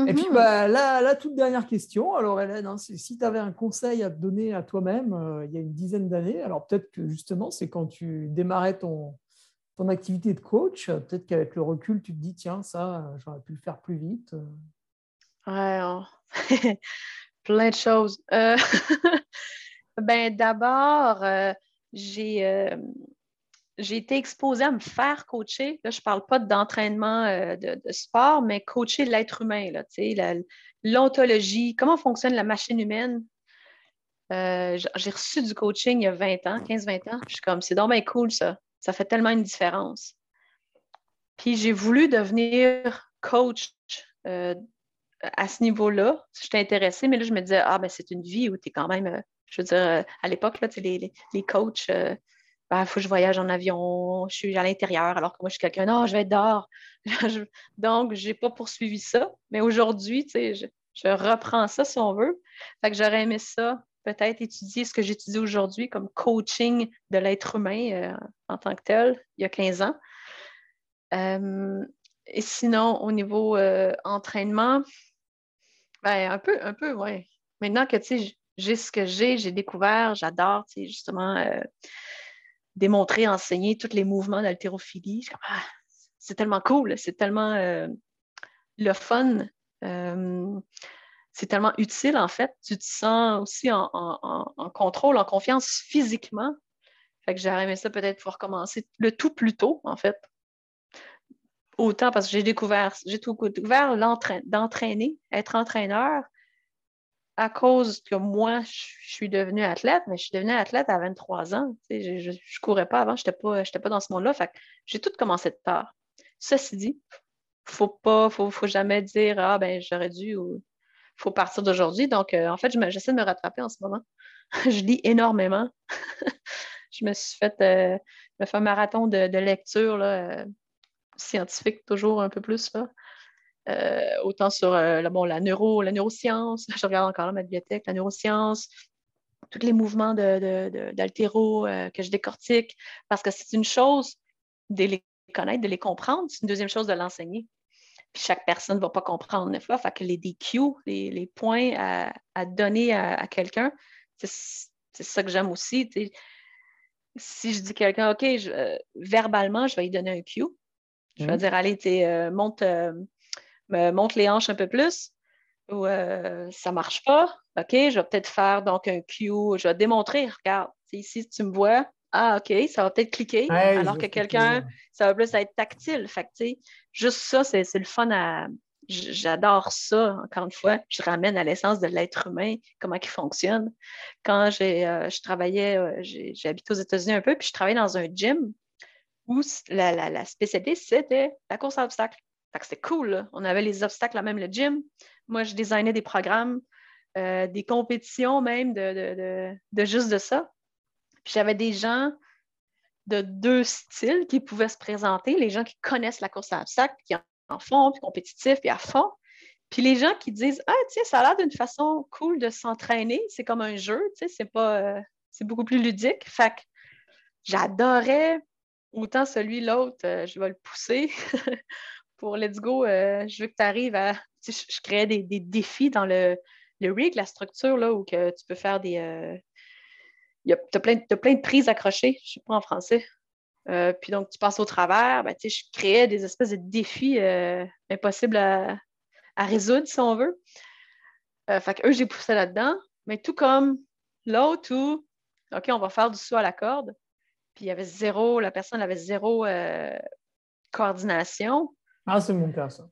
Et puis, mhm. bah, la, toute dernière question, alors Hélène, hein, si tu avais un conseil à te donner à toi-même il y a une dizaine d'années, alors peut-être que justement, c'est quand tu démarrais ton, ton activité de coach, peut-être qu'avec le recul, tu te dis, tiens, ça, j'aurais pu le faire plus vite. Ouais, plein de choses. Euh, ben, d'abord, euh, j'ai, euh, j'ai été exposée à me faire coacher. Là, je ne parle pas d'entraînement de, sport, mais coacher l'être humain, l'ontologie, comment fonctionne la machine humaine? j'ai reçu du coaching il y a 20 ans, 15-20 ans. Je suis comme, c'est dommage cool ça. Ça fait tellement une différence. Puis j'ai voulu devenir coach euh, à ce niveau-là. J'étais intéressée, mais là, je me disais, ah, ben c'est une vie où tu es quand même, euh, je veux dire, euh, à l'époque, les, les, les coachs, il ben, faut que je voyage en avion, je suis à l'intérieur, alors que moi, je suis quelqu'un, non, je vais être dehors. Donc, je n'ai pas poursuivi ça. Mais aujourd'hui, je, je reprends ça si on veut. Fait que j'aurais aimé ça peut-être étudier ce que j'étudie aujourd'hui comme coaching de l'être humain euh, en tant que tel, il y a 15 ans. Euh, et sinon, au niveau euh, entraînement, ben, un peu, un peu, oui. Maintenant que j'ai ce que j'ai, j'ai découvert, j'adore justement démontrer, enseigner tous les mouvements d'haltérophilie. Ah, c'est tellement cool, c'est tellement le fun c'est tellement utile, en fait. Tu te sens aussi en, contrôle, en confiance physiquement. Fait que j'aurais aimé ça peut-être pouvoir commencer le tout plus tôt, en fait. Autant parce que j'ai découvert, j'ai tout découvert d'entraîner, être entraîneur à cause que moi, je suis devenue athlète, mais je suis devenue athlète à 23 ans. Je ne courais pas avant, je n'étais pas, dans ce monde-là. J'ai tout commencé de tard. Ceci dit, faut pas, faut, jamais dire Ah ben j'aurais dû ou faut partir d'aujourd'hui. Donc, euh, en fait, j'essaie de me rattraper en ce moment. je lis énormément. je me suis fait, euh, un marathon de, lecture là, euh, scientifique, toujours un peu plus. Autant sur bon, la, neuro, la neuroscience, je regarde encore ma bibliothèque, la neuroscience, tous les mouvements d'altéro que je décortique, parce que c'est une chose de les connaître, de les comprendre, c'est une deuxième chose de l'enseigner. Puis chaque personne ne va pas comprendre neuf fois. Fait que les DQ, les, points à, donner à, quelqu'un, c'est ça que j'aime aussi. Si je dis à quelqu'un, OK, euh, verbalement, je vais lui donner un cue. Je vais mhm. dire, allez, euh, monte, euh, monte les hanches un peu plus. Ou ça ne marche pas. OK, je vais peut-être faire donc un cue. Je vais démontrer, regarde, ici, tu me vois, ah, OK, ça va peut-être cliquer, alors que quelqu'un, ça va plus être tactile. Fait que, juste ça, c'est le fun à. J'adore ça, encore une fois. Je ramène à l'essence de l'être humain, comment il fonctionne. Quand j'ai, euh, je travaillais, euh, j'ai habité aux États-Unis un peu, puis je travaillais dans un gym où la, la, spécialité, c'était la course à obstacles. Fait c'était cool. On avait les obstacles à même le gym. Moi, je designais des programmes, euh, des compétitions même de, juste de ça j'avais des gens de deux styles qui pouvaient se présenter, les gens qui connaissent la course à obstacles, qui en font, puis compétitifs, puis à fond. Puis les gens qui disent Ah, tiens, ça a l'air d'une façon cool de s'entraîner, c'est comme un jeu, tu c'est pas. Euh, c'est beaucoup plus ludique. Fait j'adorais autant celui, l'autre, euh, je vais le pousser. Pour Let's Go, euh, je veux que tu arrives à. Sais, je, créais des, défis dans le, le rig, la structure, là, où que tu peux faire des, tu as, plein de prises accrochées, je ne sais pas en français. Euh, puis donc, tu passes au travers, ben, je créais des espèces de défis euh, impossibles à, résoudre, si on veut. Euh, fait eux, j'ai poussé là-dedans. Mais tout comme l'autre où, OK, on va faire du saut à la corde. puis il y avait zéro, la personne avait zéro coordination. Ah, c'est mon cas, ça.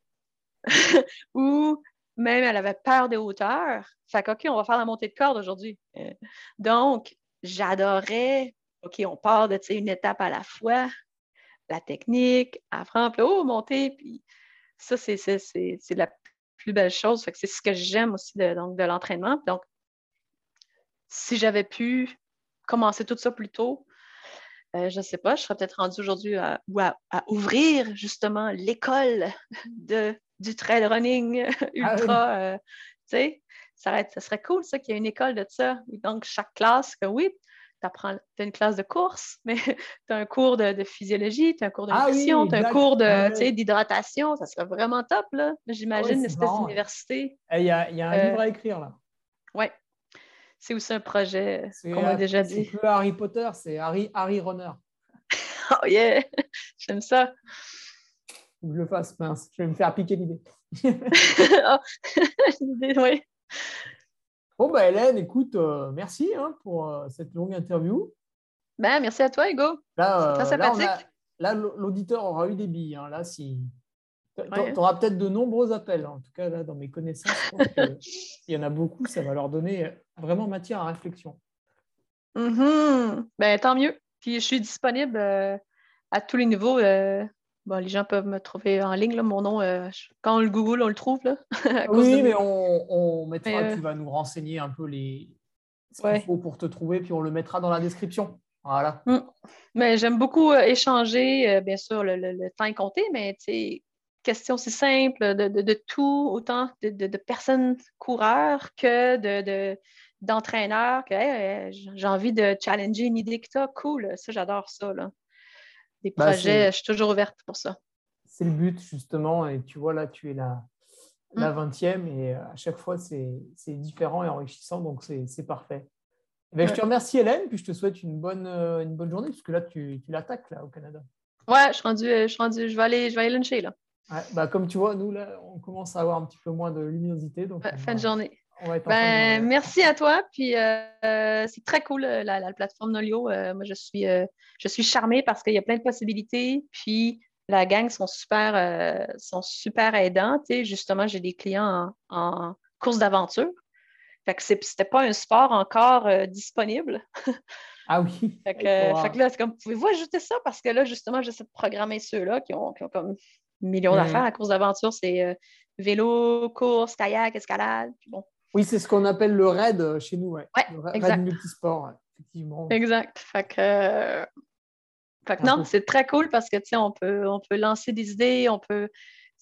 Ou même elle avait peur des hauteurs. Fait que, OK, on va faire la montée de corde aujourd'hui. donc, j'adorais, OK, on part de une étape à la fois, la technique, apprendre, puis oh, monter, puis ça, c'est la plus belle chose. Fait que c'est ce que j'aime aussi de, donc, de l'entraînement. Donc, si j'avais pu commencer tout ça plus tôt, euh, je ne sais pas, je serais peut-être rendue aujourd'hui à, à, ouvrir justement l'école du trail running ah ultra. Euh, tu sais, ça, ça, serait cool, ça, qu'il y ait une école de ça. Donc, chaque classe, que oui, tu apprends, as une classe de course, mais tu as un cours de, physiologie, tu as un cours de ah nutrition, tu as un cours d'hydratation. Ça serait vraiment top, là. J'imagine, une espèce d'université. Eh, il y, a, un euh, livre à écrire, là. Oui. C'est aussi un projet qu'on m'a déjà dit? C'est plus Harry Potter, c'est Harry, Harry Runner. oh yeah! J'aime ça. Faut que je le fasse, mince. Je vais me faire piquer l'idée. oh. oui. Bon, bah, Hélène, écoute, euh, merci hein, pour euh, cette longue interview. Ben, merci à toi, Hugo. Là, très euh, sympathique. Là, l'auditeur aura eu des billes. Hein. Là, si... Tu auras peut-être de nombreux appels. Hein. En tout cas, là, dans mes connaissances, il y en a beaucoup. Ça va leur donner vraiment matière à réflexion. Mm-hmm. Ben, tant mieux. Puis je suis disponible à tous les niveaux. Bon, les gens peuvent me trouver en ligne, là, mon nom, euh, quand on le Google, on le trouve. Là, oui, mais on, mettra, euh, tu vas nous renseigner un peu les, ce qu'il faut pour te trouver, puis on le mettra dans la description. Voilà. Mm. Mais j'aime beaucoup euh, échanger, bien sûr, le, temps est compté, mais question si simple de, tout, autant de, personnes coureurs que de, d'entraîneurs, que j'ai envie de challenger une idée que tu as, cool, ça j'adore ça. Là des bah, projets, je suis toujours ouverte pour ça. C'est le but, justement. Et tu vois, là, tu es la, la 20e mm. et euh, à chaque fois, c'est différent et enrichissant. Donc, c'est parfait. Eh ben, je te remercie, Hélène, puis je te souhaite une bonne, euh, une bonne journée, puisque là, tu, tu l'attaques là, au Canada. Ouais, je suis rendu, je, suis rendu, je, vais, aller, je vais aller luncher. Là. Bah, comme tu vois, nous, là, on commence à avoir un petit peu moins de luminosité. Donc fin de journée. Ben, merci à toi. Puis euh, c'est très cool la, plateforme Nolio. Euh, moi, je suis, euh, je suis charmée parce qu'il y a plein de possibilités. Puis la gang sont super, sont super aidants. justement, j'ai des clients en, course d'aventure. Fait que c'était pas un sport encore disponible. Ah oui. fait, que, là, c'est comme, pouvez-vous ajouter ça? Parce que là, justement, j'essaie de programmer ceux-là qui ont, qui ont comme millions mm. d'affaires. La course d'aventure, c'est vélo, course, kayak, escalade. Puis bon, oui, c'est ce qu'on appelle le raid euh, chez nous, ouais. le raid multisport, effectivement. Exact. Fait que, non, c'est très cool parce que on peut, on peut lancer des idées, on peut.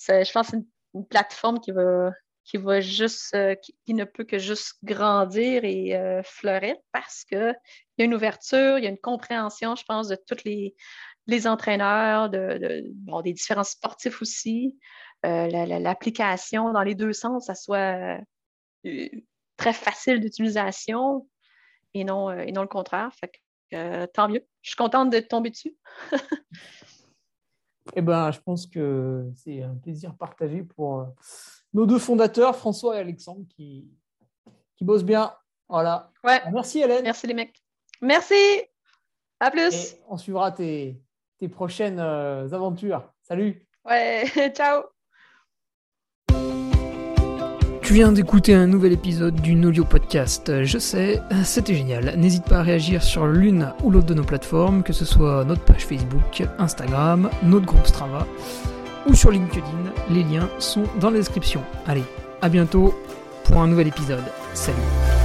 Je pense que c'est une, plateforme qui va, qui va juste, euh, qui, ne peut que juste grandir et euh, fleurir parce qu'il y a une ouverture, il y a une compréhension, je pense, de tous les, les entraîneurs, de, bon, des différents sportifs aussi. L'application dans les deux sens, ça soit très facile d'utilisation et non, euh, et non le contraire. Fait que, euh, tant mieux. Je suis contente de tomber dessus. eh ben, je pense que c'est un plaisir partagé pour euh, nos deux fondateurs, François et Alexandre, qui, qui bossent bien. Voilà. Ouais. Merci Hélène. Merci les mecs. Merci. À plus. on suivra tes, tes prochaines aventures. Salut. Ouais, ciao. Tu viens d'écouter un nouvel épisode du Nolio Podcast. Je sais, c'était génial. N'hésite pas à réagir sur l'une ou l'autre de nos plateformes, que ce soit notre page Facebook, Instagram, notre groupe Strava ou sur LinkedIn. Les liens sont dans la description. Allez, à bientôt pour un nouvel épisode. Salut